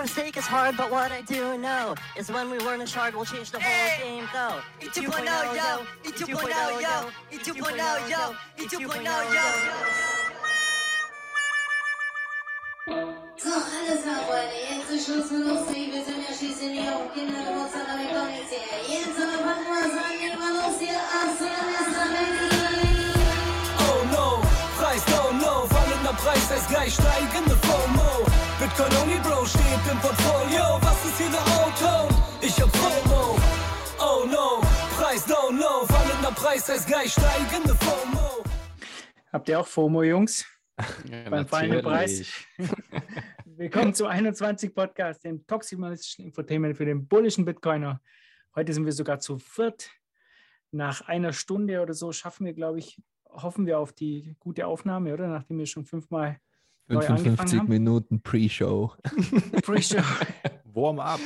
first take is hard, but what I do know is when we learn a shard, we'll change the whole game, go. E2.0, yo! E2.0, yo! E2.0, yo! E2.0, yo! So, alles nach Freunde, jetzt ist Schluss mit lustig, wir sind ja schließlich nicht auf Kindergeburtstag, aber ich komm jetzt her. Jetzt aber packen wir's an, nehmen wir los hier, Austria, Mr. Benny. Oh no, Preis down low, fallender Preis heißt gleich steigende FOMO. Bitcoin only Bro steht im Portfolio, was ist hier eine Auto? Ich hab FOMO. Oh no, Preis down low, fallender Preis heißt gleich steigende FOMO. Habt ihr auch FOMO, Jungs? Ja, Beim fallenden Preis. Willkommen zu 21 Podcast, dem toximalistischen Infotainment für den bullischen Bitcoiner. Heute sind wir sogar zu viert. Nach einer Stunde oder so schaffen wir, glaube ich, hoffen wir auf die gute Aufnahme, oder? Nachdem wir schon fünfmal 55 haben. Minuten Pre-Show. Pre-Show, Warm-up.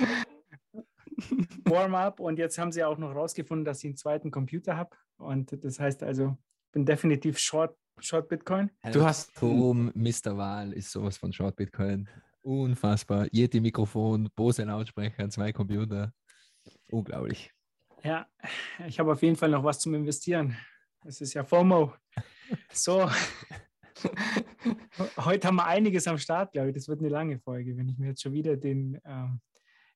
Warm-up und jetzt haben sie auch noch rausgefunden, dass ich einen zweiten Computer habe. Und das heißt also, ich bin definitiv Short, Short Bitcoin. Du hast- Tom, Mr. Wahl ist sowas von Short Bitcoin. Unfassbar. Yeti Mikrofon, Bose Lautsprecher, zwei Computer. Unglaublich. Ja, ich habe auf jeden Fall noch was zum Investieren. Das ist ja FOMO. So, heute haben wir einiges am Start, glaube ich. Das wird eine lange Folge, wenn ich mir jetzt schon wieder den, ähm,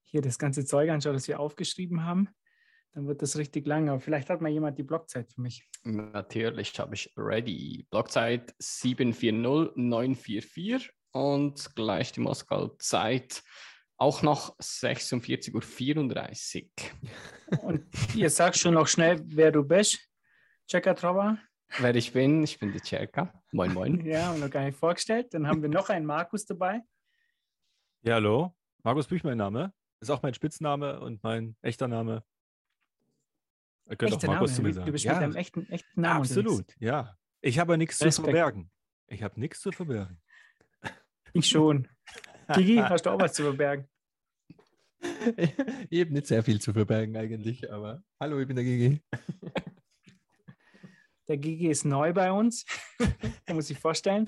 hier das ganze Zeug anschaue, das wir aufgeschrieben haben. Dann wird das richtig lang. Aber vielleicht hat mal jemand die Blockzeit für mich. Natürlich habe ich ready. Blockzeit 740944 und gleich die Moskau-Zeit auch noch 46.34 Uhr. Und ihr sagt schon noch schnell, wer du bist. Checker Trauer. Wer ich bin, ich bin der Cerka. Moin, moin. Ja, und noch gar nicht vorgestellt. Dann haben wir noch einen Markus dabei. Ja, hallo. Markus Büch, mein Name. Ist auch mein Spitzname und mein echter Name. Ihr könnt Echter auch Markus Name. zu mir Du sagen. bist ja, mit deinem echten, echten Namen. unterwegs. absolut, ja. Ich habe nichts zu Respekt. verbergen. Ich habe nichts zu verbergen. Ich schon. Gigi, hast du auch was zu verbergen? ich habe nicht sehr viel zu verbergen eigentlich, aber hallo, ich bin der Gigi. Der Gigi ist neu bei uns. da muss ich vorstellen.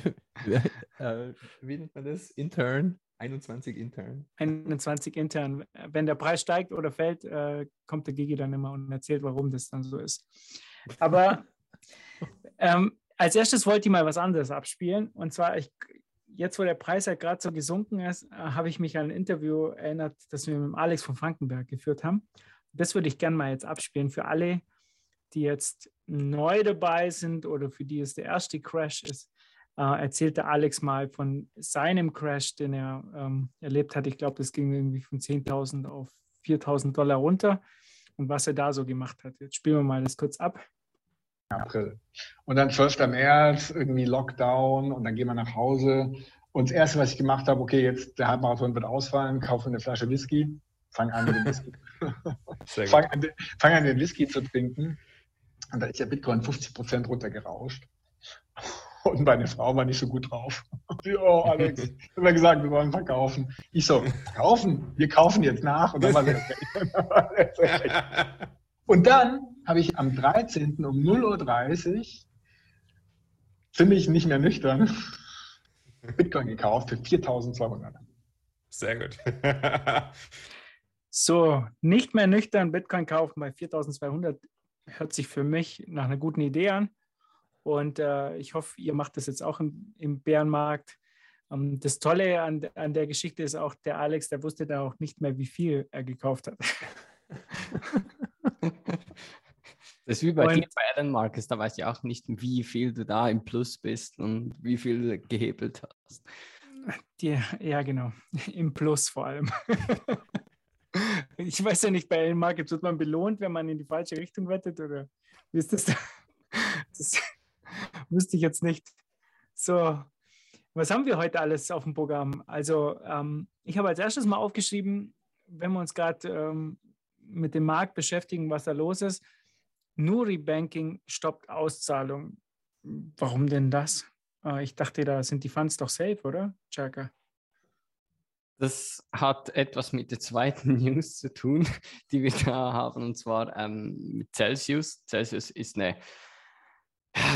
äh, wie nennt man das? Intern. 21 Intern. 21 intern. Wenn der Preis steigt oder fällt, äh, kommt der Gigi dann immer und erzählt, warum das dann so ist. Aber ähm, als erstes wollte ich mal was anderes abspielen. Und zwar, ich, jetzt wo der Preis halt gerade so gesunken ist, äh, habe ich mich an ein Interview erinnert, das wir mit dem Alex von Frankenberg geführt haben. Das würde ich gerne mal jetzt abspielen für alle, die jetzt neu dabei sind oder für die es der erste Crash ist. Äh, erzählt der Alex mal von seinem Crash, den er ähm, erlebt hat. Ich glaube, das ging irgendwie von 10.000 auf 4.000 Dollar runter und was er da so gemacht hat. Jetzt spielen wir mal das kurz ab. April. Und dann 12. März, irgendwie Lockdown und dann gehen wir nach Hause. Und das Erste, was ich gemacht habe, okay, jetzt der Halbmarathon wird ausfallen, kaufe eine Flasche Whisky, fang an mit dem Whisky. Fang, an, fang an, den Whisky zu trinken. Und da ist der Bitcoin 50 Prozent runtergerauscht. Und meine Frau war nicht so gut drauf. Oh, Alex, ich habe ja gesagt, wir wollen verkaufen. Ich so, kaufen? Wir kaufen jetzt nach. Und dann war sie okay. Und dann habe ich am 13. um 0.30 Uhr ziemlich nicht mehr nüchtern Bitcoin gekauft für 4.200. Sehr gut. So, nicht mehr nüchtern Bitcoin kaufen bei 4.200 hört sich für mich nach einer guten Idee an. Und äh, ich hoffe, ihr macht das jetzt auch im, im Bärenmarkt. Ähm, das Tolle an, an der Geschichte ist auch, der Alex, der wusste da auch nicht mehr, wie viel er gekauft hat. Das ist wie bei Und- dir bei Alan Marcus, da weißt du auch nicht, wie viel du da im Plus bist und wie viel du gehebelt hast. Die, ja, genau. Im Plus vor allem. ich weiß ja nicht, bei Elon Market wird man belohnt, wenn man in die falsche Richtung wettet oder wie ist das? da? Das wüsste ich jetzt nicht. So, was haben wir heute alles auf dem Programm? Also, ähm, ich habe als erstes mal aufgeschrieben, wenn wir uns gerade ähm, mit dem Markt beschäftigen, was da los ist. Nuri Banking stoppt Auszahlung. Warum denn das? Äh, ich dachte, da sind die Funds doch safe, oder, Chaka? Das hat etwas mit der zweiten News zu tun, die wir da haben, und zwar ähm, mit Celsius. Celsius ist eine,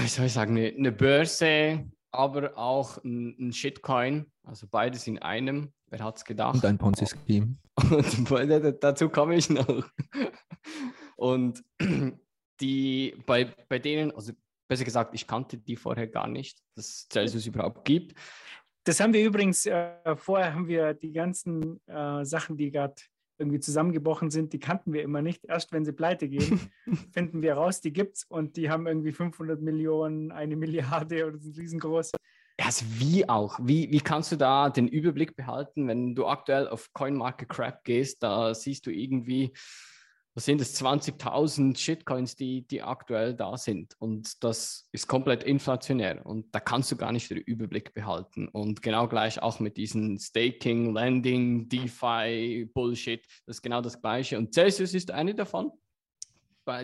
wie soll ich sagen, eine, eine Börse aber auch ein, ein Shitcoin, also beides in einem. Wer hat es gedacht? Und ein Ponzi-Scheme. Und dazu komme ich noch. Und die bei, bei denen, also besser gesagt, ich kannte die vorher gar nicht, dass Celsius überhaupt gibt. Das haben wir übrigens, äh, vorher haben wir die ganzen äh, Sachen, die gerade irgendwie zusammengebrochen sind, die kannten wir immer nicht. Erst wenn sie pleite gehen, finden wir raus, die gibt es und die haben irgendwie 500 Millionen, eine Milliarde oder sind riesengroß. Also wie auch? Wie, wie kannst du da den Überblick behalten, wenn du aktuell auf CoinMarketCap gehst, da siehst du irgendwie was sind es, 20.000 Shitcoins, die, die aktuell da sind. Und das ist komplett inflationär und da kannst du gar nicht den Überblick behalten. Und genau gleich auch mit diesen Staking, Landing, DeFi, Bullshit, das ist genau das Gleiche. Und Celsius ist eine davon.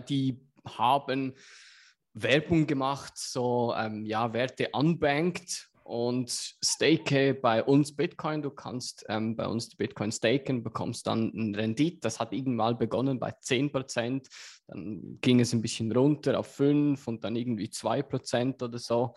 Die haben Werbung gemacht, so ähm, ja, Werte unbanked und stake bei uns Bitcoin. Du kannst ähm, bei uns die Bitcoin staken, bekommst dann ein Rendit. Das hat irgendwann begonnen bei 10%, dann ging es ein bisschen runter auf 5 und dann irgendwie 2% oder so.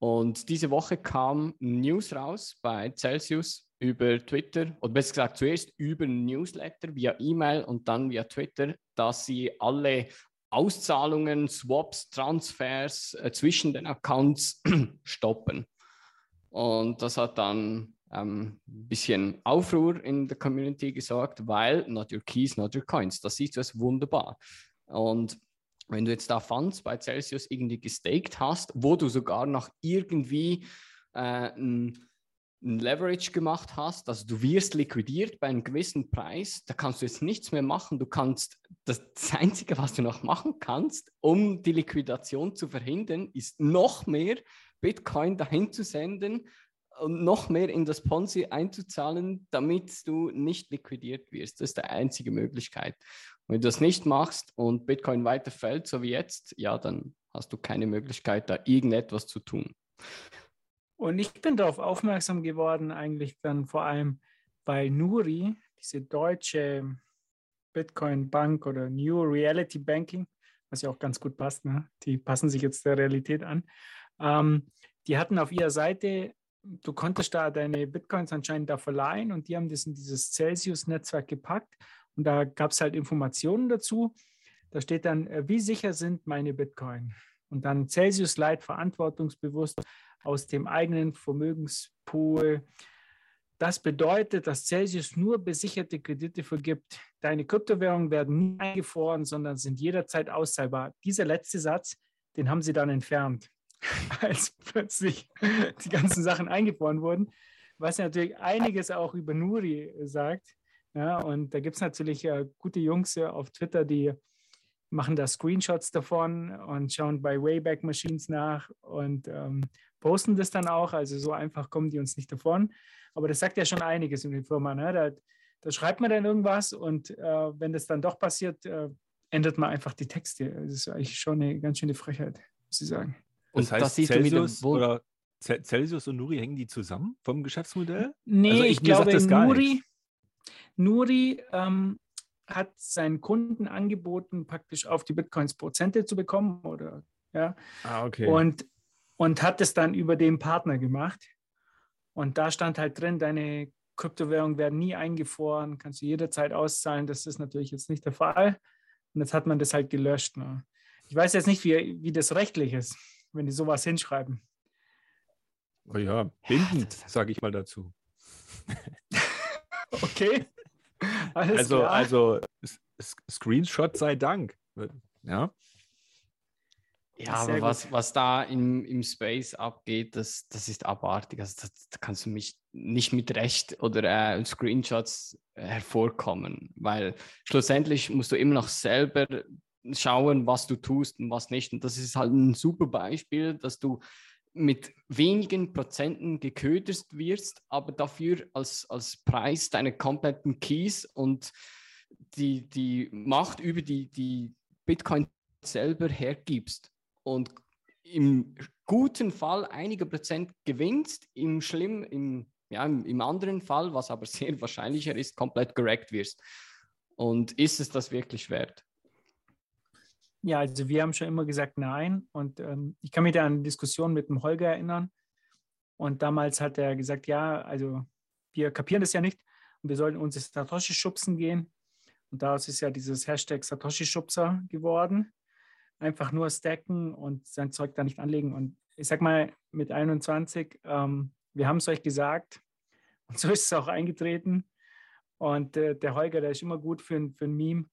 Und diese Woche kam News raus bei Celsius über Twitter, oder besser gesagt zuerst über Newsletter via E-Mail und dann via Twitter, dass sie alle Auszahlungen, Swaps, Transfers äh, zwischen den Accounts stoppen. Und das hat dann ähm, ein bisschen Aufruhr in der Community gesorgt, weil not your keys, not your coins. Das siehst du als wunderbar. Und wenn du jetzt da Funds bei Celsius irgendwie gestaked hast, wo du sogar noch irgendwie äh, ein, ein Leverage gemacht hast, also du wirst liquidiert bei einem gewissen Preis, da kannst du jetzt nichts mehr machen. Du kannst, das, das Einzige, was du noch machen kannst, um die Liquidation zu verhindern, ist noch mehr Bitcoin dahin zu senden und noch mehr in das Ponzi einzuzahlen, damit du nicht liquidiert wirst. Das ist die einzige Möglichkeit. Wenn du das nicht machst und Bitcoin weiter fällt, so wie jetzt, ja, dann hast du keine Möglichkeit, da irgendetwas zu tun. Und ich bin darauf aufmerksam geworden, eigentlich dann vor allem, weil Nuri, diese deutsche Bitcoin-Bank oder New Reality Banking, was ja auch ganz gut passt, ne? die passen sich jetzt der Realität an, ähm, die hatten auf ihrer Seite, du konntest da deine Bitcoins anscheinend da verleihen und die haben das in dieses Celsius-Netzwerk gepackt und da gab es halt Informationen dazu. Da steht dann, äh, wie sicher sind meine Bitcoin? Und dann Celsius leiht verantwortungsbewusst aus dem eigenen Vermögenspool. Das bedeutet, dass Celsius nur besicherte Kredite vergibt. Deine Kryptowährungen werden nie eingefroren, sondern sind jederzeit auszahlbar. Dieser letzte Satz, den haben sie dann entfernt. als plötzlich die ganzen Sachen eingefroren wurden, was natürlich einiges auch über Nuri sagt. Ja, und da gibt es natürlich äh, gute Jungs äh, auf Twitter, die machen da Screenshots davon und schauen bei Wayback Machines nach und ähm, posten das dann auch. Also so einfach kommen die uns nicht davon. Aber das sagt ja schon einiges in der Firma. Ne? Da, da, schreibt man dann irgendwas und äh, wenn das dann doch passiert, äh, ändert man einfach die Texte. Das ist eigentlich schon eine ganz schöne Frechheit, muss ich sagen. Und das heißt, Celsius, oder Celsius und Nuri hängen die zusammen vom Geschäftsmodell? Nee, also ich, ich glaube, Nuri, Nuri ähm, hat seinen Kunden angeboten, praktisch auf die Bitcoins Prozente zu bekommen. Oder, ja. Ah, okay. Und, und hat es dann über den Partner gemacht. Und da stand halt drin, deine Kryptowährungen werden nie eingefroren, kannst du jederzeit auszahlen. Das ist natürlich jetzt nicht der Fall. Und jetzt hat man das halt gelöscht. Ne? Ich weiß jetzt nicht, wie, wie das rechtlich ist wenn die sowas hinschreiben. Oh ja, bindend, sage ich mal dazu. okay. Alles also, klar. also Screenshot sei Dank. Ja. Ja, aber was, was da im, im Space abgeht, das, das ist abartig. Also das, da kannst du mich nicht mit Recht oder äh, Screenshots hervorkommen, weil schlussendlich musst du immer noch selber schauen, was du tust und was nicht. Und das ist halt ein super Beispiel, dass du mit wenigen Prozenten geködert wirst, aber dafür als, als Preis deine kompletten Keys und die, die Macht über die, die Bitcoin selber hergibst und im guten Fall einige Prozent gewinnst, im schlimm, im, ja, im, anderen Fall, was aber sehr wahrscheinlicher ist, komplett gerekt wirst. Und ist es das wirklich wert? Ja, also wir haben schon immer gesagt nein. Und ähm, ich kann mich da an eine Diskussion mit dem Holger erinnern. Und damals hat er gesagt, ja, also wir kapieren das ja nicht und wir sollten uns Satoshi schubsen gehen. Und daraus ist ja dieses Hashtag Satoshi Schubser geworden. Einfach nur stacken und sein Zeug da nicht anlegen. Und ich sag mal, mit 21, ähm, wir haben es euch gesagt und so ist es auch eingetreten. Und äh, der Holger, der ist immer gut für, für ein Meme.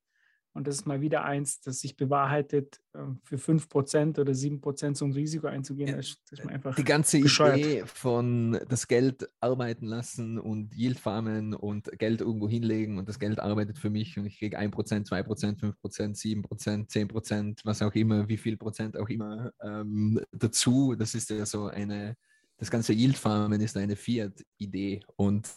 Und das ist mal wieder eins, das sich bewahrheitet, äh, für 5% oder 7% so ein Risiko einzugehen. Das ist, ist einfach Die ganze bescheuert. Idee von das Geld arbeiten lassen und Yield farmen und Geld irgendwo hinlegen und das Geld arbeitet für mich und ich kriege 1%, 2%, 5%, 7%, 10%, was auch immer, wie viel Prozent auch immer ähm, dazu. Das ist ja so eine, das ganze Yield farmen ist eine Fiat-Idee und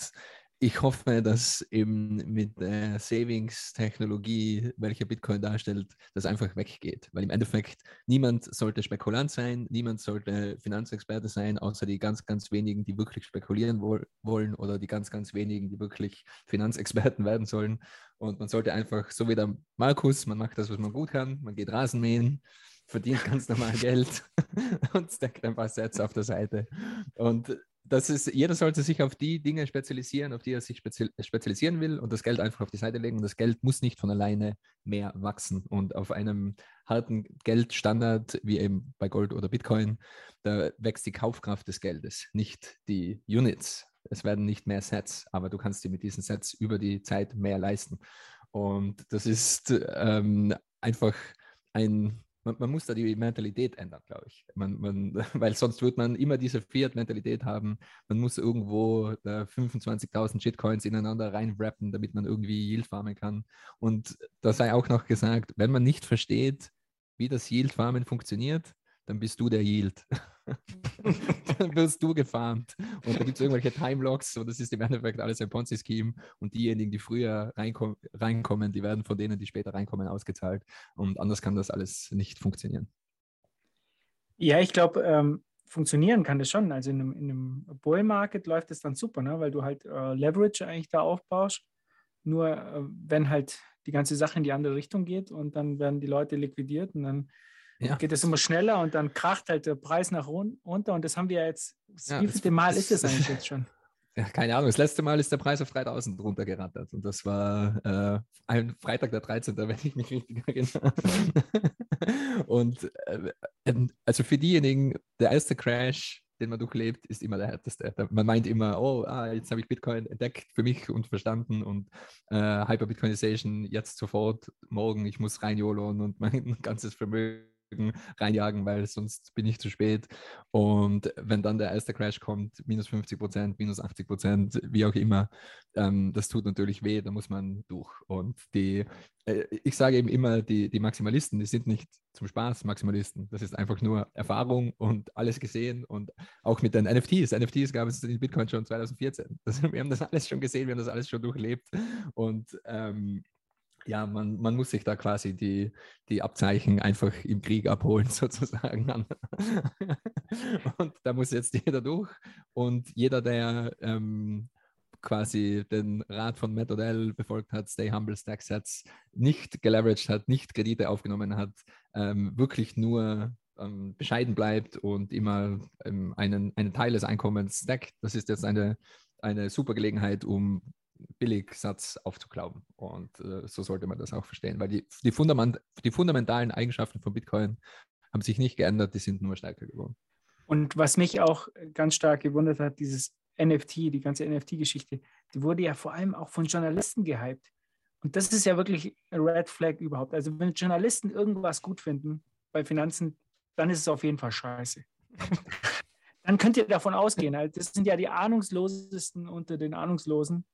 ich hoffe, dass eben mit der Savings-Technologie, welche Bitcoin darstellt, das einfach weggeht. Weil im Endeffekt niemand sollte Spekulant sein, niemand sollte Finanzexperte sein, außer die ganz, ganz wenigen, die wirklich spekulieren woll wollen oder die ganz, ganz wenigen, die wirklich Finanzexperten werden sollen. Und man sollte einfach, so wie der Markus, man macht das, was man gut kann, man geht Rasen mähen, verdient ganz normal Geld und stackt ein paar Sets auf der Seite. Und das ist, jeder sollte sich auf die Dinge spezialisieren, auf die er sich spezi spezialisieren will und das Geld einfach auf die Seite legen. Und das Geld muss nicht von alleine mehr wachsen. Und auf einem harten Geldstandard, wie eben bei Gold oder Bitcoin, da wächst die Kaufkraft des Geldes, nicht die Units. Es werden nicht mehr Sets, aber du kannst dir mit diesen Sets über die Zeit mehr leisten. Und das ist ähm, einfach ein man, man, muss da die Mentalität ändern, glaube ich. Man, man, weil sonst wird man immer diese Fiat-Mentalität haben. Man muss irgendwo äh, 25.000 Shitcoins ineinander reinwrappen, damit man irgendwie Yield farmen kann. Und da sei auch noch gesagt, wenn man nicht versteht, wie das Yield farmen funktioniert, dann bist du der Yield. dann wirst du gefarmt. Und da gibt es irgendwelche Timelocks und das ist im Endeffekt alles ein Ponzi-Scheme. Und diejenigen, die früher reinkom reinkommen, die werden von denen, die später reinkommen, ausgezahlt. Und anders kann das alles nicht funktionieren. Ja, ich glaube, ähm, funktionieren kann das schon. Also in einem, in einem Bull-Market läuft es dann super, ne? weil du halt äh, Leverage eigentlich da aufbaust. Nur äh, wenn halt die ganze Sache in die andere Richtung geht und dann werden die Leute liquidiert und dann ja. geht es immer schneller und dann kracht halt der Preis nach runter und das haben wir jetzt, Ja, wie viel Mal ist das eigentlich jetzt schon? Ja, keine Ahnung. Das letzte Mal ist der Preis auf 3000 runtergerattert und das war äh, ein Freitag der 13., wenn ich mich richtig erinnere. und äh, ähm, also für diejenigen, der erste Crash, den man durchlebt, ist immer der härteste. Man meint immer, oh, ah, jetzt habe ich Bitcoin entdeckt für mich und verstanden und äh, Hyper-Bitcoinization jetzt sofort, morgen, ich muss rein YOLOen und mein ganzes Vermögen reinjagen, weil sonst bin ich zu spät. Und wenn dann der erste Crash kommt, minus 50 Prozent, minus 80 Prozent, wie auch immer, ähm, das tut natürlich weh, da muss man durch. Und die, äh, ich sage eben immer, die, die Maximalisten, die sind nicht zum Spaß Maximalisten. Das ist einfach nur Erfahrung und alles gesehen und auch mit den NFTs. NFTs gab es in Bitcoin schon 2014. Das, wir haben das alles schon gesehen, wir haben das alles schon durchlebt. Und ähm, ja, man, man muss sich da quasi die, die Abzeichen einfach im Krieg abholen, sozusagen. und da muss jetzt jeder durch. Und jeder, der ähm, quasi den Rat von Matt Odell befolgt hat, Stay Humble, Stack Sets, nicht geleveraged hat, nicht Kredite aufgenommen hat, ähm, wirklich nur ähm, bescheiden bleibt und immer ähm, einen, einen Teil des Einkommens stackt. Das ist jetzt eine, eine super Gelegenheit, um Billigsatz aufzuklauben. Und äh, so sollte man das auch verstehen, weil die, die, Fundament, die fundamentalen Eigenschaften von Bitcoin haben sich nicht geändert, die sind nur stärker geworden. Und was mich auch ganz stark gewundert hat, dieses NFT, die ganze NFT-Geschichte, die wurde ja vor allem auch von Journalisten gehypt. Und das ist ja wirklich ein Red Flag überhaupt. Also wenn Journalisten irgendwas gut finden bei Finanzen, dann ist es auf jeden Fall scheiße. dann könnt ihr davon ausgehen. Also das sind ja die Ahnungslosesten unter den Ahnungslosen.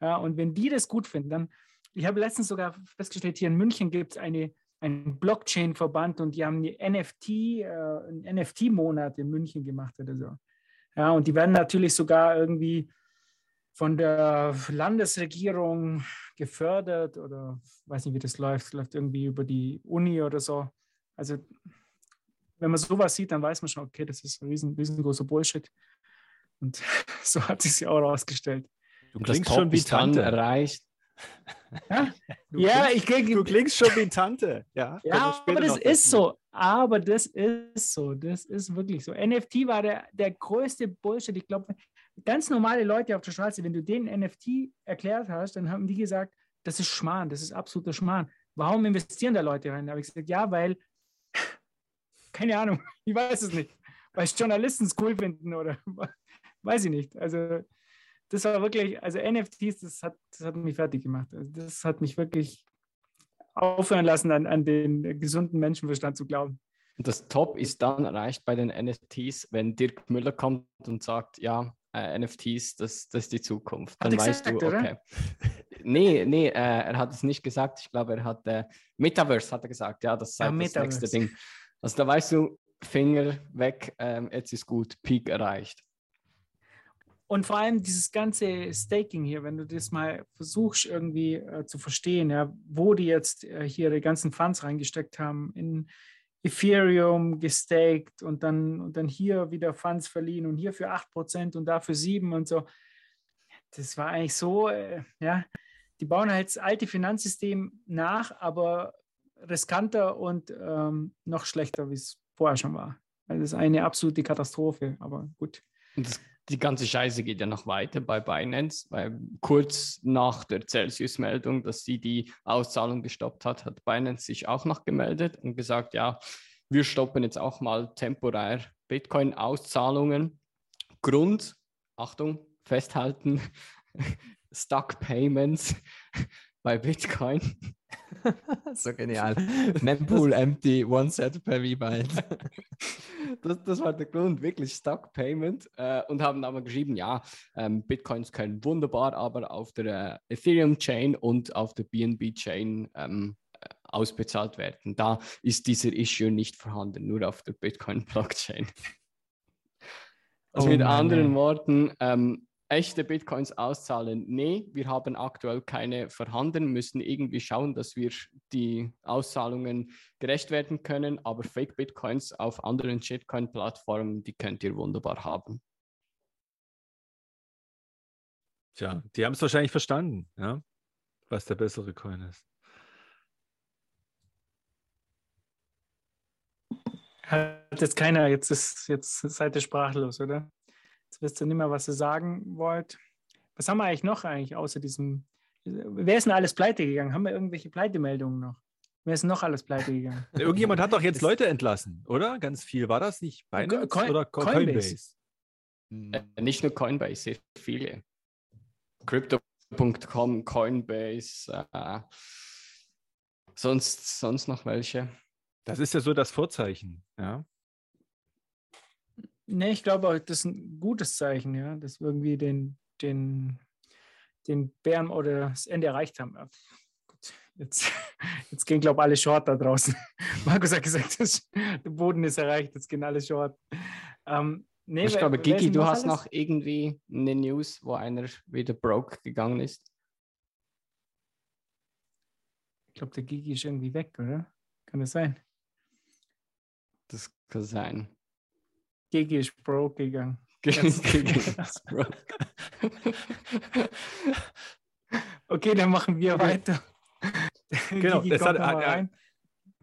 Ja, und wenn die das gut finden, dann, ich habe letztens sogar festgestellt, hier in München gibt es eine, einen Blockchain-Verband und die haben eine NFT, äh, einen NFT-Monat in München gemacht oder so. Ja, und die werden natürlich sogar irgendwie von der Landesregierung gefördert oder weiß nicht, wie das läuft, läuft irgendwie über die Uni oder so. Also wenn man sowas sieht, dann weiß man schon, okay, das ist ein riesen, riesengroßer Bullshit. Und so hat sich ja auch herausgestellt. Du Das klingst schon wie Tante. erreicht. Ja, Du ja klingst, ich krieg, Du klingst schon wie Tante. Ja, Ja, aber das ist dazu. so. Aber das ist so. Das ist wirklich so. NFT war der, der größte Bullshit. Ich glaube, ganz normale Leute auf der Straße, wenn du denen NFT erklärt hast, dann haben die gesagt, das ist Schmarrn, das ist absoluter Schmarrn. Warum investieren da Leute rein? Da habe ich gesagt, ja, weil, keine Ahnung, ich weiß es nicht. Weil Journalisten es cool finden oder weiß ich nicht. Also, das war wirklich, also NFTs, das hat, das hat mich fertig gemacht. Also das hat mich wirklich aufhören lassen, an, an den gesunden Menschenverstand zu glauben. Und das Top ist dann erreicht bei den NFTs, wenn Dirk Müller kommt und sagt, ja, äh, NFTs, das, das ist die Zukunft. Dann weißt gesagt, du, oder? okay. Nee, nee, äh, er hat es nicht gesagt. Ich glaube, er hat äh, Metaverse, hat er gesagt. Ja, das sei Ah, das nächste Metaverse. Ding. Also da weißt du, Finger weg, ähm, jetzt ist gut, Peak erreicht. Und vor allem dieses ganze Staking hier, wenn du das mal versuchst irgendwie äh, zu verstehen, ja, wo die jetzt äh, hier die ganzen Funds reingesteckt haben, in Ethereum gestaked und dann, und dann hier wieder Funds verliehen und hier für 8% und da für 7 und so. Das war eigentlich so, äh, ja, die bauen halt das alte Finanzsystem nach, aber riskanter und ähm, noch schlechter, wie es vorher schon war. Also das ist eine absolute Katastrophe, aber gut. Und das, die ganze Scheiße geht ja noch weiter bei Binance, weil kurz nach der Celsius-Meldung, dass sie die Auszahlung gestoppt hat, hat Binance sich auch noch gemeldet und gesagt, ja, wir stoppen jetzt auch mal temporär Bitcoin-Auszahlungen. Grund, Achtung, festhalten, Stuck Payments bei Bitcoin. so genial. Mempool empty, one set per V-Byte. Das, das war der Grund, wirklich Stock Payment. Äh, und haben aber geschrieben, ja, ähm, Bitcoins können wunderbar aber auf der äh, Ethereum-Chain und auf der BNB-Chain ähm, äh, ausbezahlt werden. Da ist dieser Issue nicht vorhanden, nur auf der Bitcoin-Blockchain. Also Oh mit anderen. Worten, ähm, echte Bitcoins auszahlen, nee, wir haben aktuell keine vorhanden, müssen irgendwie schauen, dass wir die Auszahlungen gerecht werden können, aber Fake-Bitcoins auf anderen Shitcoin-Plattformen, die könnt ihr wunderbar haben. Tja, die haben es wahrscheinlich verstanden, ja, was der bessere Coin ist. Hat jetzt keiner, jetzt ist jetzt seid ihr sprachlos, oder? Jetzt wisst ihr nicht mehr, was ihr sagen wollt. Was haben wir eigentlich noch eigentlich außer diesem? Wer ist denn alles pleite gegangen? Haben wir irgendwelche Pleitemeldungen noch? Wer ist denn noch alles pleite gegangen? Irgendjemand hat doch jetzt Leute entlassen, oder? Ganz viel. War das nicht Binance Coin- oder Co- Coinbase. Coinbase? Äh, nicht nur Coinbase, sehr viele. Crypto.com, Coinbase, äh, sonst, sonst noch welche. Das ist ja so das Vorzeichen, ja. Nee, ich glaube, das ist ein gutes Zeichen, ja, dass wir irgendwie den, den, den Bären oder das Ende erreicht haben. Ja, gut, jetzt, jetzt gehen, glaube ich, alle Short da draußen. Markus hat gesagt, das, der Boden ist erreicht, jetzt gehen alle Short. Ähm, nee, ich glaube, Gigi, du hast alles? noch irgendwie eine News, wo einer wieder broke gegangen ist. Ich glaube, der Gigi ist irgendwie weg, oder? Kann das sein? Das kann sein. Gigi ist broke gegangen. Gigi ist broke. Okay, dann machen wir weiter. Genau, Gigi das hat- hat-.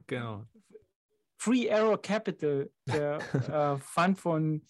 Genau. Free Arrow Capital, der äh, Fund von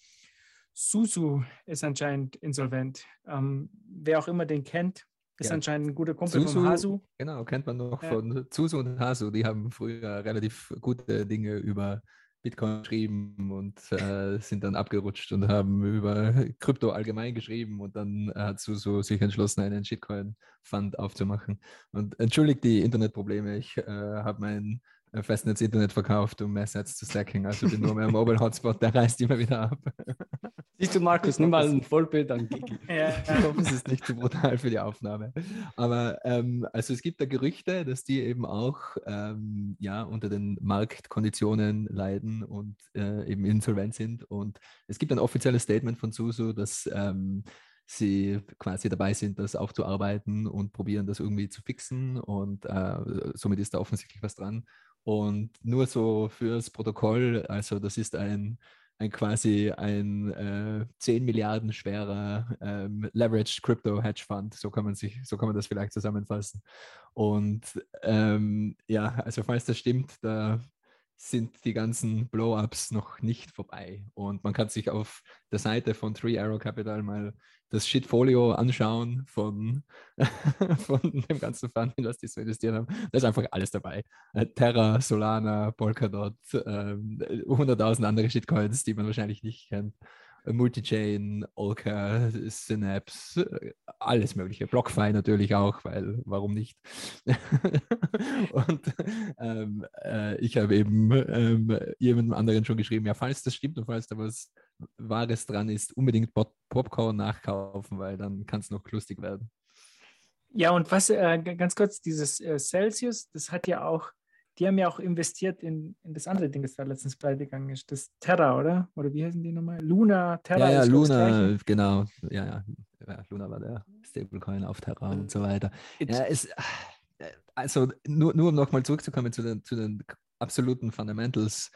Susu, ist anscheinend insolvent. Ähm, wer auch immer den kennt, ist Ja. anscheinend ein guter Kumpel von Susu, Hasu. genau, kennt man noch Ja. von Zusu und Hasu. Die haben früher relativ gute Dinge über Bitcoin geschrieben und äh, sind dann abgerutscht und haben über Krypto allgemein geschrieben und dann hat Susu sich entschlossen, einen Shitcoin-Fund aufzumachen. Und entschuldigt die Internetprobleme, ich äh, habe mein äh, Festnetz-Internet verkauft, um mehr Sets zu stacken. Also bin nur mehr Mobile Hotspot, der reißt immer wieder ab. Siehst du, Markus, nimm mal ein Vorbild an Gigi. Ja, Ich hoffe, es ist nicht zu brutal für die Aufnahme. Aber ähm, also es gibt da Gerüchte, dass die eben auch ähm, ja, unter den Marktkonditionen leiden und äh, eben insolvent sind. Und es gibt ein offizielles Statement von Susu, dass ähm, sie quasi dabei sind, das aufzuarbeiten und probieren, das irgendwie zu fixen. Und äh, somit ist da offensichtlich was dran. Und nur so fürs Protokoll, also das ist ein ein quasi ein äh, 10 Milliarden schwerer ähm, Leveraged Crypto Hedge Fund. So kann man sich, so kann man das vielleicht zusammenfassen. Und ähm, ja, also falls das stimmt, da sind die ganzen Blow-ups noch nicht vorbei. Und man kann sich auf der Seite von Three Arrow Capital mal das Shitfolio anschauen von, von dem ganzen Fund, in das die so investiert haben. Da ist einfach alles dabei. Äh, Terra, Solana, Polkadot, ähm, 100.000 andere Shitcoins, die man wahrscheinlich nicht kennt. Multichain, Olka, Synapse, alles Mögliche. BlockFi natürlich auch, weil warum nicht? und ähm, äh, ich habe eben ähm, jemandem anderen schon geschrieben, ja, falls das stimmt und falls da was Wahres dran ist, unbedingt Pop Popcorn nachkaufen, weil dann kann es noch lustig werden. Ja, und was, äh, ganz kurz, dieses äh, Celsius, das hat ja auch die haben ja auch investiert in, in das andere Ding, das da letztens pleite gegangen ist, das Terra, oder? Oder wie heißen die nochmal? Luna, Terra. Ja, ja, Luna, genau. Ja, ja, ja, Luna war der Stablecoin auf Terra und so weiter. Ja, es, äh, also nur, nur um nochmal zurückzukommen zu den, zu den absoluten Fundamentals.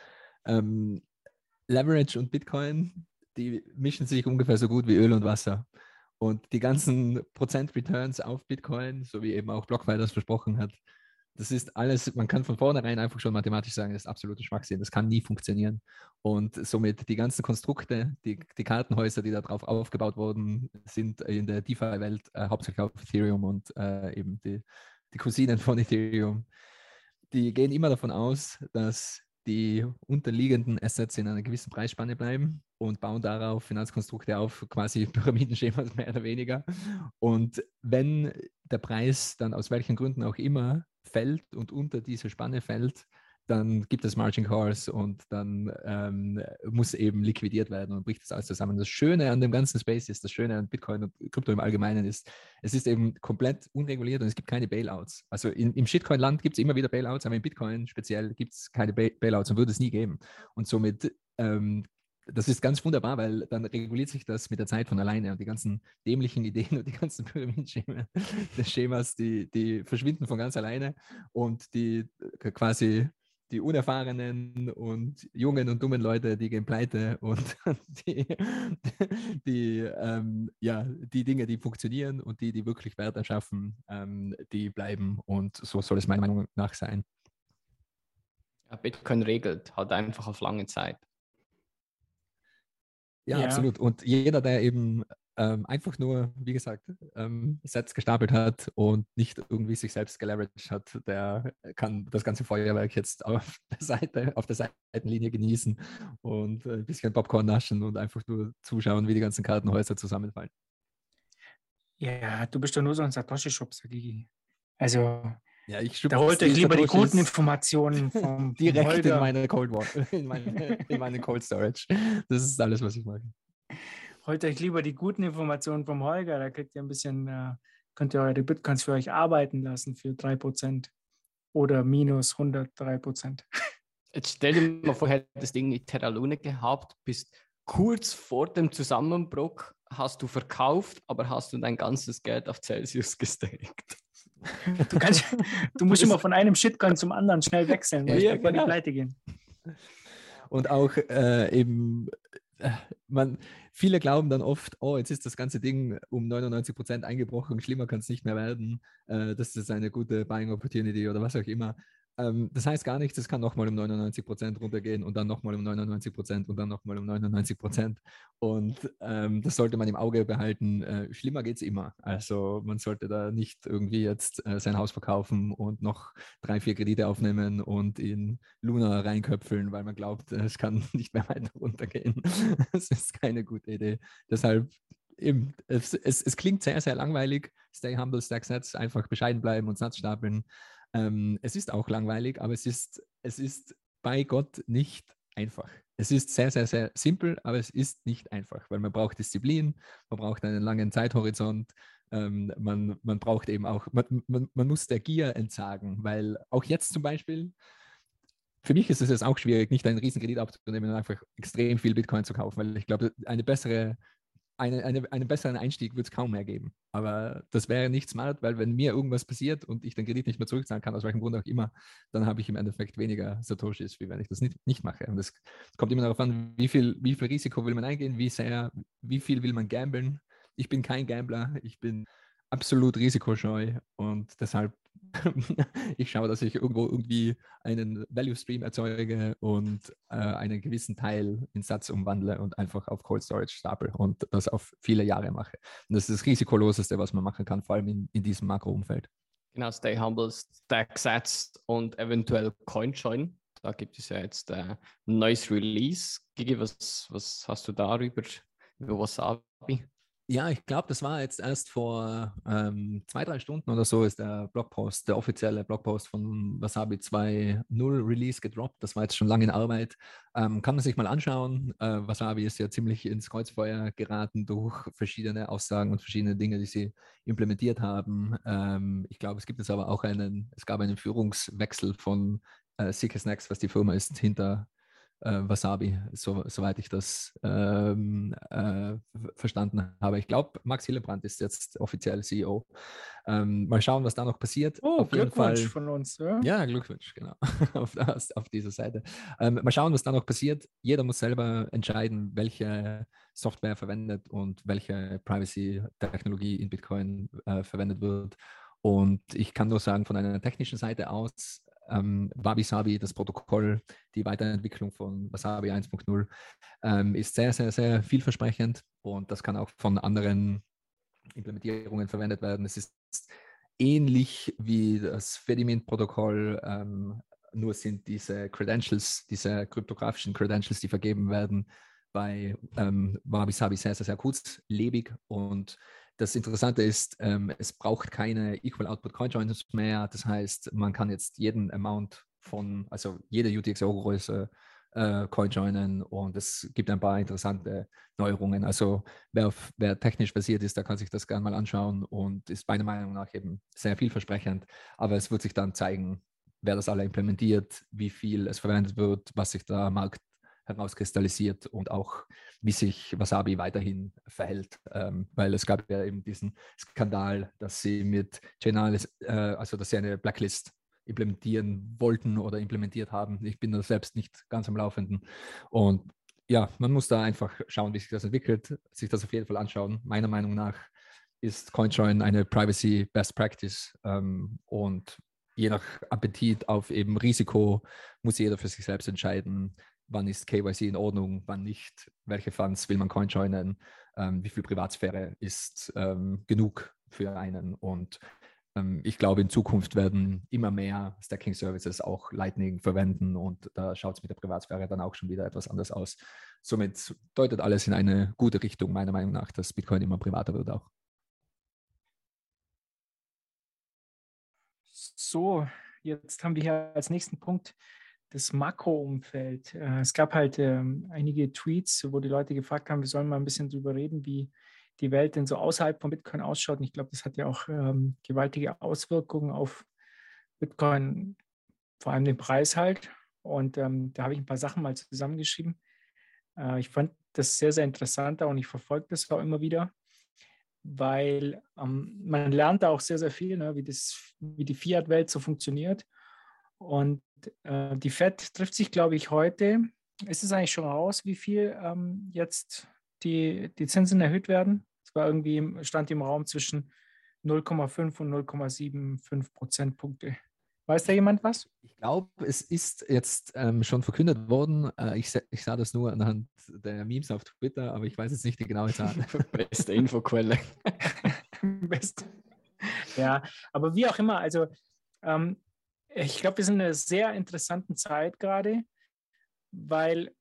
Ähm, Leverage und Bitcoin, die mischen sich ungefähr so gut wie Öl und Wasser. Und die ganzen Prozent-Returns auf Bitcoin, so wie eben auch BlockFi das versprochen hat, das ist alles, man kann von vornherein einfach schon mathematisch sagen, das ist absolute Schwachsinn. Das kann nie funktionieren. Und somit die ganzen Konstrukte, die, die Kartenhäuser, die darauf aufgebaut wurden, sind in der DeFi-Welt äh, hauptsächlich auf Ethereum und äh, eben die, die Cousinen von Ethereum. Die gehen immer davon aus, dass die unterliegenden Assets in einer gewissen Preisspanne bleiben und bauen darauf Finanzkonstrukte auf, quasi Pyramidenschemas mehr oder weniger. Und wenn der Preis dann aus welchen Gründen auch immer fällt und unter diese Spanne fällt, dann gibt es Margin Calls und dann ähm, muss eben liquidiert werden und bricht das alles zusammen. Das Schöne an dem ganzen Space ist, das Schöne an Bitcoin und Krypto im Allgemeinen ist, es ist eben komplett unreguliert und es gibt keine Bailouts. Also in, im Shitcoin-Land gibt es immer wieder Bailouts, aber in Bitcoin speziell gibt es keine Bailouts und würde es nie geben. Und somit ähm, das ist ganz wunderbar, weil dann reguliert sich das mit der Zeit von alleine und die ganzen dämlichen Ideen und die ganzen Pyramidenschemas, die, die verschwinden von ganz alleine und die äh, quasi die unerfahrenen und jungen und dummen Leute, die gehen pleite und die, die, ähm, ja, die Dinge, die funktionieren und die, die wirklich Wert erschaffen, ähm, die bleiben und so soll es meiner Meinung nach sein. Bitcoin regelt halt einfach auf lange Zeit. Ja, ja, absolut. Und jeder, der eben ähm, einfach nur, wie gesagt, ähm, Sets gestapelt hat und nicht irgendwie sich selbst geleveraged hat, der kann das ganze Feuerwerk jetzt auf der Seite, auf der Seitenlinie genießen und ein bisschen Popcorn naschen und einfach nur zuschauen, wie die ganzen Kartenhäuser zusammenfallen. Ja, du bist doch nur so ein Satoshi-Shop, Gigi. Also, ja, ich da holt euch lieber die guten Informationen vom direkt Holger. in meine Cold War, in meine, in meine Cold Storage. Das ist alles, was ich mache. Holt euch lieber die guten Informationen vom Holger. Da kriegt ihr ein bisschen, äh, könnt ihr eure Bitcoins für euch arbeiten lassen für 3% oder minus 103%. Jetzt stell dir mal vor, das Ding in Terra Luna gehabt, bist kurz vor dem Zusammenbruch, hast du verkauft, aber hast du dein ganzes Geld auf Celsius gestaked. Du, kannst, du musst immer von einem Shitcoin zum anderen schnell wechseln, weil ja, ich genau. die Pleite gehen. Und auch äh, eben, äh, man, viele glauben dann oft, oh, jetzt ist das ganze Ding um 99 Prozent eingebrochen, schlimmer kann es nicht mehr werden. Äh, das ist eine gute Buying Opportunity oder was auch immer. Ähm, das heißt gar nichts, es kann nochmal um 99 Prozent runtergehen und dann nochmal um 99 Prozent und dann nochmal um 99 Prozent. Und ähm, das sollte man im Auge behalten. Äh, schlimmer geht es immer. Also man sollte da nicht irgendwie jetzt äh, sein Haus verkaufen und noch drei, vier Kredite aufnehmen und in Luna reinköpfeln, weil man glaubt, es kann nicht mehr weiter runtergehen. das ist keine gute Idee. Deshalb Eben, es, es, es, klingt sehr, sehr langweilig. Stay humble, stack sets, einfach bescheiden bleiben und Satz stapeln. Ähm, es ist auch langweilig, aber es ist, es ist bei Gott nicht einfach. Es ist sehr, sehr, sehr simpel, aber es ist nicht einfach, weil man braucht Disziplin, man braucht einen langen Zeithorizont, ähm, man, man braucht eben auch, man, man, man muss der Gier entsagen, weil auch jetzt zum Beispiel, für mich ist es jetzt auch schwierig, nicht einen riesen Kredit abzunehmen und einfach extrem viel Bitcoin zu kaufen, weil ich glaube, eine bessere eine, eine, einen besseren Einstieg wird es kaum mehr geben. Aber das wäre nicht smart, weil wenn mir irgendwas passiert und ich den Kredit nicht mehr zurückzahlen kann, aus welchem Grund auch immer, dann habe ich im Endeffekt weniger Satoshis, wie wenn ich das nicht, nicht mache. Und es kommt immer darauf an, wie viel, wie viel Risiko will man eingehen, wie sehr, wie viel will man gamblen. Ich bin kein Gambler, ich bin absolut risikoscheu und deshalb ich schaue, dass ich irgendwo irgendwie einen Value Stream erzeuge und äh, einen gewissen Teil in Satz umwandle und einfach auf Cold Storage stapel und das auf viele Jahre mache. Und das ist das Risikoloseste, was man machen kann, vor allem in, in diesem Makroumfeld. Genau, Stay Humble, Stack Sats und eventuell CoinJoin. Da gibt es ja jetzt äh, ein neues Release. Gigi, was, was hast du darüber, über Wasabi? Ja, ich glaube, das war jetzt erst vor ähm, zwei, drei Stunden oder so ist der Blogpost, der offizielle Blogpost von Wasabi 2.0 Release gedroppt. Das war jetzt schon lange in Arbeit. Ähm, kann man sich mal anschauen. Äh, Wasabi ist ja ziemlich ins Kreuzfeuer geraten durch verschiedene Aussagen und verschiedene Dinge, die sie implementiert haben. Ähm, ich glaube, es gibt jetzt aber auch einen, es gab einen Führungswechsel von äh, CK Snacks, was die Firma ist, hinter äh, Wasabi, so, soweit ich das ähm, äh, verstanden habe. Ich glaube, Max Hillebrand ist jetzt offiziell CEO. Ähm, mal schauen, was da noch passiert. Oh, auf Glückwunsch Fall, von uns. Ja, ja Glückwunsch, genau, auf, auf, dieser Seite. Ähm, mal schauen, was da noch passiert. Jeder muss selber entscheiden, welche Software verwendet und welche Privacy-Technologie in Bitcoin äh, verwendet wird. Und ich kann nur sagen, von einer technischen Seite aus, ähm, Wabi-Sabi, das Protokoll, die Weiterentwicklung von Wasabi 1.0 ähm, ist sehr, sehr, sehr vielversprechend und das kann auch von anderen Implementierungen verwendet werden. Es ist ähnlich wie das Fedimint-Protokoll, ähm, nur sind diese Credentials, diese kryptografischen Credentials, die vergeben werden, bei ähm, Wabi-Sabi sehr, sehr, sehr kurzlebig und das Interessante ist, ähm, es braucht keine Equal Output Coin Joins mehr. Das heißt, man kann jetzt jeden Amount von, also jede UTXO-Größe äh, Coin joinen und es gibt ein paar interessante Neuerungen. Also wer, auf, wer technisch basiert ist, der kann sich das gerne mal anschauen und ist meiner Meinung nach eben sehr vielversprechend. Aber es wird sich dann zeigen, wer das alle implementiert, wie viel es verwendet wird, was sich der Markt herauskristallisiert und auch, wie sich Wasabi weiterhin verhält. Ähm, weil es gab ja eben diesen Skandal, dass sie mit Chainalis, äh, also dass sie eine Blacklist implementieren wollten oder implementiert haben. Ich bin da selbst nicht ganz am Laufenden. Und ja, man muss da einfach schauen, wie sich das entwickelt, sich das auf jeden Fall anschauen. Meiner Meinung nach ist CoinJoin eine Privacy Best Practice ähm, und je nach Appetit auf eben Risiko muss jeder für sich selbst entscheiden, wann ist KYC in Ordnung, wann nicht, welche Funds will man coinjoinen, ähm, wie viel Privatsphäre ist ähm, genug für einen. Und ähm, ich glaube, in Zukunft werden immer mehr Stacking Services auch Lightning verwenden und da schaut es mit der Privatsphäre dann auch schon wieder etwas anders aus. Somit deutet alles in eine gute Richtung, meiner Meinung nach, dass Bitcoin immer privater wird auch. So, jetzt haben wir hier als nächsten Punkt das Makroumfeld. Äh, es gab halt ähm, einige Tweets, wo die Leute gefragt haben, wir sollen mal ein bisschen drüber reden, wie die Welt denn so außerhalb von Bitcoin ausschaut. Und ich glaube, das hat ja auch ähm, gewaltige Auswirkungen auf Bitcoin, vor allem den Preis halt. Und ähm, da habe ich ein paar Sachen mal zusammengeschrieben. Äh, ich fand das sehr, sehr interessant und ich verfolge das auch immer wieder, weil man lernt da auch sehr, sehr viel, ne, wie, das, wie die Fiat-Welt so funktioniert. Und äh, die FED trifft sich, glaube ich, heute. Ist es eigentlich schon raus, wie viel ähm, jetzt die, die Zinsen erhöht werden? Es war irgendwie, stand im Raum zwischen 0,5 und 0,75 Prozentpunkte. Weiß da jemand was? Ich glaube, es ist jetzt ähm, schon verkündet worden. Äh, ich, ich, sah das nur anhand der Memes auf Twitter, aber ich weiß jetzt nicht die genaue Zahl. Beste Infoquelle. Best. Ja, aber wie auch immer, also ähm, ich glaube, wir sind in einer sehr interessanten Zeit gerade, weil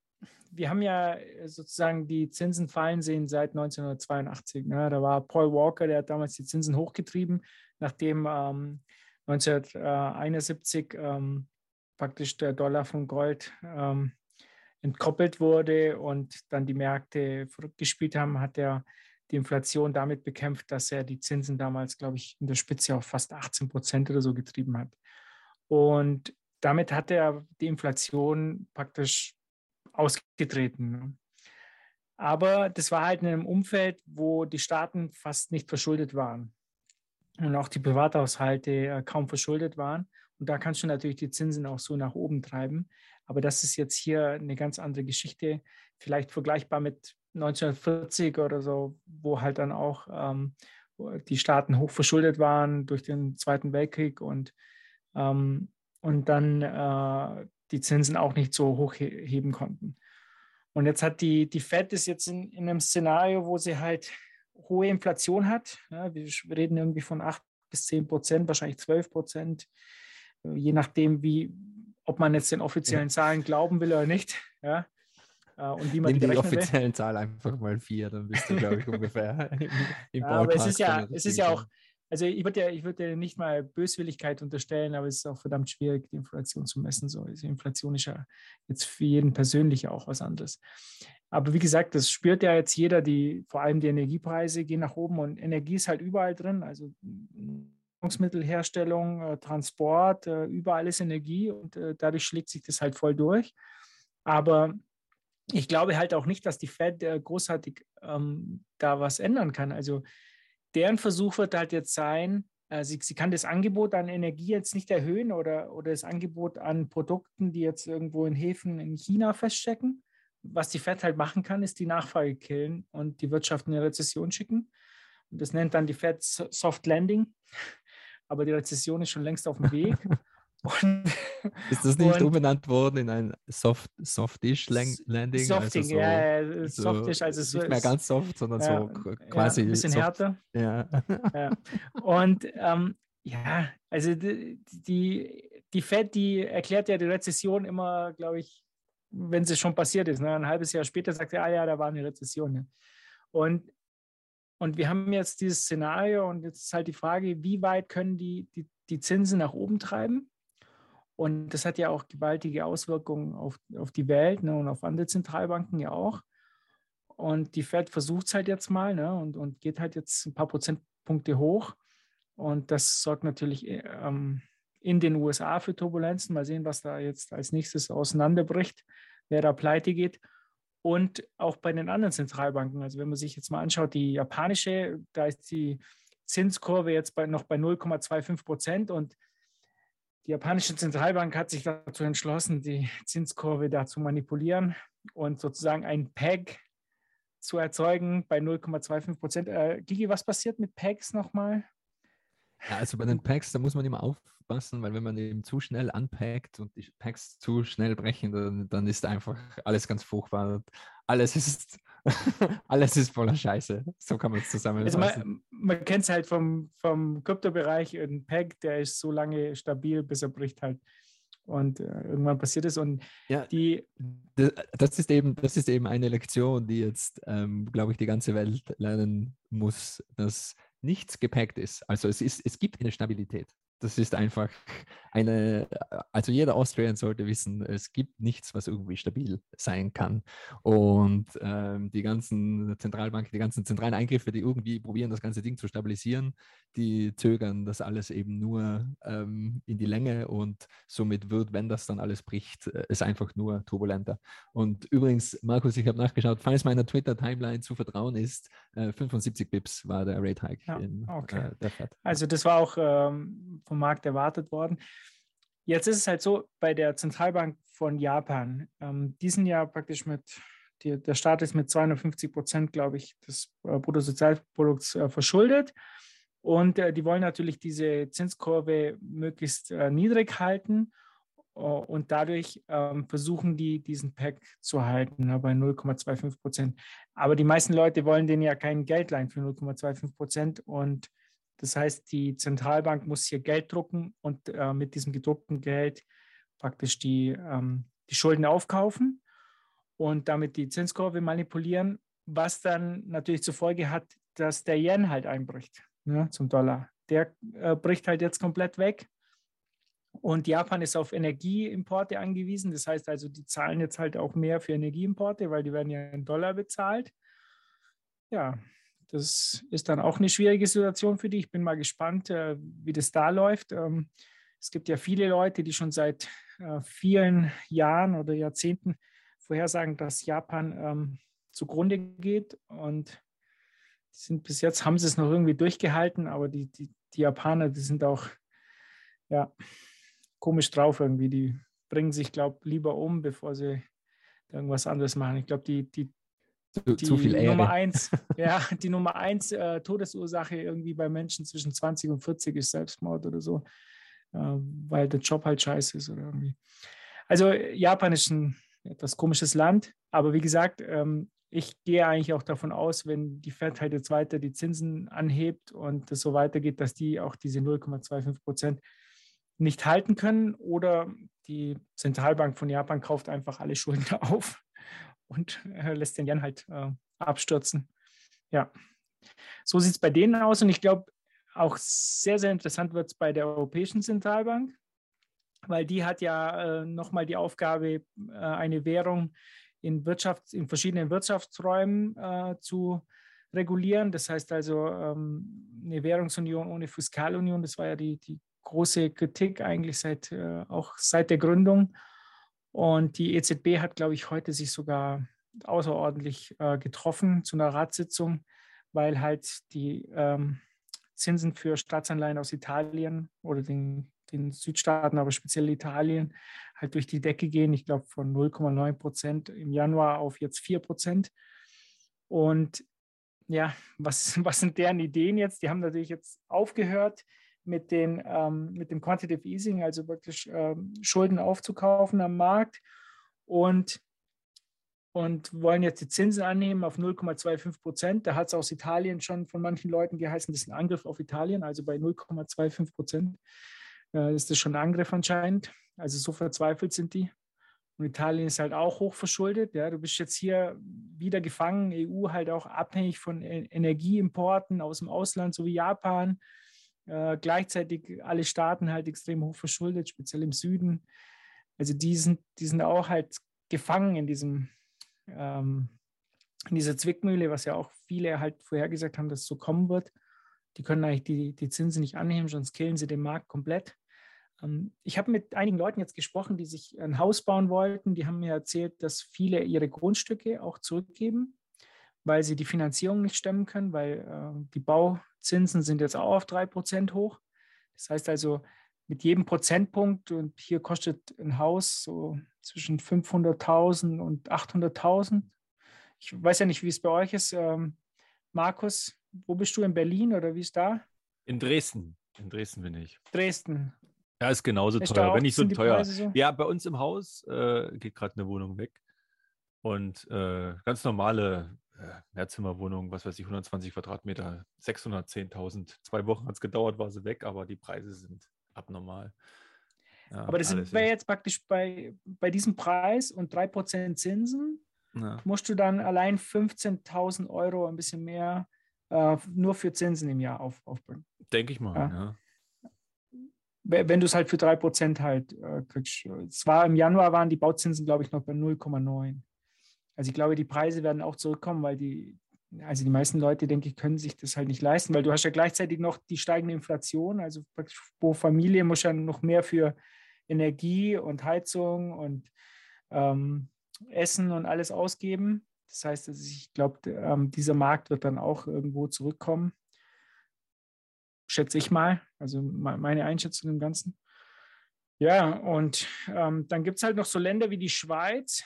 wir haben ja sozusagen die Zinsen fallen sehen seit 1982. Ne? Da war Paul Walker, der hat damals die Zinsen hochgetrieben, nachdem ähm, 1971 ähm, praktisch der Dollar von Gold ähm, entkoppelt wurde und dann die Märkte gespielt haben, hat er die Inflation damit bekämpft, dass er die Zinsen damals, glaube ich, in der Spitze auf fast 18 Prozent oder so getrieben hat. Und damit hat er die Inflation praktisch ausgetreten. Aber das war halt in einem Umfeld, wo die Staaten fast nicht verschuldet waren und auch die Privathaushalte äh, kaum verschuldet waren. Und da kannst du natürlich die Zinsen auch so nach oben treiben. Aber das ist jetzt hier eine ganz andere Geschichte, vielleicht vergleichbar mit 1940 oder so, wo halt dann auch ähm, die Staaten hoch verschuldet waren durch den Zweiten Weltkrieg und, ähm, und dann äh, die Zinsen auch nicht so hoch heben konnten. Und jetzt hat die, die Fed ist jetzt in, in einem Szenario, wo sie halt hohe Inflation hat. Ja, wir reden irgendwie von 8 bis 10 Prozent, wahrscheinlich 12 Prozent, äh, je nachdem, wie, ob man jetzt den offiziellen ja. Zahlen glauben will oder nicht. Ja. Äh, und wie man Nimm die, die offiziellen Zahlen einfach mal vier, dann bist du, glaube ich, ungefähr im, im ja, Aber es ist ja, es ist ja auch, also ich würde ja, ich würde nicht mal Böswilligkeit unterstellen, aber es ist auch verdammt schwierig, die Inflation zu messen. So, also Inflation ist ja jetzt für jeden persönlich auch was anderes. Aber wie gesagt, das spürt ja jetzt jeder, die, vor allem die Energiepreise gehen nach oben und Energie ist halt überall drin. Also Nahrungsmittelherstellung, äh, Transport, äh, überall ist Energie und äh, dadurch schlägt sich das halt voll durch. Aber ich glaube halt auch nicht, dass die Fed großartig ähm, da was ändern kann. Also deren Versuch wird halt jetzt sein, äh, sie, sie kann das Angebot an Energie jetzt nicht erhöhen oder, oder das Angebot an Produkten, die jetzt irgendwo in Häfen in China feststecken. Was die Fed halt machen kann, ist die Nachfrage killen und die Wirtschaft in eine Rezession schicken. Und das nennt dann die Fed Soft Landing. Aber die Rezession ist schon längst auf dem Weg. Und, ist das nicht und, umbenannt worden in ein Soft, Softish Landing? Softing, also so, ja, ja, Softish, also so, nicht mehr ganz soft, sondern ja, so quasi. Ja, ein bisschen soft. härter. Ja. ja. Und ähm, ja, also die, die, die Fed, die erklärt ja die Rezession immer, glaube ich, wenn sie schon passiert ist. Ne? Ein halbes Jahr später sagt er, ah ja, da war eine Rezession. Ne? Und, und wir haben jetzt dieses Szenario und jetzt ist halt die Frage, wie weit können die, die, die Zinsen nach oben treiben? Und das hat ja auch gewaltige Auswirkungen auf, auf die Welt ne, und auf andere Zentralbanken ja auch. Und die Fed versucht es halt jetzt mal ne, und, und geht halt jetzt ein paar Prozentpunkte hoch. Und das sorgt natürlich ähm, in den USA für Turbulenzen. Mal sehen, was da jetzt als nächstes auseinanderbricht, wer da pleite geht. Und auch bei den anderen Zentralbanken. Also wenn man sich jetzt mal anschaut, die japanische, da ist die Zinskurve jetzt bei, noch bei 0,25 Prozent und die japanische Zentralbank hat sich dazu entschlossen, die Zinskurve da zu manipulieren und sozusagen ein Peg zu erzeugen bei 0,25 Prozent. Äh, Gigi, was passiert mit Pegs nochmal? Ja, also bei den Packs, da muss man immer aufpassen, weil wenn man eben zu schnell anpackt und die Packs zu schnell brechen, dann, dann ist einfach alles ganz furchtbar. Alles ist Alles ist voller Scheiße. So kann man es zusammenfassen. Also man, man kennt es halt vom, vom Kryptobereich. Ein Peg, der ist so lange stabil, bis er bricht halt. Und äh, irgendwann passiert es. Und ja, die. Das ist, eben, das ist eben eine Lektion, die jetzt, ähm, glaube ich, die ganze Welt lernen muss, dass nichts gepackt ist. Also es, ist, es gibt eine Stabilität. Das ist einfach eine, also jeder Austrian sollte wissen, es gibt nichts, was irgendwie stabil sein kann. Und ähm, die ganzen Zentralbanken, die ganzen zentralen Eingriffe, die irgendwie probieren, das ganze Ding zu stabilisieren, die zögern das alles eben nur ähm, in die Länge und somit wird, wenn das dann alles bricht, äh, es einfach nur turbulenter. Und übrigens, Markus, ich habe nachgeschaut, falls meiner Twitter-Timeline zu vertrauen ist, äh, 75 Bips war der Rate Hike ja, in okay. äh, der Fed. Also das war auch ähm, vom Markt erwartet worden. Jetzt ist es halt so, bei der Zentralbank von Japan, ähm, diesen Jahr praktisch mit, die, der Staat ist mit 250 Prozent, glaube ich, des äh, Bruttosozialprodukts äh, verschuldet. Und äh, die wollen natürlich diese Zinskurve möglichst äh, niedrig halten. Uh, und dadurch ähm, versuchen die, diesen Pack zu halten ne, bei 0,25 Prozent. Aber die meisten Leute wollen denen ja kein Geld leihen für 0,25 Prozent. Und das heißt, die Zentralbank muss hier Geld drucken und äh, mit diesem gedruckten Geld praktisch die, ähm, die Schulden aufkaufen und damit die Zinskurve manipulieren, was dann natürlich zur Folge hat, dass der Yen halt einbricht ne, zum Dollar. Der äh, bricht halt jetzt komplett weg. Und Japan ist auf Energieimporte angewiesen. Das heißt also, die zahlen jetzt halt auch mehr für Energieimporte, weil die werden ja in Dollar bezahlt. Ja, das ist dann auch eine schwierige Situation für die. Ich bin mal gespannt, äh, wie das da läuft. Ähm, es gibt ja viele Leute, die schon seit äh, vielen Jahren oder Jahrzehnten vorhersagen, dass Japan ähm, zugrunde geht. Und sind bis jetzt haben sie es noch irgendwie durchgehalten, aber die, die, die Japaner, die sind auch ja, komisch drauf irgendwie. Die bringen sich, glaube ich, lieber um, bevor sie irgendwas anderes machen. Ich glaube, die, die, Zu, die zu viel Ehre. Nummer eins, ja, die Nummer eins äh, Todesursache irgendwie bei Menschen zwischen 20 und 40 ist Selbstmord oder so, äh, weil der Job halt scheiße ist oder irgendwie. Also Japan ist ein etwas komisches Land, aber wie gesagt, ähm, ich gehe eigentlich auch davon aus, wenn die Fed halt jetzt weiter die Zinsen anhebt und das so weitergeht, dass die auch diese 0,25 Prozent nicht halten können oder die Zentralbank von Japan kauft einfach alle Schulden auf und äh, lässt den Yen halt äh, abstürzen. Ja, so sieht es bei denen aus und ich glaube, auch sehr, sehr interessant wird es bei der Europäischen Zentralbank, weil die hat ja äh, nochmal die Aufgabe, äh, eine Währung in, Wirtschafts-, in verschiedenen Wirtschaftsräumen äh, zu regulieren. Das heißt also ähm, eine Währungsunion ohne Fiskalunion, das war ja die, die große Kritik eigentlich seit, äh, auch seit der Gründung. Und die EZB hat, glaube ich, heute sich sogar außerordentlich äh, getroffen zu einer Ratssitzung, weil halt die ähm, Zinsen für Staatsanleihen aus Italien oder den, den Südstaaten, aber speziell Italien, halt durch die Decke gehen. Ich glaube, von 0,9 Prozent im Januar auf jetzt 4 Prozent. Und ja, was, was sind deren Ideen jetzt? Die haben natürlich jetzt aufgehört, mit, den, ähm, mit dem Quantitative Easing, also wirklich ähm, Schulden aufzukaufen am Markt und, und wollen jetzt die Zinsen annehmen auf 0,25 Prozent. Da hat es aus Italien schon von manchen Leuten geheißen, das ist ein Angriff auf Italien, also bei 0,25 Prozent äh, ist das schon ein Angriff anscheinend. Also so verzweifelt sind die. Und Italien ist halt auch hoch verschuldet. Ja, du bist jetzt hier wieder gefangen, EU halt auch abhängig von E- Energieimporten aus dem Ausland, so wie Japan. Äh, gleichzeitig alle Staaten halt extrem hoch verschuldet, speziell im Süden. Also die sind, die sind auch halt gefangen in diesem, ähm, in dieser Zwickmühle, was ja auch viele halt vorhergesagt haben, dass es so kommen wird. Die können eigentlich die, die Zinsen nicht annehmen, sonst killen sie den Markt komplett. Ähm, ich habe mit einigen Leuten jetzt gesprochen, die sich ein Haus bauen wollten. Die haben mir erzählt, dass viele ihre Grundstücke auch zurückgeben, weil sie die Finanzierung nicht stemmen können, weil äh, die Bauzinsen sind jetzt auch auf 3% hoch. Das heißt also, mit jedem Prozentpunkt, und hier kostet ein Haus so zwischen 500.000 und 800.000. Ich weiß ja nicht, wie es bei euch ist. Ähm, Markus, wo bist du in Berlin oder wie ist da? In Dresden. In Dresden bin ich. Dresden. Ja, ist genauso Ist teuer, wenn nicht so teuer. So? Ja, bei uns im Haus äh, geht gerade eine Wohnung weg. Und äh, ganz normale Mehrzimmerwohnung, was weiß ich, 120 Quadratmeter, 610.000. Zwei Wochen hat es gedauert, war sie weg, aber die Preise sind abnormal. Ja, Aber das wäre ist- jetzt praktisch bei, bei diesem Preis und 3% Zinsen, Ja. musst du dann allein 15.000 Euro, ein bisschen mehr, äh, nur für Zinsen im Jahr auf, aufbringen. Denke ich mal, Ja. ja. We- Wenn du es halt für 3% halt äh, kriegst. Es war im Januar waren die Bauzinsen, glaube ich, noch bei 0,9. Also ich glaube, die Preise werden auch zurückkommen, weil die, also die meisten Leute, denke ich, können sich das halt nicht leisten, weil du hast ja gleichzeitig noch die steigende Inflation, also pro Familie muss ja noch mehr für Energie und Heizung und ähm, Essen und alles ausgeben. Das heißt, also ich glaube, ähm, dieser Markt wird dann auch irgendwo zurückkommen. Schätze ich mal. Also me- meine Einschätzung im Ganzen. Ja, und ähm, dann gibt es halt noch so Länder wie die Schweiz,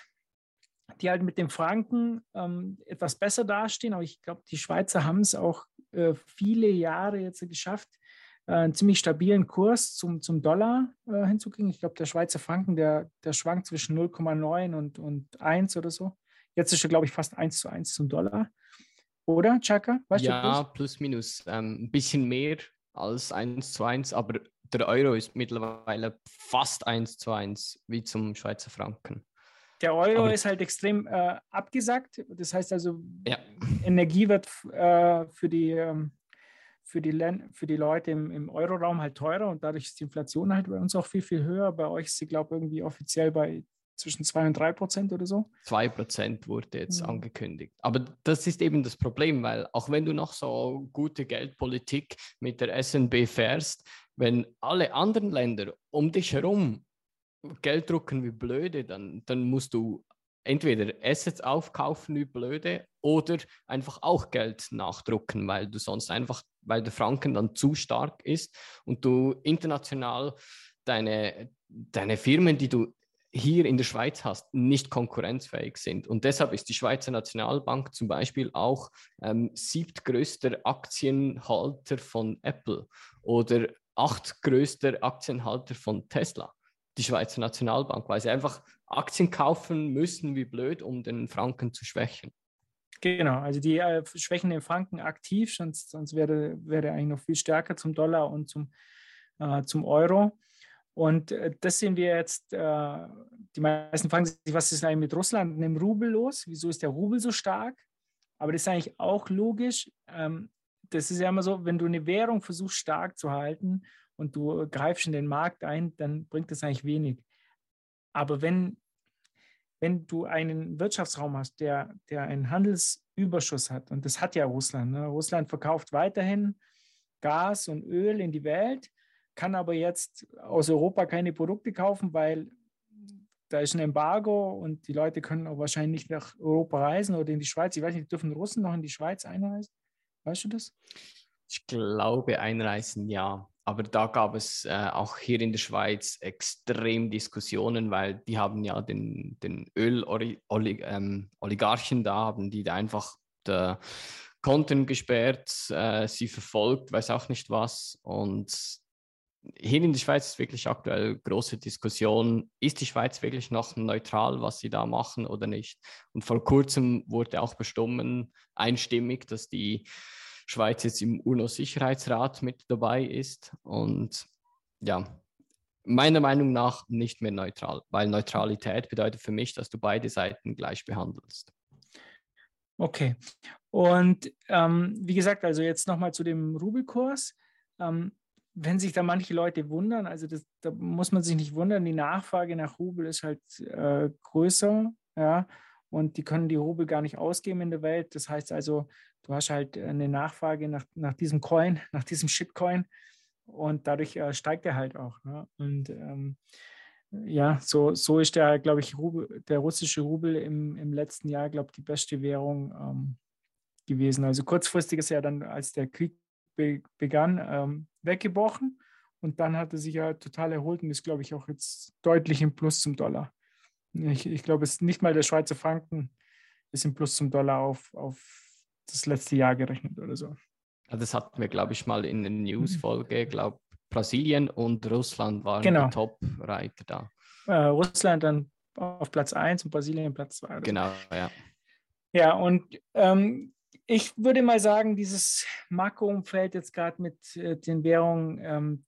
die halt mit dem Franken ähm, etwas besser dastehen. Aber ich glaube, die Schweizer haben es auch äh, viele Jahre jetzt geschafft, äh, einen ziemlich stabilen Kurs zum, zum Dollar äh, hinzukriegen. Ich glaube, der Schweizer Franken, der, der schwankt zwischen 0,9 und, und 1 oder so. Jetzt ist er, glaube ich, fast 1 zu 1 zum Dollar. Oder, Chaka? Weißt ja, plus minus. Ähm, ein bisschen mehr als 1 zu 1, aber der Euro ist mittlerweile fast 1 zu 1 wie zum Schweizer Franken. Der Euro Aber- ist halt extrem äh, abgesackt. Das heißt also, Ja. Energie wird äh, für, die, ähm, für, die für die Leute im, im Euroraum halt teurer und dadurch ist die Inflation halt bei uns auch viel, viel höher. Bei euch ist sie, glaube ich, irgendwie offiziell bei zwischen 2 und 3 Prozent oder so. 2% wurde jetzt Mhm. angekündigt. Aber das ist eben das Problem, weil auch wenn du noch so gute Geldpolitik mit der SNB fährst, wenn alle anderen Länder um dich herum Geld drucken wie blöde, dann, dann musst du entweder Assets aufkaufen wie blöde oder einfach auch Geld nachdrucken, weil du sonst einfach, weil der Franken dann zu stark ist und du international deine, deine Firmen, die du hier in der Schweiz hast, nicht konkurrenzfähig sind. Und deshalb ist die Schweizer Nationalbank zum Beispiel auch ähm, siebtgrößter Aktienhalter von Apple oder achtgrößter Aktienhalter von Tesla, die Schweizer Nationalbank, weil sie einfach Aktien kaufen müssen wie blöd, um den Franken zu schwächen. Genau, also die äh, schwächen den Franken aktiv, sonst, sonst wäre, wäre eigentlich noch viel stärker zum Dollar und zum, äh, zum Euro. Und äh, das sehen wir jetzt, äh, die meisten fragen sich, was ist eigentlich mit Russland und dem Rubel los? Wieso ist der Rubel so stark? Aber das ist eigentlich auch logisch. Ähm, das ist ja immer so, wenn du eine Währung versuchst stark zu halten und du greifst in den Markt ein, dann bringt das eigentlich wenig. Aber wenn, wenn du einen Wirtschaftsraum hast, der, der einen Handelsüberschuss hat, und das hat ja Russland, ne? Russland verkauft weiterhin Gas und Öl in die Welt, kann aber jetzt aus Europa keine Produkte kaufen, weil da ist ein Embargo und die Leute können auch wahrscheinlich nicht nach Europa reisen oder in die Schweiz. Ich weiß nicht, dürfen Russen noch in die Schweiz einreisen? Weißt du das? Ich glaube, einreisen ja. Aber da gab es äh, auch hier in der Schweiz extrem Diskussionen, weil die haben ja den, den Öl-Oligarchen ähm, da, haben die da einfach der Konten gesperrt, äh, sie verfolgt, weiß auch nicht was. Und hier in der Schweiz ist wirklich aktuell große Diskussion, ist die Schweiz wirklich noch neutral, was sie da machen oder nicht? Und vor kurzem wurde auch bestimmt einstimmig, dass die Schweiz jetzt im UNO-Sicherheitsrat mit dabei ist. Und ja, meiner Meinung nach nicht mehr neutral, weil Neutralität bedeutet für mich, dass du beide Seiten gleich behandelst. Okay. Und ähm, wie gesagt, also jetzt nochmal zu dem Rubelkurs. Ähm, wenn sich da manche Leute wundern, also das, da muss man sich nicht wundern, die Nachfrage nach Rubel ist halt äh, größer, ja, und die können die Rubel gar nicht ausgeben in der Welt. Das heißt also, du hast halt eine Nachfrage nach, nach diesem Coin, nach diesem Shitcoin und dadurch äh, steigt er halt auch. Ne? Und ähm, ja, so, so ist der, glaube ich, Rubel, der russische Rubel im, im letzten Jahr, glaube ich, die beste Währung ähm, gewesen. Also kurzfristig ist er dann, als der Krieg be begann, ähm, weggebrochen. Und dann hat er sich ja total erholt und ist, glaube ich, auch jetzt deutlich im Plus zum Dollar. Ich, ich glaube, es ist nicht mal der Schweizer Franken ist im Plus zum Dollar auf, auf das letzte Jahr gerechnet oder so. Ja, das hatten wir, glaube ich, mal in der News-Folge. Ich glaube, Brasilien und Russland waren genau. die Top-Reiter da. Äh, Russland dann auf Platz 1 und Brasilien Platz 2. Genau, ja. Ja, und ähm, ich würde mal sagen, dieses Makroumfeld jetzt gerade mit äh, den Währungen, ähm,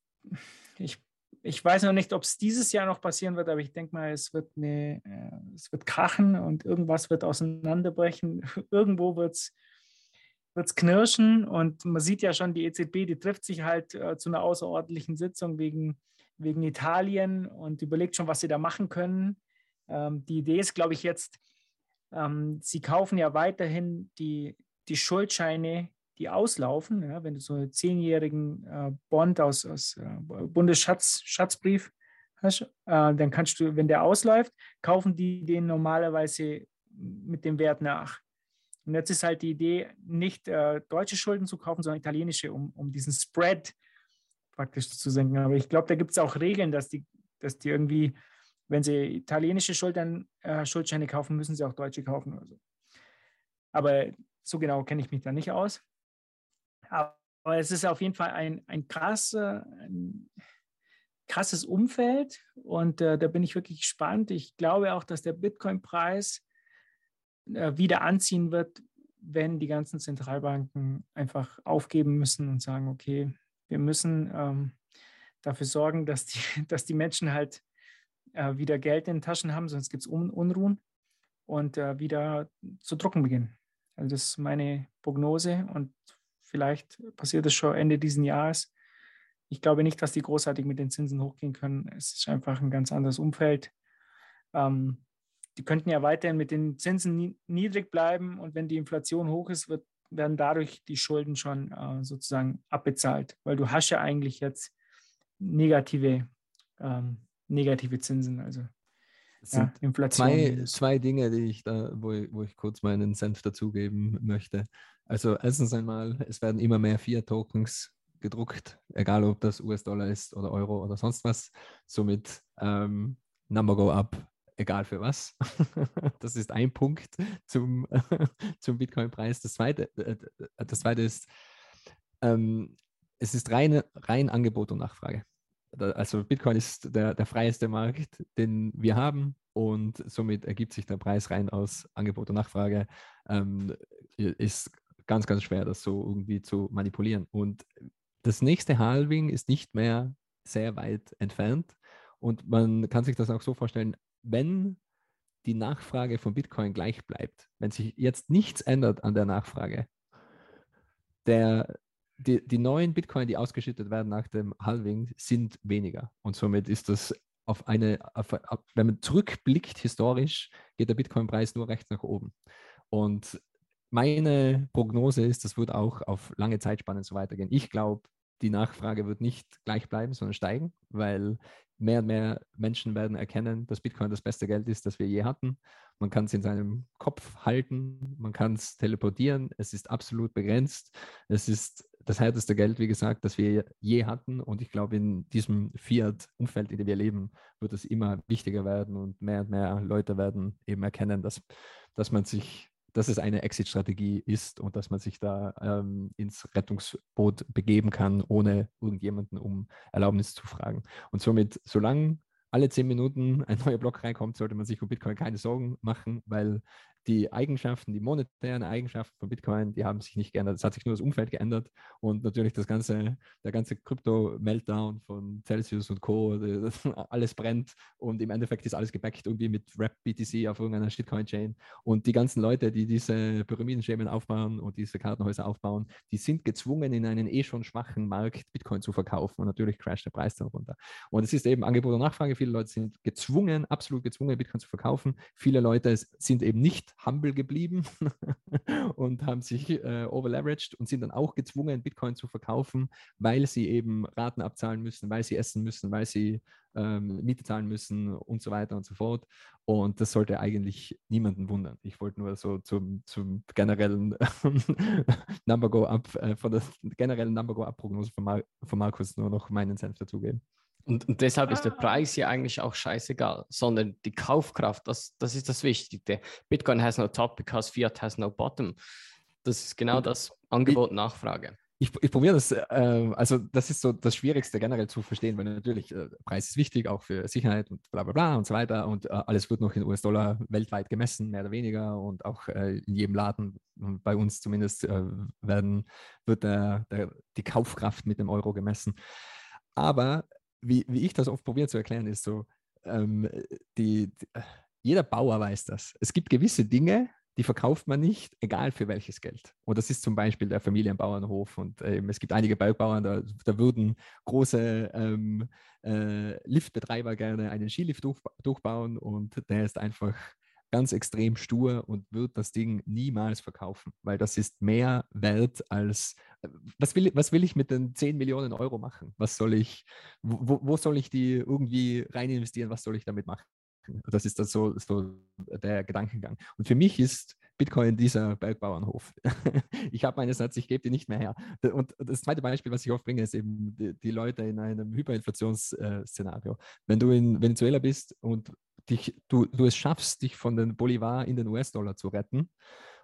ich, weiß noch nicht, ob es dieses Jahr noch passieren wird, aber ich denke mal, es wird, eine, äh, es wird krachen und irgendwas wird auseinanderbrechen. Irgendwo wird es knirschen und man sieht ja schon, die EZB, die trifft sich halt äh, zu einer außerordentlichen Sitzung wegen, wegen Italien und überlegt schon, was sie da machen können. Ähm, die Idee ist, glaube ich, jetzt, ähm, sie kaufen ja weiterhin die, die Schuldscheine, die auslaufen, ja, wenn du so einen zehnjährigen äh, Bond aus, aus äh, Bundesschatzbrief hast, äh, dann kannst du, wenn der ausläuft, kaufen die den normalerweise mit dem Wert nach. Und jetzt ist halt die Idee, nicht äh, deutsche Schulden zu kaufen, sondern italienische, um, um diesen Spread praktisch zu senken. Aber ich glaube, da gibt es auch Regeln, dass die, dass die irgendwie, wenn sie italienische Schulden, äh, Schuldscheine kaufen, müssen sie auch deutsche kaufen oder so. Aber so genau kenne ich mich da nicht aus. Aber es ist auf jeden Fall ein, ein, krasse, ein krasses Umfeld und äh, da bin ich wirklich gespannt. Ich glaube auch, dass der Bitcoin-Preis äh, wieder anziehen wird, wenn die ganzen Zentralbanken einfach aufgeben müssen und sagen, okay, wir müssen ähm, dafür sorgen, dass die, dass die Menschen halt äh, wieder Geld in den Taschen haben, sonst gibt es Un Unruhen und äh, wieder zu drucken beginnen. Also das ist meine Prognose und vielleicht passiert es schon Ende dieses Jahres. Ich glaube nicht, dass die großartig mit den Zinsen hochgehen können. Es ist einfach ein ganz anderes Umfeld. Ähm, die könnten ja weiterhin mit den Zinsen niedrig bleiben und wenn die Inflation hoch ist, wird, werden dadurch die Schulden schon äh, sozusagen abbezahlt, weil du hast ja eigentlich jetzt negative, ähm, negative Zinsen. Also sind Ja, Inflation. zwei, zwei Dinge, die ich da, wo ich, wo ich kurz meinen Senf dazugeben möchte. Also erstens einmal, es werden immer mehr Fiat-Tokens gedruckt, egal ob das US-Dollar ist oder Euro oder sonst was. Somit ähm, Number go up, egal für was. das ist ein Punkt zum, zum Bitcoin-Preis. Das zweite, äh, das zweite ist, ähm, es ist reine, rein Angebot und Nachfrage. Also Bitcoin ist der, der freieste Markt, den wir haben und somit ergibt sich der Preis rein aus Angebot und Nachfrage. Ähm, ist ganz, ganz schwer, das so irgendwie zu manipulieren. Und das nächste Halving ist nicht mehr sehr weit entfernt. Und man kann sich das auch so vorstellen, wenn die Nachfrage von Bitcoin gleich bleibt, wenn sich jetzt nichts ändert an der Nachfrage, der, die, die neuen Bitcoin, die ausgeschüttet werden nach dem Halving, sind weniger. Und somit ist das auf eine, auf, wenn man zurückblickt historisch, geht der Bitcoin-Preis nur rechts nach oben. Und meine Prognose ist, das wird auch auf lange Zeitspannen so weitergehen. Ich glaube, die Nachfrage wird nicht gleich bleiben, sondern steigen, weil mehr und mehr Menschen werden erkennen, dass Bitcoin das beste Geld ist, das wir je hatten. Man kann es in seinem Kopf halten, man kann es teleportieren, es ist absolut begrenzt. Es ist das härteste Geld, wie gesagt, das wir je hatten. Und ich glaube, in diesem Fiat-Umfeld, in dem wir leben, wird es immer wichtiger werden und mehr und mehr Leute werden eben erkennen, dass, dass man sich dass es eine Exit-Strategie ist und dass man sich da ähm, ins Rettungsboot begeben kann, ohne irgendjemanden um Erlaubnis zu fragen. Und somit, solange alle zehn Minuten ein neuer Block reinkommt, sollte man sich um Bitcoin keine Sorgen machen, weil die Eigenschaften, die monetären Eigenschaften von Bitcoin, die haben sich nicht geändert. Es hat sich nur das Umfeld geändert und natürlich das ganze, der ganze Krypto-Meltdown von Celsius und Co., alles brennt und im Endeffekt ist alles gebackt irgendwie mit Rap BTC auf irgendeiner Shitcoin-Chain und die ganzen Leute, die diese Pyramidenschemen aufbauen und diese Kartenhäuser aufbauen, die sind gezwungen, in einen eh schon schwachen Markt Bitcoin zu verkaufen und natürlich crasht der Preis dann runter. Und es ist eben Angebot und Nachfrage. Viele Leute sind gezwungen, absolut gezwungen, Bitcoin zu verkaufen. Viele Leute sind eben nicht humble geblieben und haben sich äh, overleveraged und sind dann auch gezwungen, Bitcoin zu verkaufen, weil sie eben Raten abzahlen müssen, weil sie essen müssen, weil sie ähm, Miete zahlen müssen und so weiter und so fort. Und das sollte eigentlich niemanden wundern. Ich wollte nur so zum, zum generellen Number Go Up, äh, von der generellen Number Go Up Prognose von, Mar von Markus nur noch meinen Senf dazugeben. Und, und, deshalb ist der Preis hier eigentlich auch scheißegal, sondern die Kaufkraft, das, das ist das Wichtige. Bitcoin has no top because Fiat has no bottom. Das ist genau das Angebot, Nachfrage. Ich, ich probiere das, äh, also das ist so das Schwierigste generell zu verstehen, weil natürlich äh, Preis ist wichtig, auch für Sicherheit und bla bla bla und so weiter. Und äh, alles wird noch in US-Dollar weltweit gemessen, mehr oder weniger. Und auch äh, in jedem Laden, bei uns zumindest, äh, werden, wird die Kaufkraft mit dem Euro gemessen. Aber wie, wie ich das oft probiere zu erklären, ist so, ähm, die, die, jeder Bauer weiß das. Es gibt gewisse Dinge, die verkauft man nicht, egal für welches Geld. Und das ist zum Beispiel der Familienbauernhof. Und ähm, es gibt einige Bergbauern, da, da würden große ähm, äh, Liftbetreiber gerne einen Skilift durch, durchbauen und der ist einfach ganz extrem stur und wird das Ding niemals verkaufen, weil das ist mehr wert als, was will, was will ich mit den 10 Millionen Euro machen? Was soll ich, wo, wo soll ich die irgendwie rein investieren? Was soll ich damit machen? Das ist das so, so der Gedankengang. Und für mich ist Bitcoin dieser Bergbauernhof. ich habe meinen Satz, ich gebe die nicht mehr her. Und das zweite Beispiel, was ich oft bringe, ist eben die, die Leute in einem Hyperinflationsszenario. Wenn du in Venezuela bist und dich, du, du es schaffst, dich von den Bolivar in den US-Dollar zu retten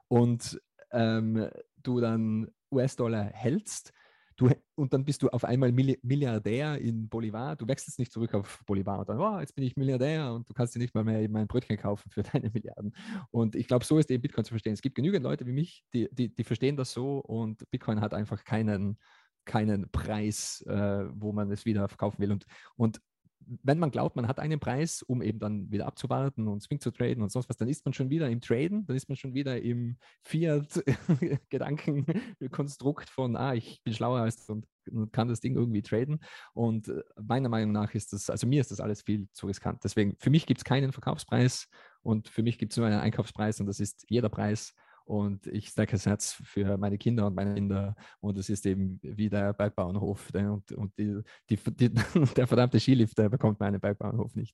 und ähm, du dann US-Dollar hältst, Du, und dann bist du auf einmal Milliardär in Bolivar. Du wechselst nicht zurück auf Bolivar und dann, oh, jetzt bin ich Milliardär und du kannst dir nicht mal mehr eben ein Brötchen kaufen für deine Milliarden. Und ich glaube, so ist eben Bitcoin zu verstehen. Es gibt genügend Leute wie mich, die, die, die verstehen das so und Bitcoin hat einfach keinen, keinen Preis, äh, wo man es wieder verkaufen will. Und, und wenn man glaubt, man hat einen Preis, um eben dann wieder abzuwarten und Swing zu traden und sonst was, dann ist man schon wieder im Traden, dann ist man schon wieder im Fiat-Gedankenkonstrukt von, ah, ich bin schlauer als und, kann das Ding irgendwie traden. Und meiner Meinung nach ist das, also mir ist das alles viel zu riskant. Deswegen, für mich gibt es keinen Verkaufspreis und für mich gibt es nur einen Einkaufspreis und das ist jeder Preis. Und ich stecke das Herz für meine Kinder und meine Kinder. Und es ist eben wie der Bergbauernhof. Und, und die, die, die, der verdammte Skilift, der bekommt meinen Bergbauernhof nicht.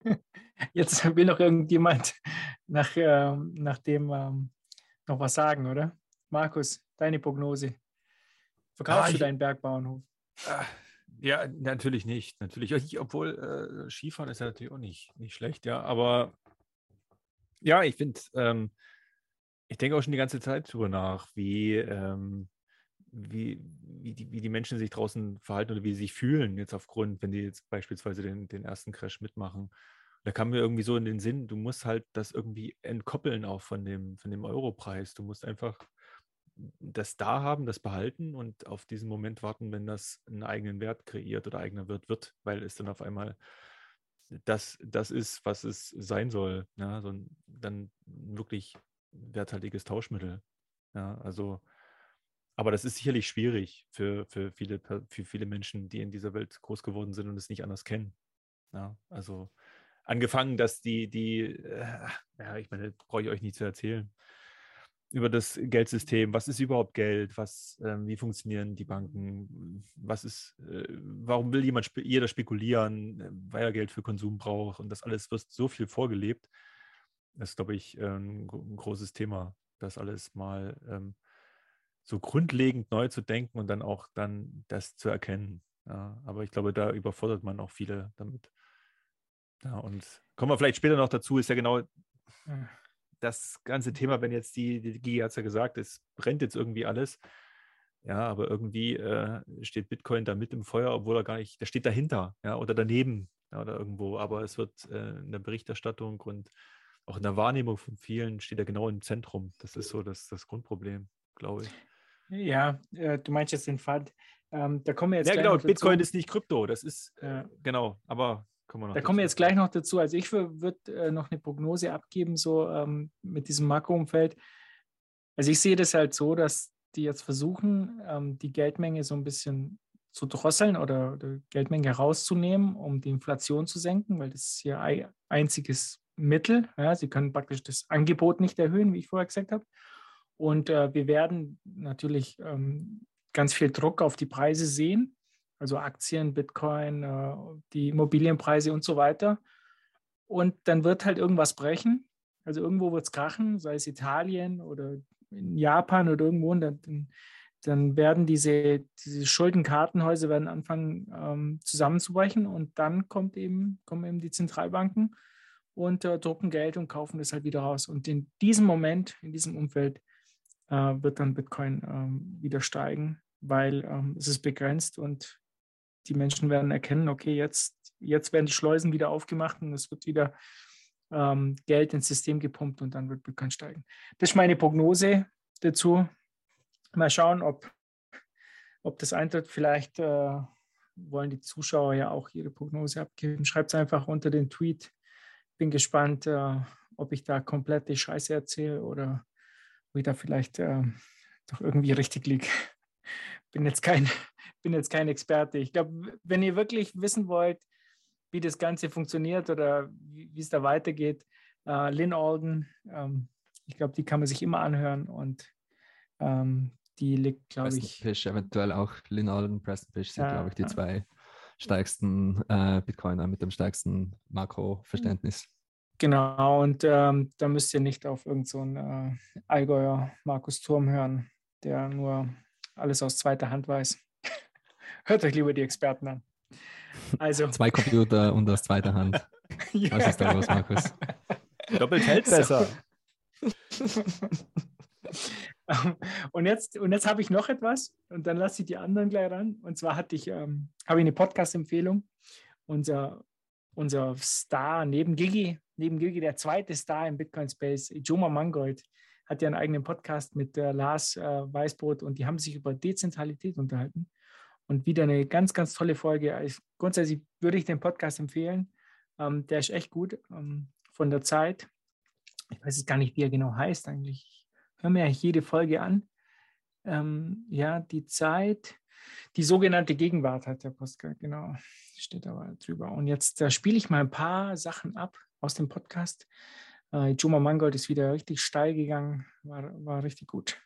Jetzt will noch irgendjemand nach, äh, nach dem ähm, noch was sagen, oder? Markus, deine Prognose. Verkaufst Ah, du ich- deinen Bergbauernhof? Ah, Ja, natürlich nicht. Natürlich, ich- obwohl äh, Skifahren ist ja natürlich auch nicht, nicht schlecht, ja. Aber ja, ich finde, ähm, ich denke auch schon die ganze Zeit drüber nach, wie, ähm, wie, wie, die, wie die Menschen sich draußen verhalten oder wie sie sich fühlen, jetzt aufgrund, wenn die jetzt beispielsweise den, den ersten Crash mitmachen. Da kam mir irgendwie so in den Sinn, du musst halt das irgendwie entkoppeln auch von dem, von dem Europreis. Du musst einfach das da haben, das behalten und auf diesen Moment warten, wenn das einen eigenen Wert kreiert oder eigener Wert wird, weil es dann auf einmal das, das ist, was es sein soll. Ja, so ein, dann wirklich werthaltiges Tauschmittel. Ja, also, aber das ist sicherlich schwierig für, für, viele, für viele Menschen, die in dieser Welt groß geworden sind und es nicht anders kennen. Ja, also angefangen, dass die, die, äh, ja, ich meine, brauche ich euch nicht zu erzählen über das Geldsystem. Was ist überhaupt Geld? Was, ähm, wie funktionieren die Banken? Was ist, äh, warum will jemand, spe jeder spekulieren, äh, weil er Geld für Konsum braucht? Und das alles wird so viel vorgelebt. Das ist, glaube ich, äh, ein, gro- ein großes Thema, das alles mal ähm, so grundlegend neu zu denken und dann auch dann das zu erkennen. Ja, aber ich glaube, da überfordert man auch viele damit. Ja, und kommen wir vielleicht später noch dazu, ist ja genau Ja. Das ganze Thema, wenn jetzt die, die Gigi hat es ja gesagt, es brennt jetzt irgendwie alles. Ja, aber irgendwie äh, steht Bitcoin da mit im Feuer, obwohl er gar nicht, der steht dahinter, ja, oder daneben, ja, oder irgendwo. Aber es wird äh, in der Berichterstattung und auch in der Wahrnehmung von vielen steht er genau im Zentrum. Das ist so das, das Grundproblem, glaube ich. Ja, äh, du meinst jetzt den Fall. Ähm, da kommen wir jetzt Ja, genau, noch dazu. Bitcoin ist nicht Krypto, das ist, äh, Ja. genau, aber kommen Da kommen wir jetzt gleich noch dazu. Also ich würde äh, noch eine Prognose abgeben, so ähm, mit diesem Makroumfeld. Also ich sehe das halt so, dass die jetzt versuchen, ähm, die Geldmenge so ein bisschen zu drosseln oder, oder Geldmenge rauszunehmen, um die Inflation zu senken, weil das ist ihr ei- einziges Mittel. Ja, sie können praktisch das Angebot nicht erhöhen, wie ich vorher gesagt habe. Und äh, wir werden natürlich ähm, ganz viel Druck auf die Preise sehen, also Aktien, Bitcoin, äh, die Immobilienpreise und so weiter. Und dann wird halt irgendwas brechen. Also irgendwo wird es krachen, sei es Italien oder in Japan oder irgendwo. Und dann, dann werden diese, diese Schuldenkartenhäuser werden anfangen ähm, zusammenzubrechen und dann kommt eben, kommen eben die Zentralbanken und äh, drucken Geld und kaufen das halt wieder raus. Und in diesem Moment, in diesem Umfeld, äh, wird dann Bitcoin ähm, wieder steigen, weil ähm, es ist begrenzt und die Menschen werden erkennen, okay, jetzt, jetzt werden die Schleusen wieder aufgemacht und es wird wieder ähm, Geld ins System gepumpt und dann wird Bitcoin steigen. Das ist meine Prognose dazu. Mal schauen, ob, ob das eintritt. Vielleicht äh, wollen die Zuschauer ja auch ihre Prognose abgeben. Schreibt es einfach unter den Tweet. Bin gespannt, äh, ob ich da komplett die Scheiße erzähle oder da vielleicht äh, doch irgendwie richtig liege. Bin jetzt kein, bin jetzt kein Experte. Ich glaube, wenn ihr wirklich wissen wollt, wie das Ganze funktioniert oder wie es da weitergeht, äh, Lynn Alden, ähm, ich glaube, die kann man sich immer anhören und ähm, die liegt, glaube ich, Fish, eventuell auch Lynn Alden, Preston Fish sind, Ja, glaube ich, die ja. zwei stärksten äh, Bitcoiner mit dem stärksten Makroverständnis. genau. Und ähm, da müsst ihr nicht auf irgendeinen so einen, äh, Allgäuer Markus Turm hören, der nur alles aus zweiter Hand weiß. Hört euch lieber die Experten an. Also, Zwei Computer und aus zweiter Hand. Was ist da los, Markus? Doppelt hält besser. und jetzt, und jetzt habe ich noch etwas und dann lasse ich die anderen gleich ran. Und zwar hatte ich, ähm, habe ich eine Podcast-Empfehlung. Unser, unser Star neben Gigi, neben Gigi, der zweite Star im Bitcoin-Space, Joma Mangold, hat ja einen eigenen Podcast mit äh, Lars äh, Weißbrot und die haben sich über Dezentralität unterhalten. Und wieder eine ganz, ganz tolle Folge. Ich, grundsätzlich würde ich den Podcast empfehlen. Ähm, der ist echt gut ähm, von der Zeit. Ich weiß jetzt gar nicht, wie er genau heißt eigentlich. Ich höre mir eigentlich jede Folge an. Ähm, ja, die Zeit, die sogenannte Gegenwart hat der Podcast, genau, steht aber drüber. Und jetzt äh, spiele ich mal ein paar Sachen ab aus dem Podcast. Äh, Juma Mangold ist wieder richtig steil gegangen, war, war richtig gut.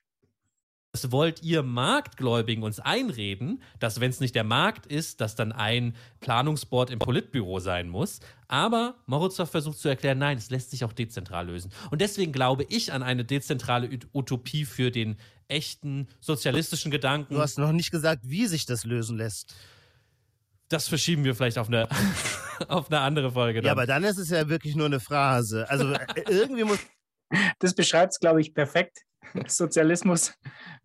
Das wollt ihr Marktgläubigen uns einreden, dass wenn es nicht der Markt ist, dass dann ein Planungsboard im Politbüro sein muss. Aber Morozov versucht zu erklären, nein, es lässt sich auch dezentral lösen. Und deswegen glaube ich an eine dezentrale Ut- Utopie für den echten sozialistischen Gedanken. Du hast noch nicht gesagt, wie sich das lösen lässt. Das verschieben wir vielleicht auf eine, auf eine andere Folge. Dann. Ja, aber dann ist es ja wirklich nur eine Phrase. Also äh, irgendwie muss. Das beschreibt es, glaube ich, perfekt. Sozialismus.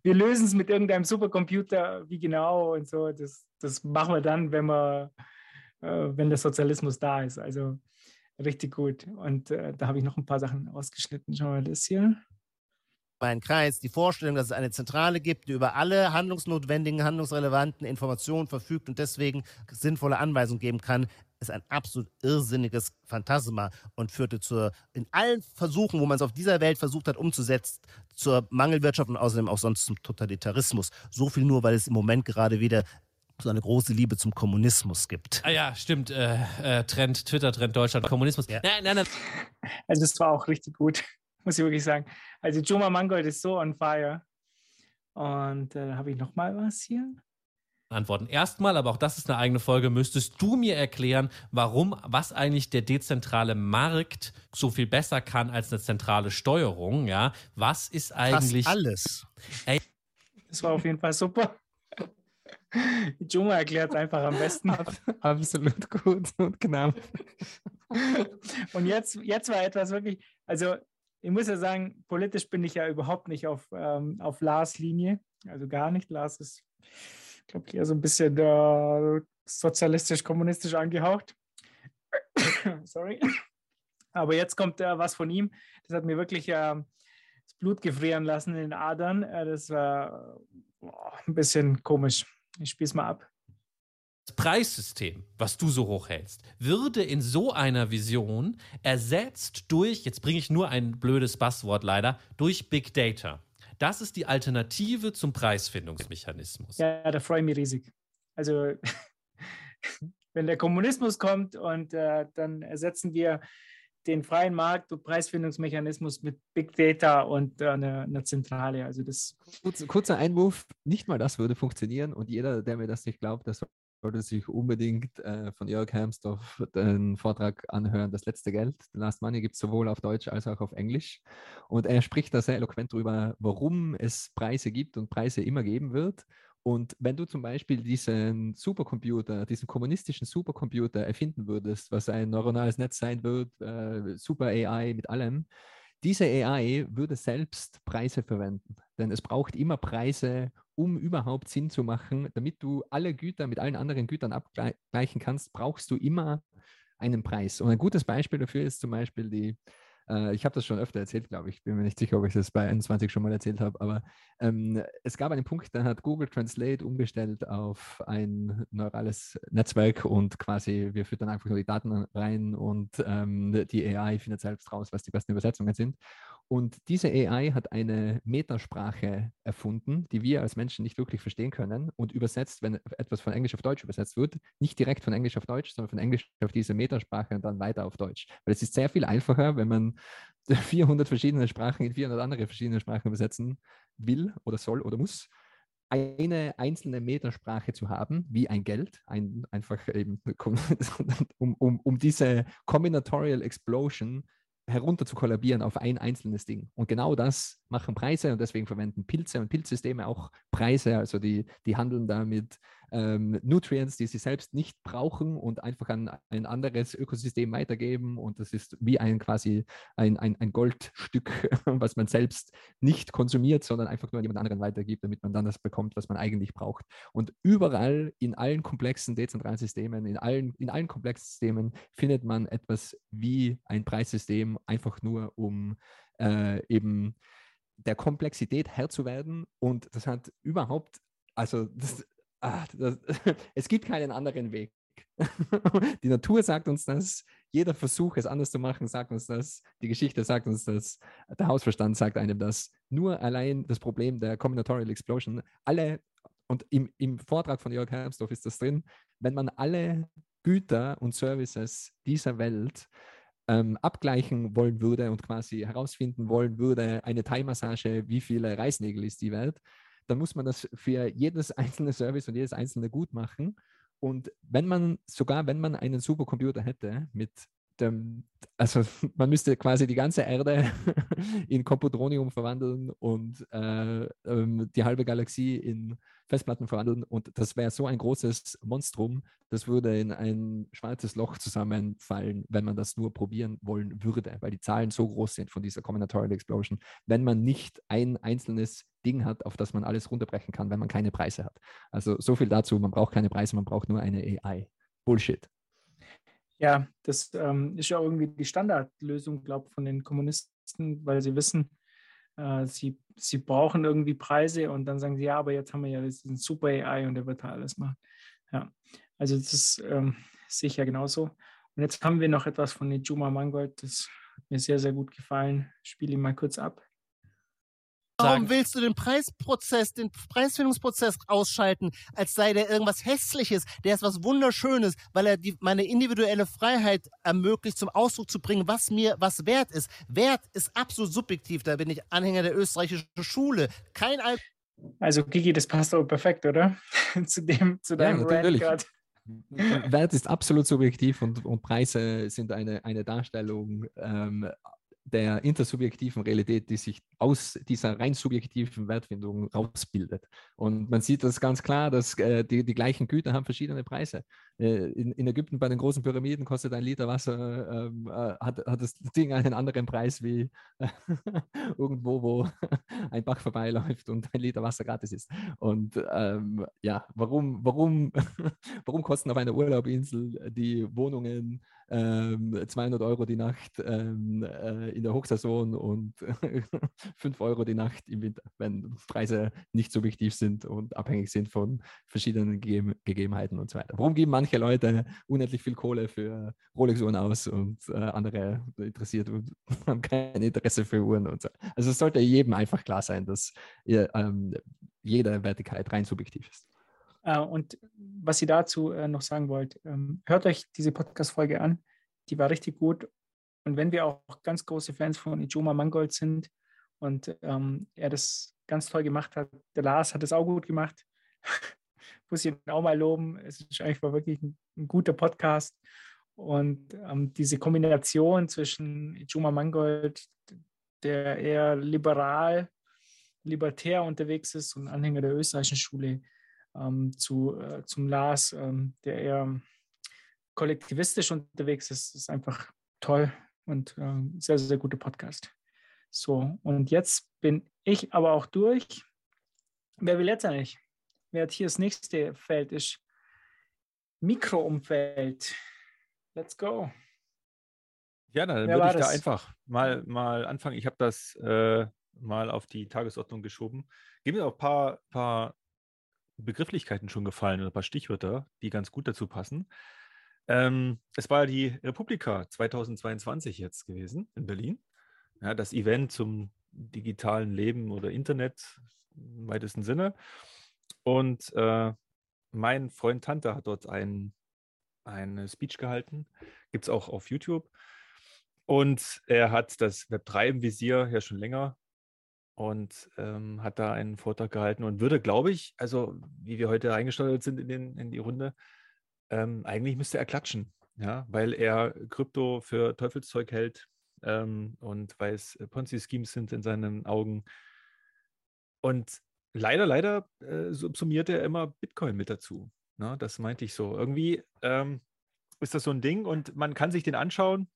Wir lösen es mit irgendeinem Supercomputer, wie genau und so. Das, das machen wir dann, wenn wir, äh, wenn der Sozialismus da ist. Also richtig gut. Und äh, da habe ich noch ein paar Sachen ausgeschnitten. Schauen wir das hier. mein Kreis die Vorstellung, dass es eine Zentrale gibt, die über alle handlungsnotwendigen, handlungsrelevanten Informationen verfügt und deswegen sinnvolle Anweisungen geben kann, ist ein absolut irrsinniges Phantasma und führte zur, in allen Versuchen, wo man es auf dieser Welt versucht hat umzusetzen, zur Mangelwirtschaft und außerdem auch sonst zum Totalitarismus. So viel nur, weil es im Moment gerade wieder so eine große Liebe zum Kommunismus gibt. Ah ja, stimmt. Äh, äh, Trend, Twitter-Trend Deutschland, Kommunismus. Nein, nein, nein. Also das war auch richtig gut, muss ich wirklich sagen. Also Joma Mangold ist so on fire. Und äh, habe ich noch mal was hier? Antworten. Erstmal, aber auch das ist eine eigene Folge, müsstest du mir erklären, warum, was eigentlich der dezentrale Markt so viel besser kann als eine zentrale Steuerung, ja? Was ist eigentlich. Fast alles. Ey, Das war auf jeden Fall super. Juma erklärt es einfach am besten. Absolut gut und genau. Und jetzt, jetzt war etwas wirklich, also ich muss ja sagen, politisch bin ich ja überhaupt nicht auf, ähm, auf Lars Linie, also gar nicht. Lars ist, glaube ich, eher so ein bisschen äh, sozialistisch-kommunistisch angehaucht. Sorry. Aber jetzt kommt äh, was von ihm. Das hat mir wirklich äh, das Blut gefrieren lassen in den Adern. Äh, das war boah, ein bisschen komisch. Ich spiele es mal ab. das Preissystem, was du so hoch hältst, würde in so einer Vision ersetzt durch, jetzt bringe ich nur ein blödes Buzzword leider, durch Big Data. Das ist die Alternative zum Preisfindungsmechanismus. Ja, da freue ich mich riesig. Also, wenn der Kommunismus kommt und äh, dann ersetzen wir den freien Markt und Preisfindungsmechanismus mit Big Data und äh, einer eine Zentrale. Also das Kurz, kurzer Einwurf, nicht mal das würde funktionieren und jeder, der mir das nicht glaubt, das sollte sich unbedingt äh, von Jörg Hermsdorf den Vortrag anhören, Das letzte Geld. The Last Money gibt es sowohl auf Deutsch als auch auf Englisch. Und er spricht da sehr eloquent darüber, warum es Preise gibt und Preise immer geben wird. Und wenn du zum Beispiel diesen Supercomputer, diesen kommunistischen Supercomputer erfinden würdest, was ein neuronales Netz sein wird, äh, Super AI mit allem, diese AI würde selbst Preise verwenden. Denn es braucht immer Preise, um überhaupt Sinn zu machen. Damit du alle Güter mit allen anderen Gütern abgleichen kannst, brauchst du immer einen Preis. Und ein gutes Beispiel dafür ist zum Beispiel die, äh, ich habe das schon öfter erzählt, glaube ich, bin mir nicht sicher, ob ich das bei 21 schon mal erzählt habe, aber ähm, es gab einen Punkt, da hat Google Translate umgestellt auf ein neurales Netzwerk und quasi wir füttern einfach nur die Daten rein und ähm, die AI findet selbst raus, was die besten Übersetzungen sind. Und diese AI hat eine Metasprache erfunden, die wir als Menschen nicht wirklich verstehen können und übersetzt, wenn etwas von Englisch auf Deutsch übersetzt wird, nicht direkt von Englisch auf Deutsch, sondern von Englisch auf diese Metasprache und dann weiter auf Deutsch. Weil es ist sehr viel einfacher, wenn man 400 verschiedene Sprachen in 400 andere verschiedene Sprachen übersetzen will oder soll oder muss, eine einzelne Metasprache zu haben, wie ein Geld, ein, einfach eben, um, um, um diese Combinatorial Explosion herunter zu kollabieren auf ein einzelnes Ding. Und genau das machen Preise und deswegen verwenden Pilze und Pilzsysteme auch Preise. Also die, die handeln da mit ähm, Nutrients, die sie selbst nicht brauchen und einfach an ein anderes Ökosystem weitergeben. Und das ist wie ein quasi ein, ein, ein Goldstück, was man selbst nicht konsumiert, sondern einfach nur an jemand anderen weitergibt, damit man dann das bekommt, was man eigentlich braucht. Und überall in allen komplexen dezentralen Systemen, in allen, in allen komplexen Systemen findet man etwas wie ein Preissystem, einfach nur um äh, eben der Komplexität Herr zu werden. Und das hat überhaupt, also das, ah, das, es gibt keinen anderen Weg. Die Natur sagt uns das, jeder Versuch, es anders zu machen, sagt uns das, die Geschichte sagt uns das, der Hausverstand sagt einem das. Nur allein das Problem der Combinatorial Explosion, alle, und im, im Vortrag von Jörg Hermsdorf ist das drin, wenn man alle Güter und Services dieser Welt ähm, abgleichen wollen würde und quasi herausfinden wollen würde, eine Thai-Massage, wie viele Reißnägel ist die wert, dann muss man das für jedes einzelne Service und jedes einzelne gut machen. Und wenn man, sogar wenn man einen Supercomputer hätte mit dem, also man müsste quasi die ganze Erde in Computronium verwandeln und äh, ähm, die halbe Galaxie in Festplatten verwandeln. Und das wäre so ein großes Monstrum, das würde in ein schwarzes Loch zusammenfallen, wenn man das nur probieren wollen würde, weil die Zahlen so groß sind von dieser Combinatorial Explosion, wenn man nicht ein einzelnes Ding hat, auf das man alles runterbrechen kann, wenn man keine Preise hat. Also so viel dazu, man braucht keine Preise, man braucht nur eine AI. Bullshit. Ja, das ähm, ist ja irgendwie die Standardlösung, glaube ich, von den Kommunisten, weil sie wissen, äh, sie, sie brauchen irgendwie Preise und dann sagen sie, ja, aber jetzt haben wir ja diesen Super AI und der wird da alles machen. Ja, also das ähm, ja genauso. Und jetzt haben wir noch etwas von Juma Mangold, das hat mir sehr, sehr gut gefallen. Ich spiele ihn mal kurz ab. Warum willst du den Preisprozess, den Preisfindungsprozess ausschalten, als sei der irgendwas Hässliches? Der ist was Wunderschönes, weil er die, meine individuelle Freiheit ermöglicht, zum Ausdruck zu bringen, was mir was wert ist. Wert ist absolut subjektiv. Da bin ich Anhänger der österreichischen Schule. Kein Al Also, Gigi, das passt aber perfekt, oder? zu dem, zu deinem Ja, Rant natürlich. Wert ist absolut subjektiv und, und Preise sind eine, eine Darstellung ähm, der intersubjektiven Realität, die sich aus dieser rein subjektiven Wertfindung rausbildet. Und man sieht das ganz klar, dass äh, die, die gleichen Güter haben verschiedene Preise. Äh, in, in Ägypten bei den großen Pyramiden kostet ein Liter Wasser, ähm, äh, hat, hat das Ding einen anderen Preis wie äh, irgendwo, wo ein Bach vorbeiläuft und ein Liter Wasser gratis ist. Und ähm, ja, warum, warum, warum kosten auf einer Urlaubinsel die Wohnungen 200 Euro die Nacht ähm, äh, in der Hochsaison und 5 Euro die Nacht im Winter, wenn Preise nicht subjektiv sind und abhängig sind von verschiedenen Gegeben Gegebenheiten und so weiter. Warum geben manche Leute unendlich viel Kohle für Rolex-Uhren aus und äh, andere interessiert und haben kein Interesse für Uhren und so. Also es sollte jedem einfach klar sein, dass ihr, ähm, jede Wertigkeit rein subjektiv ist. Äh, und was ihr dazu äh, noch sagen wollt, ähm, hört euch diese Podcast-Folge an. Die war richtig gut. Und wenn wir auch ganz große Fans von Ijoma Mangold sind und ähm, er das ganz toll gemacht hat, der Lars hat es auch gut gemacht, muss ich ihn auch mal loben. Es ist eigentlich mal wirklich ein, ein guter Podcast. Und ähm, diese Kombination zwischen Ijoma Mangold, der eher liberal, libertär unterwegs ist und Anhänger der österreichischen Schule, ähm, zu, äh, zum Lars, ähm, der eher kollektivistisch unterwegs ist, ist einfach toll und ähm, sehr, sehr guter Podcast. So, und jetzt bin ich aber auch durch. Wer will jetzt eigentlich? Wer hat hier das nächste Feld ist? Mikroumfeld. Let's go. Ja, dann Wer würde ich da das? einfach mal, mal anfangen. Ich habe das äh, mal auf die Tagesordnung geschoben. Geben mir auch ein paar, paar Begrifflichkeiten schon gefallen oder ein paar Stichwörter, die ganz gut dazu passen. Ähm, es war die Republika 2022 jetzt gewesen in Berlin. Ja, das Event zum digitalen Leben oder Internet im weitesten Sinne. Und äh, mein Freund Tante hat dort ein, eine Speech gehalten. Gibt es auch auf YouTube. Und er hat das Web 3 im Visier ja schon länger und ähm, hat da einen Vortrag gehalten und würde, glaube ich, also wie wir heute eingesteuert sind in, den, in die Runde, ähm, eigentlich müsste er klatschen, ja, weil er Krypto für Teufelszeug hält ähm, und weil es äh, Ponzi-Schemes sind in seinen Augen. Und leider, leider äh, subsumiert er immer Bitcoin mit dazu. Ne? Das meinte ich so. Irgendwie ähm, ist das so ein Ding und man kann sich den anschauen.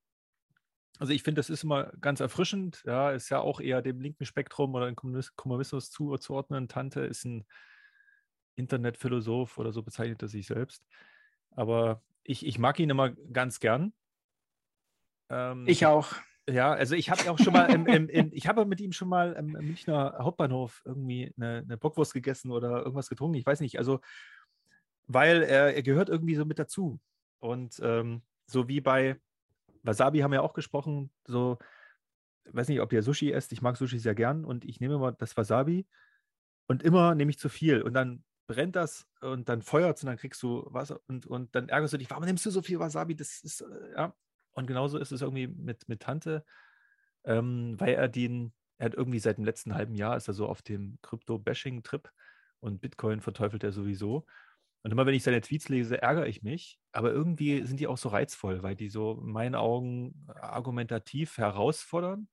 Also ich finde, das ist immer ganz erfrischend. Ja, ist ja auch eher dem linken Spektrum oder dem Kommunis- Kommunismus zuzuordnen. Tante ist ein Internetphilosoph oder so bezeichnet er sich selbst. Aber ich, ich mag ihn immer ganz gern. Ähm, Ich auch. ja, also ich habe auch schon mal, im, im, in, ich habe mit ihm schon mal im, im Münchner Hauptbahnhof irgendwie eine, eine Bockwurst gegessen oder irgendwas getrunken. Ich weiß nicht. Also, weil er, er gehört irgendwie so mit dazu. Und ähm, so wie bei Wasabi haben wir auch gesprochen, so, weiß nicht, ob ihr Sushi esst. Ich mag Sushi sehr gern und ich nehme immer das Wasabi und immer nehme ich zu viel. Und dann brennt das und dann feuert es und dann kriegst du Wasser und, und dann ärgerst du dich, warum nimmst du so viel Wasabi? Das ist, äh, ja. Und genauso ist es irgendwie mit, mit Tante, ähm, weil er den, er hat irgendwie seit dem letzten halben Jahr ist er so auf dem Krypto-Bashing-Trip und Bitcoin verteufelt er sowieso. Und immer wenn ich seine Tweets lese, ärgere ich mich. Aber irgendwie sind die auch so reizvoll, weil die so in meinen Augen argumentativ herausfordern.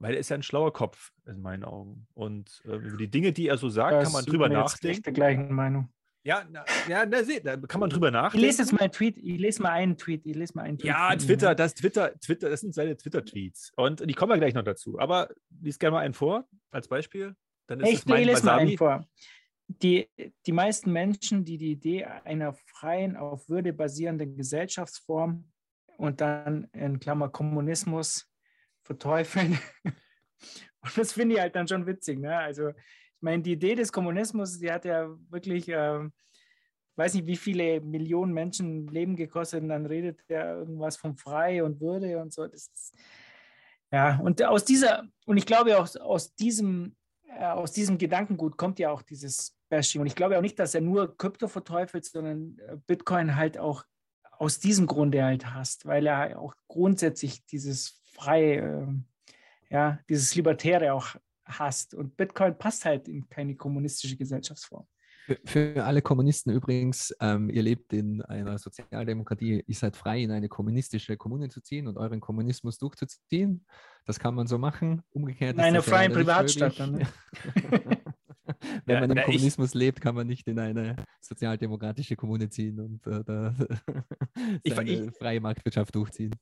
Weil er ist ja ein schlauer Kopf in meinen Augen. Und äh, über die Dinge, die er so sagt, Da kann man drüber nachdenken. nicht der gleichen Meinung. Ja, na, ja na, seh, da kann man drüber Ich nachdenken. lese jetzt mal einen Tweet, ich lese mal einen Tweet, ich lese mal einen Tweet. Ja, ihm, Twitter, das Twitter, Twitter, das sind seine Twitter-Tweets. Und die kommen wir gleich noch dazu. Aber lies gerne mal einen vor, als Beispiel. Dann ist Ich, ich lese mal einen vor. Die, die meisten Menschen, die die Idee einer freien, auf Würde basierenden Gesellschaftsform und dann in Klammer Kommunismus verteufeln. Und das finde ich halt dann schon witzig. Ne? Also, ich meine, die Idee des Kommunismus, die hat ja wirklich, ähm, weiß nicht, wie viele Millionen Menschen Leben gekostet und dann redet er irgendwas von frei und Würde und so. Das ist, ja, und aus dieser, und ich glaube auch aus diesem, äh, aus diesem Gedankengut kommt ja auch dieses Bashing. Und ich glaube auch nicht, dass er nur Krypto verteufelt, sondern äh, Bitcoin halt auch aus diesem Grunde halt hasst, weil er auch grundsätzlich dieses freie, ähm, ja, dieses Libertäre auch hasst. Und Bitcoin passt halt in keine kommunistische Gesellschaftsform. Für, für alle Kommunisten übrigens, ähm, ihr lebt in einer Sozialdemokratie, ihr seid frei, in eine kommunistische Kommune zu ziehen und euren Kommunismus durchzuziehen. Das kann man so machen. Umgekehrt In einer freien Privatstadt dann, möglich. Wenn Ja, man im na, ich- Kommunismus lebt, kann man nicht in eine sozialdemokratische Kommune ziehen und äh, da Ich- seine ich- freie Marktwirtschaft durchziehen.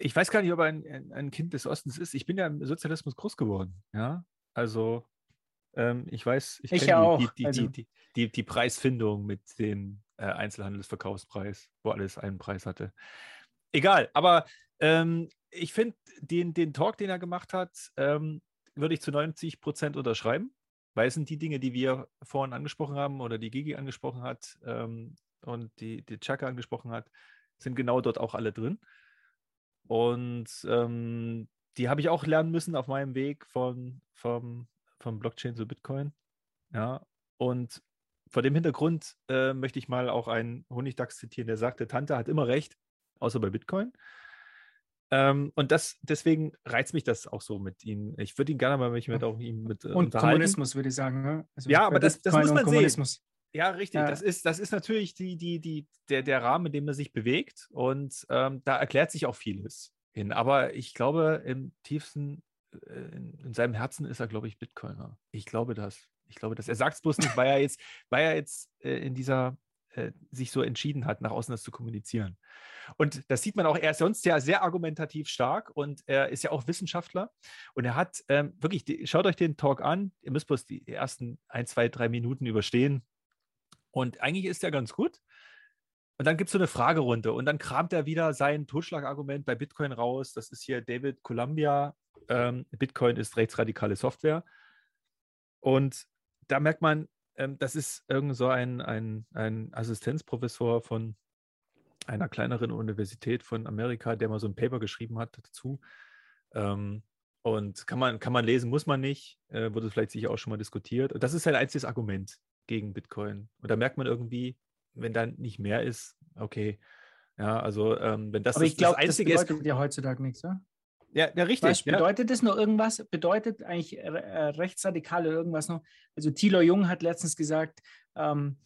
Ich weiß gar nicht, ob er ein, ein, Kind des Ostens ist. Ich bin ja im Sozialismus groß geworden. Ja, also ähm, ich weiß, ich, Ich auch, Die, die, also- die, die, die, die Preisfindung mit dem äh, Einzelhandelsverkaufspreis, wo alles einen Preis hatte. Egal, aber ähm, ich finde den, den Talk, den er gemacht hat, ähm, würde ich zu 90 Prozent unterschreiben, weil es sind die Dinge, die wir vorhin angesprochen haben oder die Gigi angesprochen hat ähm, und die, die Chaka angesprochen hat, sind genau dort auch alle drin. Und ähm, die habe ich auch lernen müssen auf meinem Weg von, vom, vom Blockchain zu Bitcoin. Ja, und vor dem Hintergrund äh, möchte ich mal auch einen Honigdachs zitieren, der sagte, Tante hat immer recht, außer bei Bitcoin. Ähm, und das, deswegen reizt mich das auch so mit ihm. Ich würde ihn gerne mal mich mit, auch ihm mit äh, Und. Kommunismus, würde ich sagen. Ne? Also Ja, aber das, das muss man sehen. Ja, richtig. Ja. Das, ist, das ist natürlich die, die, die, der, der Rahmen, in dem er sich bewegt. Und ähm, da erklärt sich auch vieles hin. Aber ich glaube, im tiefsten, äh, in, in seinem Herzen ist er, glaube ich, Bitcoiner. Ich glaube das. Ich glaube das. Er sagt es bloß nicht, weil er jetzt, weil er jetzt äh, in dieser äh, sich so entschieden hat, nach außen das zu kommunizieren. Und das sieht man auch, er ist sonst ja sehr argumentativ stark und er ist ja auch Wissenschaftler. Und er hat ähm, wirklich, die, schaut euch den Talk an, ihr müsst bloß die ersten ein, zwei, drei Minuten überstehen. Und eigentlich ist er ganz gut. Und dann gibt es so eine Fragerunde und dann kramt er wieder sein Totschlagargument bei Bitcoin raus. Das ist hier David Columbia. Ähm, Bitcoin ist rechtsradikale Software. Und da merkt man, ähm, das ist irgend so ein, ein, ein Assistenzprofessor von einer kleineren Universität von Amerika, der mal so ein Paper geschrieben hat dazu. Ähm, und kann man, kann man lesen, muss man nicht. Äh, wurde vielleicht sicher auch schon mal diskutiert. Und das ist sein einziges Argument gegen Bitcoin. Und da merkt man irgendwie, wenn da nicht mehr ist, okay. Ja, also ähm, wenn das, Aber das, ich glaube, das das Einzige ist. bedeutet ja heutzutage nichts, oder? Ja, ja richtig. Ja. bedeutet das nur irgendwas? Bedeutet eigentlich äh, äh, rechtsradikal oder irgendwas noch? Also Thilo Jung hat letztens gesagt, ähm,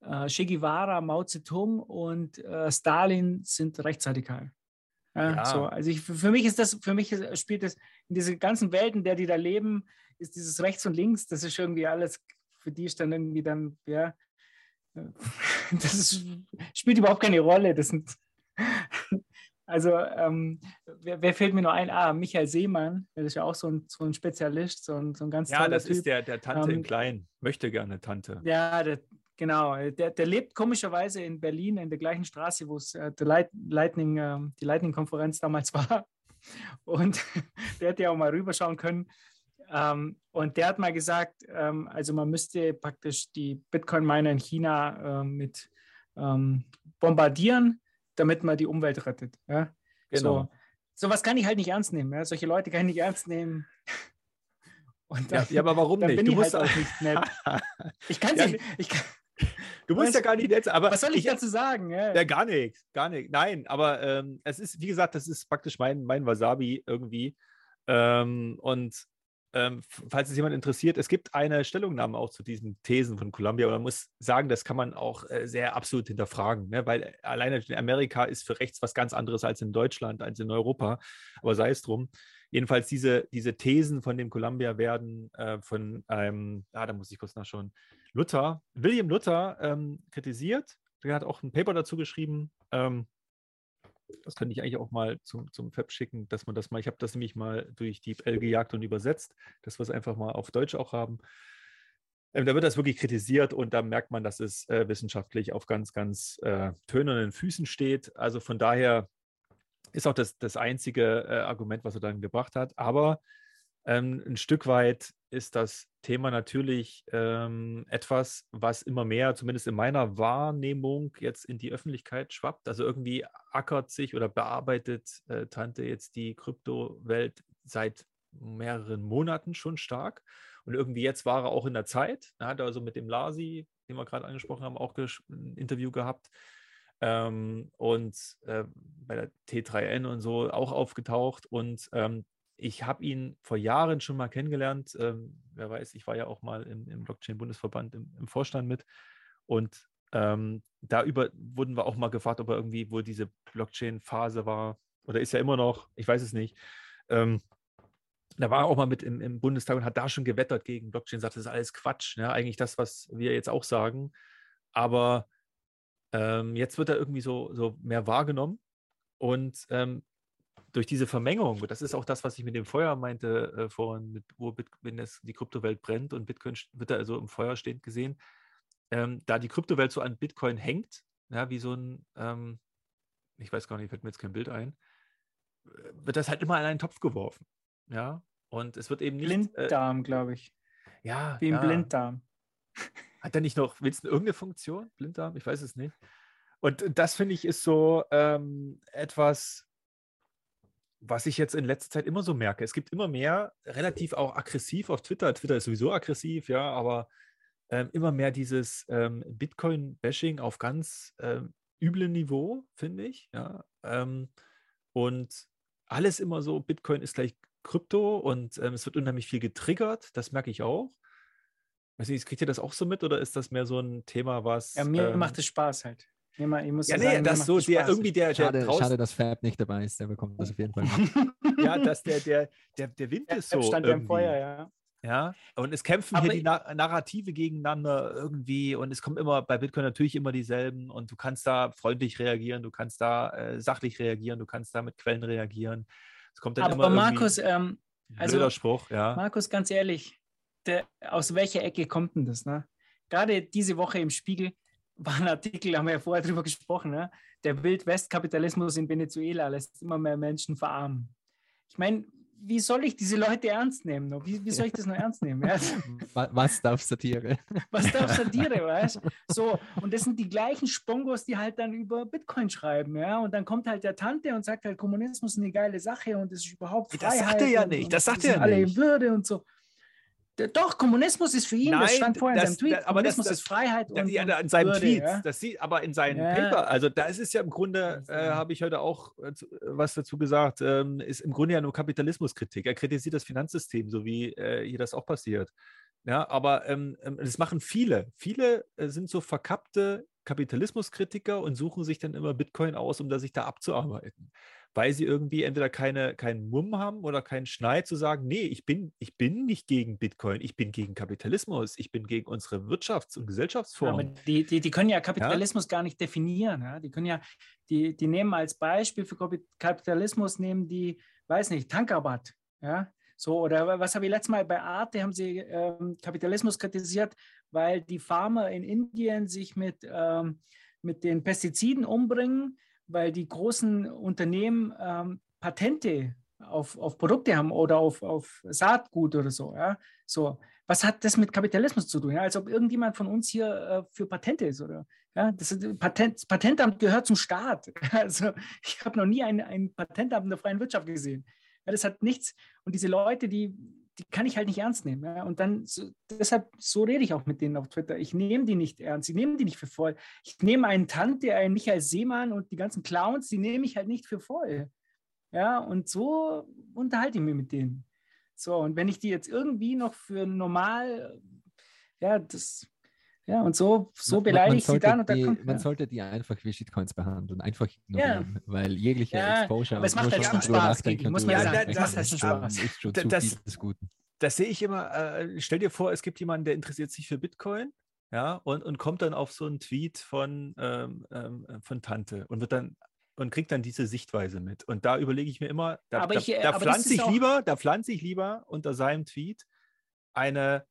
äh, Che Guevara, Mao Zedong und äh, Stalin sind rechtsradikal. Ja, Ja. So, also ich, für mich ist das, für mich spielt das in diese ganzen Welten, in der die da leben, ist dieses rechts und links, das ist irgendwie alles, für die ist dann irgendwie dann, ja, äh, das ist, spielt überhaupt keine Rolle. Das sind, also, ähm, wer, wer fällt mir noch ein? Ah, Michael Seemann, der ist ja auch so ein, so ein Spezialist, so ein, so ein ganz Ja, das Typ. ist der, der Tante Ähm, in Klein. Möchte gerne Tante. Ja, der, genau. Der, der lebt komischerweise in Berlin in der gleichen Straße, wo es äh, Light, Lightning, ähm, die Lightning-Konferenz damals war. Und der hätte ja auch mal rüberschauen können. Ähm, und der hat mal gesagt, ähm, also man müsste praktisch die Bitcoin-Miner in China ähm, mit ähm, bombardieren, damit man die Umwelt rettet. Ja? Genau. So, sowas kann ich halt nicht ernst nehmen. Ja? Solche Leute kann ich nicht ernst nehmen. Und Ja, ja, aber warum dann nicht? Du ich musst halt auch nicht nett. Ich kann Ja, nicht. Ich kann, Du musst Was- ja gar nicht jetzt, aber was soll ich dazu sagen? Ja, Ja, gar nichts, gar nicht. Nein, aber ähm, es ist, wie gesagt, das ist praktisch mein, mein Wasabi irgendwie. Ähm, und ähm, falls es jemand interessiert, es gibt eine Stellungnahme auch zu diesen Thesen von Columbia. Und man muss sagen, das kann man auch äh, sehr absolut hinterfragen, ne? weil alleine in Amerika ist für rechts was ganz anderes als in Deutschland, als in Europa. Aber sei es drum. Jedenfalls diese, diese Thesen von dem Columbia werden äh, von einem, ah, da muss ich kurz nachschauen, Luther, William Luther ähm, kritisiert. Der hat auch ein Paper dazu geschrieben. Ähm, das könnte ich eigentlich auch mal zum, zum Fab schicken, dass man das mal, ich habe das nämlich mal durch DeepL gejagt und übersetzt, dass wir es einfach mal auf Deutsch auch haben. Ähm, da wird das wirklich kritisiert und da merkt man, dass es äh, wissenschaftlich auf ganz, ganz äh, tönernen Füßen steht. Also von daher ist auch das, das einzige äh, Argument, was er dann gebracht hat. Aber ähm, ein Stück weit ist das Thema natürlich ähm, etwas, was immer mehr, zumindest in meiner Wahrnehmung, jetzt in die Öffentlichkeit schwappt. Also irgendwie ackert sich oder bearbeitet äh, Tante jetzt die Kryptowelt seit mehreren Monaten schon stark. Und irgendwie jetzt war er auch in der Zeit. Er hat also mit dem Lasi, den wir gerade angesprochen haben, auch ein Interview gehabt. Ähm, und äh, bei der T3N und so auch aufgetaucht. Und ähm, ich habe ihn vor Jahren schon mal kennengelernt. Ähm, wer weiß, ich war ja auch mal im, im Blockchain-Bundesverband im, im Vorstand mit. Und ähm, da wurden wir auch mal gefragt, ob er irgendwie wohl diese Blockchain-Phase war oder ist ja immer noch, ich weiß es nicht. Ähm, da war er auch mal mit im, im Bundestag und hat da schon gewettert gegen Blockchain, sagt, das ist alles Quatsch. Ja, eigentlich das, was wir jetzt auch sagen. Aber ähm, jetzt wird er irgendwie so, so mehr wahrgenommen. Und ähm, durch diese Vermengung, das ist auch das, was ich mit dem Feuer meinte äh, vorhin, mit, wo Bit, wenn es die Kryptowelt brennt und Bitcoin wird da also im Feuer stehend gesehen, ähm, da die Kryptowelt so an Bitcoin hängt, ja, wie so ein, ähm, ich weiß gar nicht, fällt mir jetzt kein Bild ein, äh, wird das halt immer in einen Topf geworfen. Ja, und es wird eben nicht. Äh, Blinddarm, glaube ich. ja, Wie im ja. Blinddarm. Hat er nicht noch, willst du irgendeine Funktion? Blinddarm? Ich weiß es nicht. Und das finde ich ist so ähm, etwas, was ich jetzt in letzter Zeit immer so merke. Es gibt immer mehr, relativ auch aggressiv auf Twitter. Twitter ist sowieso aggressiv, ja, aber ähm, immer mehr dieses ähm, Bitcoin-Bashing auf ganz ähm, üblem Niveau, finde ich. Ja. Ähm, und alles immer so, Bitcoin ist gleich Krypto und ähm, es wird unheimlich viel getriggert, das merke ich auch. Weiß nicht, kriegt ihr das auch so mit oder ist das mehr so ein Thema, was. Ja, mir ähm, macht es Spaß halt. Mir ma- Ich muss Ja, ja nee, sagen, das so, es der irgendwie der, der Schade, draußen, schade, dass Fab nicht dabei ist. Der bekommt das auf jeden Fall. ja, dass der, der, der, der Wind Der ist so. stand ja im irgendwie. Feuer, ja. Ja, und es kämpfen Aber hier die Na Narrative gegeneinander irgendwie und es kommen immer bei Bitcoin natürlich immer dieselben und du kannst da freundlich reagieren, du kannst da äh, sachlich reagieren, du kannst da mit Quellen reagieren. Es kommt dann Aber immer Markus, irgendwie ähm, also Spruch, ja. Markus, ganz ehrlich, der, aus welcher Ecke kommt denn das? Ne? Gerade diese Woche im Spiegel war ein Artikel, haben wir ja vorher drüber gesprochen, ne? der Wild-West-Kapitalismus in Venezuela lässt immer mehr Menschen verarmen. Ich meine, wie soll ich diese Leute ernst nehmen? Wie, wie soll ich das noch ernst nehmen? Ja? Wa- Was darf Satire? Was darf Satire, weißt So, und das sind die gleichen Spongos, die halt dann über Bitcoin schreiben, ja. Und dann kommt halt der Tante und sagt halt, Kommunismus ist eine geile Sache und es ist überhaupt Das Freiheit. sagt er ja und, nicht, das sagt wir sind er alle in nicht. Würde und so. Doch, Kommunismus ist für ihn, das Nein, stand vorher in das- seinem Tweet, das- aber das- Kommunismus das- ist Freiheit und, ja, in seinem Würde, Tweet, ja. das sieht aber in seinem Ja. Paper, also da ist es ja im Grunde, äh, habe ich heute auch äh, zu- was dazu gesagt, ähm, ist im Grunde ja nur Kapitalismuskritik. Er kritisiert das Finanzsystem, so wie äh, hier das auch passiert. Ja, aber ähm, ähm, das machen viele. Viele äh, sind so verkappte Kapitalismuskritiker und suchen sich dann immer Bitcoin aus, um da sich da abzuarbeiten. Weil sie irgendwie entweder keine, keinen Mumm haben oder keinen Schneid zu sagen, nee, ich bin, ich bin nicht gegen Bitcoin, ich bin gegen Kapitalismus, ich bin gegen unsere Wirtschafts- und Gesellschaftsform. Aber die, die, die können ja Kapitalismus gar nicht definieren. Ja? Die können ja, die, die nehmen als Beispiel für Kapi- Kapitalismus, nehmen die, weiß nicht, Tankrabatt. Ja? So, oder was habe ich letztes Mal bei Arte, haben sie ähm, Kapitalismus kritisiert, weil die Farmer in Indien sich mit, ähm, mit den Pestiziden umbringen, weil die großen Unternehmen ähm, Patente auf, auf Produkte haben oder auf, auf Saatgut oder so. Ja? So, was hat das mit Kapitalismus zu tun? Ja? Als ob irgendjemand von uns hier äh, für Patente ist, oder? Ja, das Patent, das Patentamt gehört zum Staat. Also ich habe noch nie ein, ein Patentamt in der freien Wirtschaft gesehen. Ja, das hat nichts. Und diese Leute, die, die kann ich halt nicht ernst nehmen. Ja? Und dann, so, deshalb, so rede ich auch mit denen auf Twitter. Ich nehme die nicht ernst. Ich nehme die nicht für voll. Ich nehme einen Tante, einen Michael Seemann und die ganzen Clowns, die nehme ich halt nicht für voll. Ja, und so unterhalte ich mich mit denen. So, und wenn ich die jetzt irgendwie noch für normal, ja, das, ja, und so, so Man- man- beleidige man ich sie sollte dann und dann die, kommt. Man ja. sollte die einfach wie Shitcoins behandeln, einfach ignorieren, weil jegliche Ja, Exposure aber es macht nur halt schon Spaß, muss man ja sagen. Es macht halt ist schon zu das- viel des Guten. das sehe ich immer, äh, stell dir vor, es gibt jemanden, der interessiert sich für Bitcoin, ja, und, und kommt dann auf so einen Tweet von, ähm, ähm, von Tante und wird dann und kriegt dann diese Sichtweise mit. Und da überlege ich mir immer, da, da, ich, da das pflanze ich lieber, da pflanze ich lieber unter seinem Tweet eine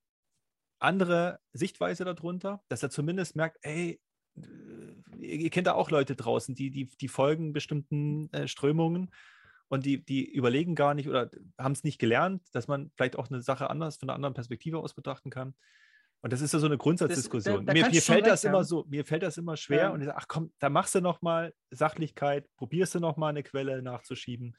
andere Sichtweise darunter, dass er zumindest merkt, ey, äh, ihr, kennt da auch Leute draußen, die, die, die folgen bestimmten äh, Strömungen und die, die überlegen gar nicht oder haben es nicht gelernt, dass man vielleicht auch eine Sache anders von einer anderen Perspektive aus betrachten kann. Und das ist ja so eine Grundsatzdiskussion. da mir, kannst mir schon fällt das recht immer so, mir fällt das immer schwer Ja. und ich sage, ach komm, da machst du noch mal Sachlichkeit, probierst du noch mal eine Quelle nachzuschieben,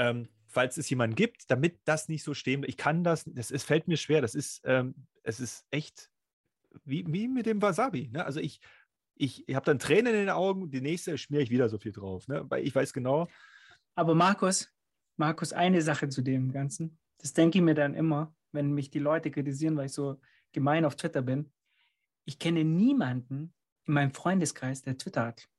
ähm, falls es jemanden gibt, damit das nicht so stehen. Ich kann das, das es fällt mir schwer. Das ist, ähm, es ist echt wie, wie mit dem Wasabi. Ne? Also ich, ich, ich habe dann Tränen in den Augen, die nächste schmiere ich wieder so viel drauf, ne? weil ich weiß genau, Aber Markus, Markus, eine Sache zu dem Ganzen. Das denke ich mir dann immer, wenn mich die Leute kritisieren, weil ich so gemein auf Twitter bin. Ich kenne niemanden in meinem Freundeskreis, der Twitter hat.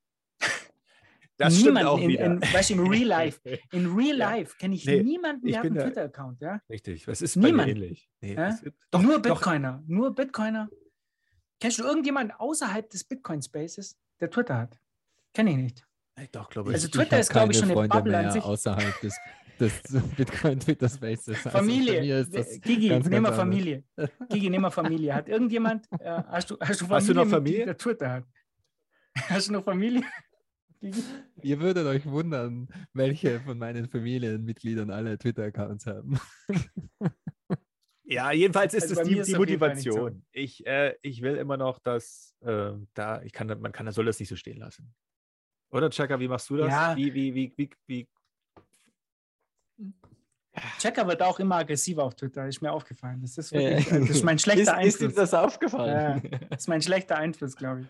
Das stimmt niemanden auch in, wieder. in, weißt du, im Real Life. In Real Ja. Life kenne ich Nee, niemanden, ich der hat bin einen Twitter-Account. Ja? Richtig, es ist Niemand. bei mir ähnlich. Nee, Ja? es gibt- doch, nur doch, Bitcoiner, nur Bitcoiner. Kennst du irgendjemanden außerhalb des Bitcoin-Spaces, der Twitter hat? Kenne ich nicht. doch, glaube Also ich. Twitter hab ist, glaube ich, schon eine Freunde Bubble an sich. außerhalb des, des Bitcoin-Twitter-Spaces. Also Familie. mir ist das Gigi, ganz, nehmen wir Familie. Gigi, nehmen wir Familie. Hat irgendjemand, äh, hast, du, hast du Familie, Hast du noch mit, Familie? der Twitter hat? Hast du noch Familie? Ihr würdet euch wundern, welche von meinen Familienmitgliedern alle Twitter-Accounts haben. Ja, jedenfalls ist Also es die, ist die nicht so. Motivation. Ich, äh, ich will immer noch, dass äh, da, ich kann, man kann, soll das nicht so stehen lassen. Oder Chaka, wie machst du das? Ja. Wie, wie, wie, wie, wie, Checker wird auch immer aggressiver auf Twitter, ist mir aufgefallen. Das ist, Ja. wirklich, äh, das ist mein schlechter ist, ist ihm Einfluss. das aufgefallen? Ja, das ist mein schlechter Einfluss, glaube ich.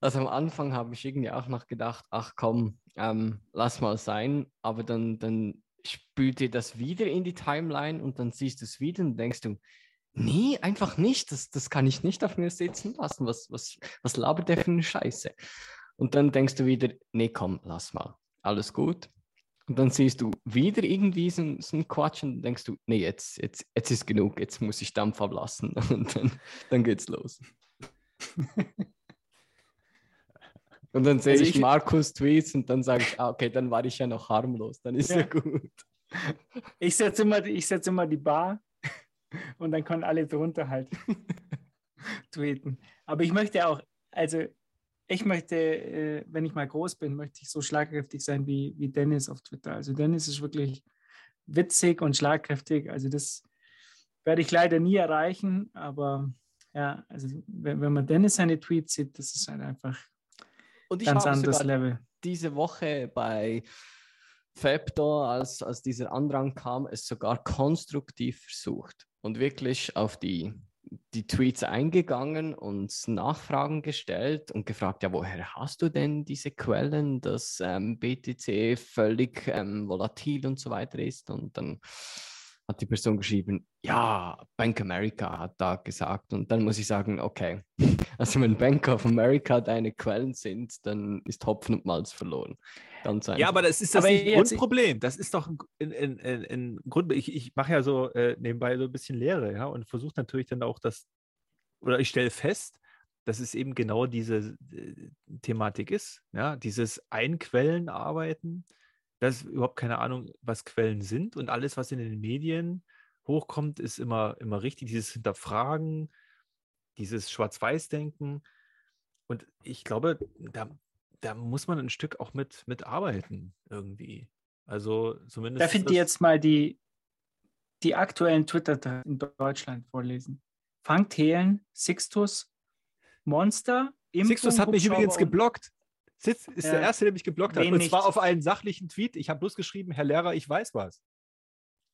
Also am Anfang habe ich irgendwie auch noch gedacht, ach komm, ähm, lass mal sein, aber dann, dann spült dir das wieder in die Timeline und dann siehst du es wieder und denkst du, nee, einfach nicht, das, das kann ich nicht auf mir sitzen lassen, was, was, was labert der für eine Scheiße? Und dann denkst du wieder, nee, komm, lass mal, alles gut. Und dann siehst du wieder irgendwie so, so einen Quatsch und denkst du, nee, jetzt, jetzt, jetzt ist genug, jetzt muss ich Dampf ablassen und dann, dann geht's los. Und dann sehe Also ich, ich- Markus Tweets und dann sage ich, ah, okay, dann war ich ja noch harmlos, dann ist ja, Ja. gut. Ich setze immer, ich setz immer die Bar und dann können alle drunter halt tweeten. Aber ich möchte auch, also ich möchte, äh, wenn ich mal groß bin, möchte ich so schlagkräftig sein wie, wie Dennis auf Twitter. Also Dennis ist wirklich witzig und schlagkräftig. Also das werde ich leider nie erreichen, aber ja, also wenn, wenn man Dennis seine Tweets sieht, das ist halt einfach Und ich ganz habe anderes Level. diese Woche bei Fabdo, als, als dieser Andrang kam, es sogar konstruktiv versucht und wirklich auf die, die Tweets eingegangen und Nachfragen gestellt und gefragt, ja, woher hast du denn diese Quellen, dass ähm, BTC völlig ähm, volatil und so weiter ist? Und dann hat die Person geschrieben, ja, Bank America hat da gesagt. Und dann muss ich sagen, okay, also wenn Bank of America deine Quellen sind, dann ist Hopfen und Malz verloren. Ganz einfach. Ja, aber das ist das Aber nicht ein jetzt- Grundproblem. Das ist doch ein, ein, ein, ein, Grund. Ich, ich mache ja so äh, nebenbei so ein bisschen Lehre, ja, und versuche natürlich dann auch das, oder ich stelle fest, dass es eben genau diese äh, Thematik ist, ja, dieses Einquellenarbeiten, dass überhaupt keine Ahnung, was Quellen sind und alles, was in den Medien hochkommt, ist immer, immer richtig. Dieses Hinterfragen, dieses Schwarz-Weiß-Denken. Und ich glaube, da, da muss man ein Stück auch mit, mit arbeiten irgendwie. Also zumindest. Darf ich dir das- jetzt mal die, die aktuellen Twitter in Deutschland vorlesen? Frank Thelen, Sixtus, Monster, Sixtus hat mich übrigens geblockt. Sitz ist der Ja. Erste, der mich geblockt hat. Wen Und zwar auf einen sachlichen Tweet. Ich habe bloß geschrieben, Herr Lehrer, ich weiß was.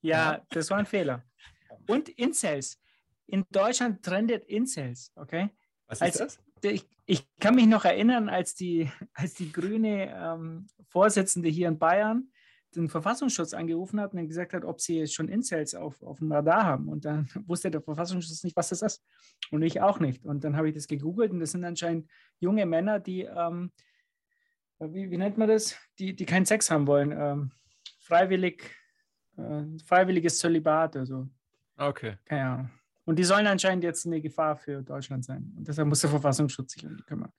Ja, das war ein Fehler. Und Incels. In Deutschland trendet Incels, okay? Was Als- ist das? Ich, ich kann mich noch erinnern, als die, als die grüne ähm, Vorsitzende hier in Bayern den Verfassungsschutz angerufen hat und dann gesagt hat, ob sie schon Incels auf, auf dem Radar haben. Und dann wusste der Verfassungsschutz nicht, was das ist. Und ich auch nicht. Und dann habe ich das gegoogelt und das sind anscheinend junge Männer, die, ähm, wie, wie nennt man das? Die, die keinen Sex haben wollen. Ähm, freiwillig, äh, freiwilliges Zölibat. Also, Okay. keine Ahnung. Und die sollen anscheinend jetzt eine Gefahr für Deutschland sein. Und deshalb muss der Verfassungsschutz sich um die kümmern.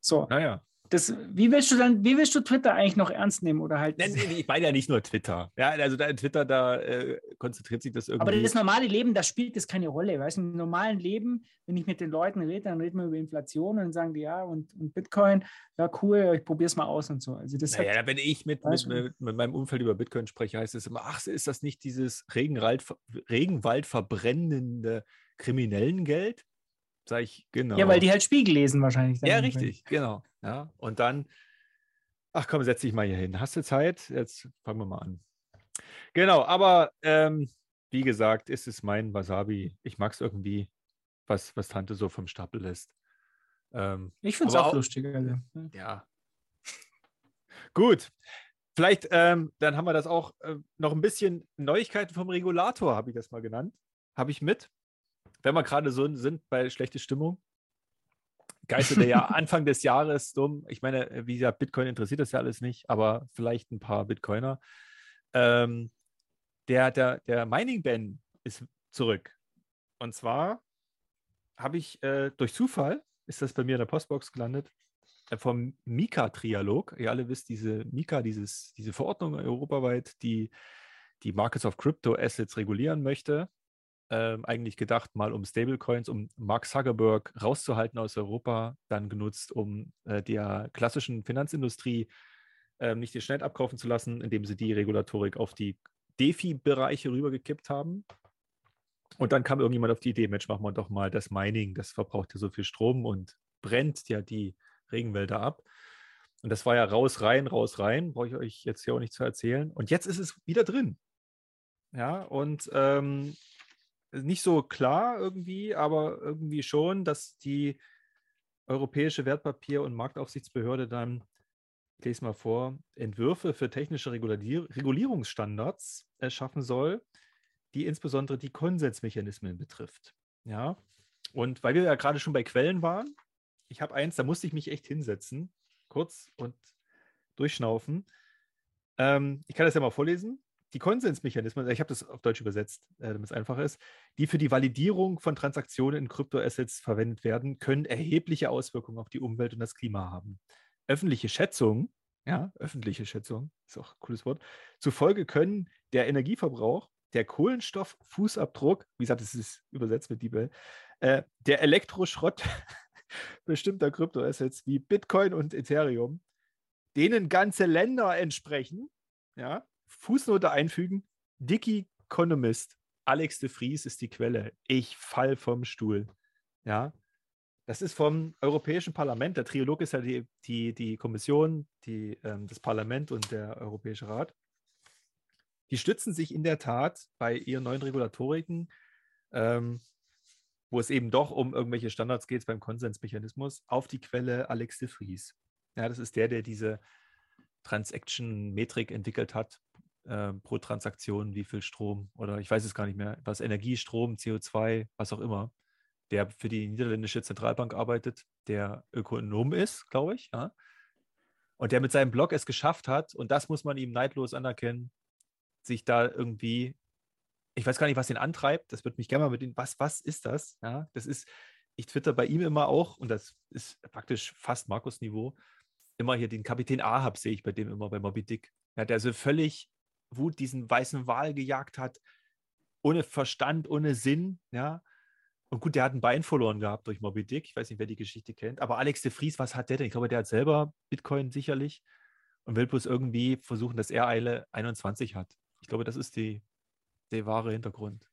So, Naja. Das, wie willst du dann, wie willst du Twitter eigentlich noch ernst nehmen oder halt? Nein, nee, ich meine ja nicht nur Twitter. Ja, also da Twitter, da äh, konzentriert sich das irgendwie. Aber das normale Leben, da spielt das keine Rolle. Weißt du, im normalen Leben, wenn ich mit den Leuten rede, dann reden wir über Inflation und dann sagen die ja und, und Bitcoin, ja cool, ich probiere es mal aus und so. Also das hat, Naja, wenn ich mit, mit, mit, mit meinem Umfeld über Bitcoin spreche, heißt es immer, ach, ist das nicht dieses Regenwald, Regenwald verbrennende Kriminellengeld? Sag ich, genau. ja, weil die halt Spiegel lesen wahrscheinlich. Ja, richtig, genau. Ja, und dann, ach komm, setz dich mal hier hin. Hast du Zeit? Jetzt fangen wir mal an. Genau, aber ähm, wie gesagt, ist es mein Wasabi. Ich mag es irgendwie, was, was Tante so vom Stapel lässt. Ähm, Ich finde es aber auch lustig. Also. ja. Gut. Vielleicht, ähm, dann haben wir das auch äh, noch ein bisschen Neuigkeiten vom Regulator, habe ich das mal genannt. Habe ich mit. Wenn wir gerade so sind bei schlechte Stimmung. Geisterte ja Anfang des Jahres dumm. Ich meine, wie gesagt, Bitcoin interessiert das ja alles nicht, aber vielleicht ein paar Bitcoiner. Ähm, der, der, der Mining-Ban ist zurück. Und zwar habe ich äh, durch Zufall, ist das bei mir in der Postbox gelandet, äh, vom Mika-Trialog. Ihr alle wisst, diese Mika, dieses, diese Verordnung europaweit, die die Markets of Crypto Assets regulieren möchte. Ähm, eigentlich gedacht mal um Stablecoins, um Mark Zuckerberg rauszuhalten aus Europa, dann genutzt, um äh, der klassischen Finanzindustrie ähm, nicht den Schnitt abkaufen zu lassen, indem sie die Regulatorik auf die DeFi-Bereiche rübergekippt haben. Und dann kam irgendjemand auf die Idee, Mensch, machen wir doch mal das Mining, das verbraucht ja so viel Strom und brennt ja die Regenwälder ab. Und das war ja raus, rein, raus, rein, brauche ich euch jetzt hier auch nicht zu erzählen. Und jetzt ist es wieder drin. Ja, und ähm, nicht so klar irgendwie, aber irgendwie schon, dass die Europäische Wertpapier- und Marktaufsichtsbehörde dann, ich lese mal vor, Entwürfe für technische Regulier Regulierungsstandards erschaffen soll, die insbesondere die Konsensmechanismen betrifft. Ja, und weil wir ja gerade schon bei Quellen waren, ich habe eins, da musste ich mich echt hinsetzen, kurz und durchschnaufen. Ähm, ich kann das ja mal vorlesen. Die Konsensmechanismen, ich habe das auf Deutsch übersetzt, äh, damit es einfach ist, die für die Validierung von Transaktionen in Kryptoassets verwendet werden, können erhebliche Auswirkungen auf die Umwelt und das Klima haben. Öffentliche Schätzungen, ja, öffentliche Schätzungen, ist auch ein cooles Wort, zufolge können der Energieverbrauch, der Kohlenstofffußabdruck, wie gesagt, das ist übersetzt mit DeepL, äh, der Elektroschrott bestimmter Kryptoassets wie Bitcoin und Ethereum, denen ganze Länder entsprechen, ja, Fußnote einfügen, Dicky Economist, Alex de Vries ist die Quelle. Ich fall vom Stuhl. Ja, das ist vom Europäischen Parlament. Der Triolog ist ja die, die, die Kommission, die, ähm, das Parlament und der Europäische Rat. Die stützen sich in der Tat bei ihren neuen Regulatoriken, ähm, wo es eben doch um irgendwelche Standards geht beim Konsensmechanismus, auf die Quelle Alex de Vries. Ja, das ist der, der diese Transaction-Metrik entwickelt hat, äh, pro Transaktion, wie viel Strom oder ich weiß es gar nicht mehr, was Energie, Strom, CO2, was auch immer, der für die niederländische Zentralbank arbeitet, der Ökonom ist, glaube ich, ja. Und der mit seinem Blog es geschafft hat, und das muss man ihm neidlos anerkennen, sich da irgendwie, ich weiß gar nicht, was ihn antreibt, das würde mich gerne mal mit ihm, was, was ist das? Ja, das ist, ich twitter bei ihm immer auch, und das ist praktisch fast Markus-Niveau, immer hier den Kapitän Ahab sehe ich bei dem immer bei Moby Dick. Ja, der so völlig Wut diesen weißen Wal gejagt hat, ohne Verstand, ohne Sinn, ja. Und gut, der hat ein Bein verloren gehabt durch Moby Dick. Ich weiß nicht, wer die Geschichte kennt. Aber Alex de Vries, was hat der denn? Ich glaube, der hat selber Bitcoin sicherlich und will bloß irgendwie versuchen, dass er Eile 21 hat. Ich glaube, das ist die, der wahre Hintergrund.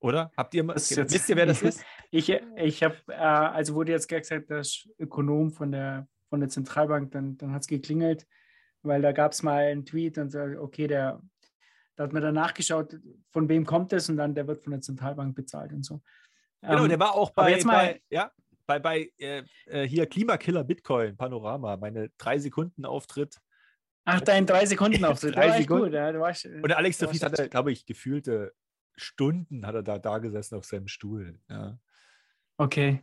Oder? Habt ihr mal, Das jetzt- wisst ihr, wer das ist? Ich, ich habe, äh, also wurde jetzt gesagt, das Ökonom von der, von der Zentralbank, dann, dann hat es geklingelt, weil da gab es mal einen Tweet und so, okay, der, da hat man dann nachgeschaut, von wem kommt das und dann der wird von der Zentralbank bezahlt und so. Genau, Ähm, der war auch bei, jetzt mal- bei, ja, bei, bei äh, äh, hier Klimakiller Bitcoin, Panorama, meine drei Sekunden Auftritt. Ach, dein drei Sekunden Auftritt. Drei war Sekunden. gut, ja, du warst, Und Alex du de Vries warst hatte, glaube ich, gefühlte Stunden hat er da, da gesessen auf seinem Stuhl. Ja. Okay.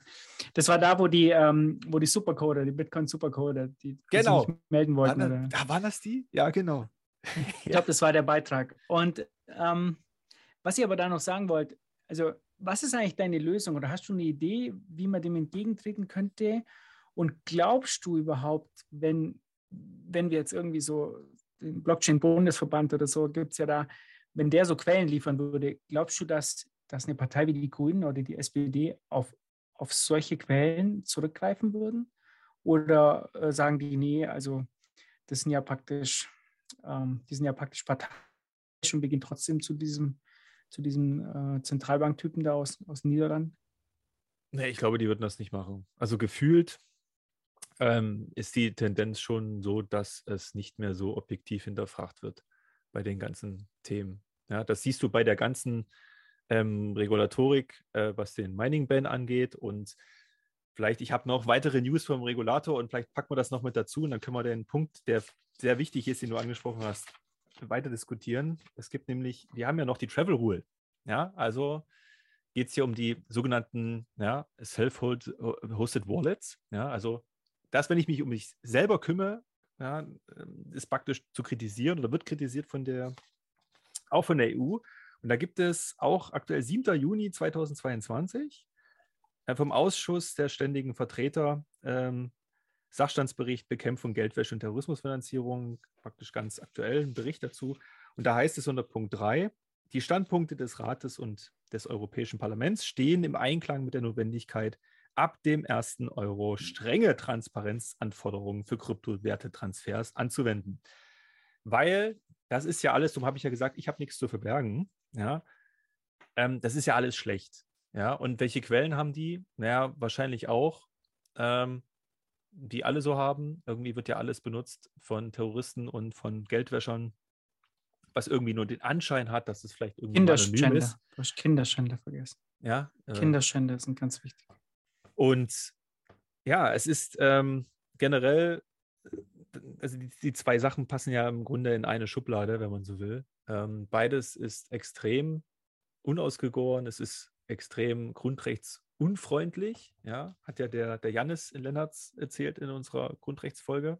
Das war da, wo die, ähm, wo die Supercoder, die Bitcoin Supercoder, die, Genau. sich melden wollten. Waren, Oder? da, da waren das die? Ja, genau. Ich glaube, das war der Beitrag. Und ähm, was ich aber da noch sagen wollte, also was ist eigentlich deine Lösung oder hast du eine Idee, wie man dem entgegentreten könnte? Und glaubst du überhaupt, wenn, wenn wir jetzt irgendwie so den Blockchain-Bundesverband oder so, gibt es ja da, wenn der so Quellen liefern würde, glaubst du, dass, dass eine Partei wie die Grünen oder die SPD auf, auf solche Quellen zurückgreifen würden? Oder äh, sagen die, nee, also das sind ja praktisch, ähm, die sind ja praktisch parteiisch und wir gehen trotzdem zu diesem, zu diesem äh, Zentralbanktypen da aus, aus den Niederlanden? Nee, ich glaube, die würden das nicht machen. Also gefühlt ähm, ist die Tendenz schon so, dass es nicht mehr so objektiv hinterfragt wird bei den ganzen Themen. Ja, das siehst du bei der ganzen ähm, Regulatorik, äh, was den Mining-Ban angeht. Und vielleicht, ich habe noch weitere News vom Regulator und vielleicht packen wir das noch mit dazu und dann können wir den Punkt, der sehr wichtig ist, den du angesprochen hast, weiter diskutieren. Es gibt nämlich, wir haben ja noch die Travel Rule. Ja, also geht es hier um die sogenannten ja, Self-Hosted Wallets. Ja, also das, wenn ich mich um mich selber kümmere, ja, ähm, ist praktisch zu kritisieren oder wird kritisiert von der, auch von der EU. Und da gibt es auch aktuell 7. Juni 2022 äh, vom Ausschuss der ständigen Vertreter ähm, Sachstandsbericht Bekämpfung Geldwäsche und Terrorismusfinanzierung, praktisch ganz aktuell ein Bericht dazu. Und da heißt es unter Punkt 3, die Standpunkte des Rates und des Europäischen Parlaments stehen im Einklang mit der Notwendigkeit, ab dem ersten Euro strenge Transparenzanforderungen für Kryptowertetransfers anzuwenden. Weil das ist ja alles, darum habe ich ja gesagt, ich habe nichts zu verbergen. Ja, ähm, das ist ja alles schlecht. Ja, und welche Quellen haben die? Naja, wahrscheinlich auch, ähm, die alle so haben. Irgendwie wird ja alles benutzt von Terroristen und von Geldwäschern, was irgendwie nur den Anschein hat, dass es vielleicht irgendwie mal anonym Kinderschänder. ist. Du hast Kinderschänder vergessen. Ja, äh, Kinderschänder sind ganz wichtig. Und ja, es ist ähm, generell, äh, also die, die zwei Sachen passen ja im Grunde in eine Schublade, wenn man so will. Ähm, beides ist extrem unausgegoren, es ist extrem grundrechtsunfreundlich. Ja, hat ja der, der Jannis Lennartz erzählt in unserer Grundrechtsfolge.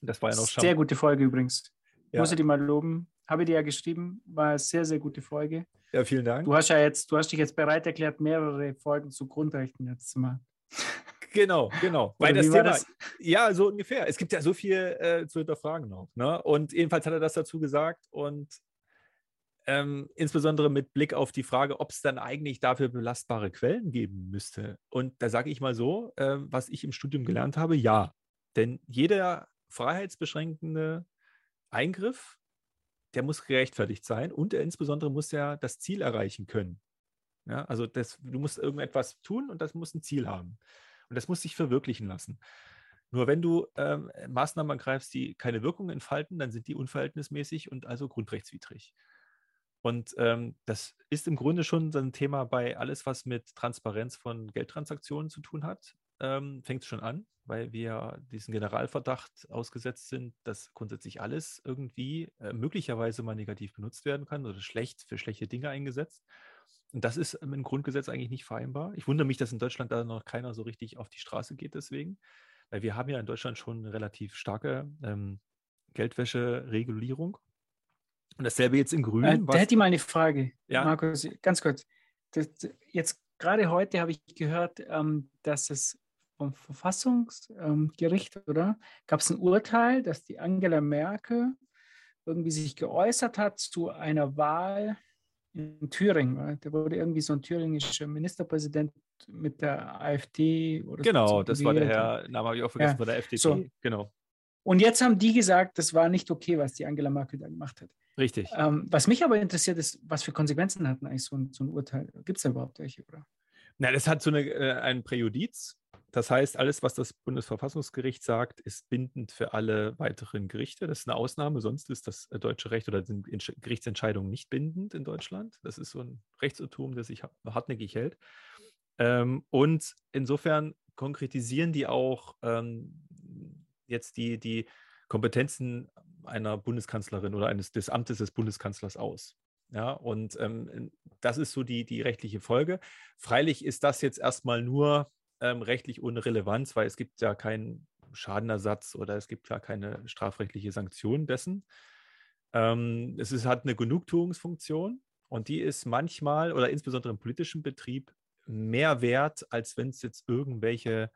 Das war ja noch Sehr gute Folge übrigens. Ja. Muss ich dir mal loben. Habe ich dir ja geschrieben, war eine sehr, sehr gute Folge. Ja, vielen Dank. Du hast ja jetzt, du hast dich jetzt bereit erklärt, mehrere Folgen zu Grundrechten jetzt zu machen. Genau, genau. Weil das Thema, das? ja, so ungefähr. Es gibt ja so viel äh, zu hinterfragen noch. Ne? Und jedenfalls hat er das dazu gesagt und ähm, insbesondere mit Blick auf die Frage, ob es dann eigentlich dafür belastbare Quellen geben müsste. Und da sage ich mal so, ähm, was ich im Studium gelernt habe, ja. Denn jeder freiheitsbeschränkende Eingriff, der muss gerechtfertigt sein und er insbesondere muss ja das Ziel erreichen können. Ja, also das, du musst irgendetwas tun und das muss ein Ziel haben. Und das muss sich verwirklichen lassen. Nur wenn du ähm, Maßnahmen ergreifst, die keine Wirkung entfalten, dann sind die unverhältnismäßig und also grundrechtswidrig. Und ähm, das ist im Grunde schon so ein Thema bei alles, was mit Transparenz von Geldtransaktionen zu tun hat. Ähm, fängt schon an, weil wir diesen Generalverdacht ausgesetzt sind, dass grundsätzlich alles irgendwie äh, möglicherweise mal negativ benutzt werden kann oder schlecht für schlechte Dinge eingesetzt. Und das ist im Grundgesetz eigentlich nicht vereinbar. Ich wundere mich, dass in Deutschland da noch keiner so richtig auf die Straße geht deswegen, weil wir haben ja in Deutschland schon eine relativ starke ähm, Geldwäsche-Regulierung. Und dasselbe jetzt in Grün. Äh, da hätte ich mal eine Frage, Ja. Markus, ganz kurz. Das, jetzt gerade heute habe ich gehört, ähm, dass es vom Verfassungsgericht, oder? Gab es ein Urteil, dass die Angela Merkel irgendwie sich geäußert hat zu einer Wahl in Thüringen. Da wurde irgendwie so ein thüringischer Ministerpräsident mit der AfD oder Genau, so das war der. Herr, Name habe ich auch vergessen, Ja, von der FDP. so. Genau, Und jetzt haben die gesagt, das war nicht okay, was die Angela Merkel da gemacht hat. richtig. Ähm, was mich aber interessiert, ist, was für Konsequenzen hat denn eigentlich so ein, so ein Urteil? Gibt es da überhaupt welche? Oder? Na, das hat so eine, äh, ein Präjudiz. Das heißt, alles, was das Bundesverfassungsgericht sagt, ist bindend für alle weiteren Gerichte. Das ist eine Ausnahme, sonst ist das äh, deutsche Recht oder sind Entsch- Gerichtsentscheidungen nicht bindend in Deutschland. Das ist so ein Rechtsirrtum, das sich ha- hartnäckig hält. Ähm, und insofern konkretisieren die auch ähm, jetzt die, die Kompetenzen einer Bundeskanzlerin oder eines des Amtes des Bundeskanzlers aus. Ja, und ähm, das ist so die, die rechtliche Folge. Freilich ist das jetzt erstmal nur ähm, rechtlich ohne Relevanz, weil es gibt ja keinen Schadenersatz oder es gibt ja keine strafrechtliche Sanktion dessen. Ähm, es ist, hat eine Genugtuungsfunktion und die ist manchmal oder insbesondere im politischen Betrieb mehr wert, als wenn es jetzt irgendwelche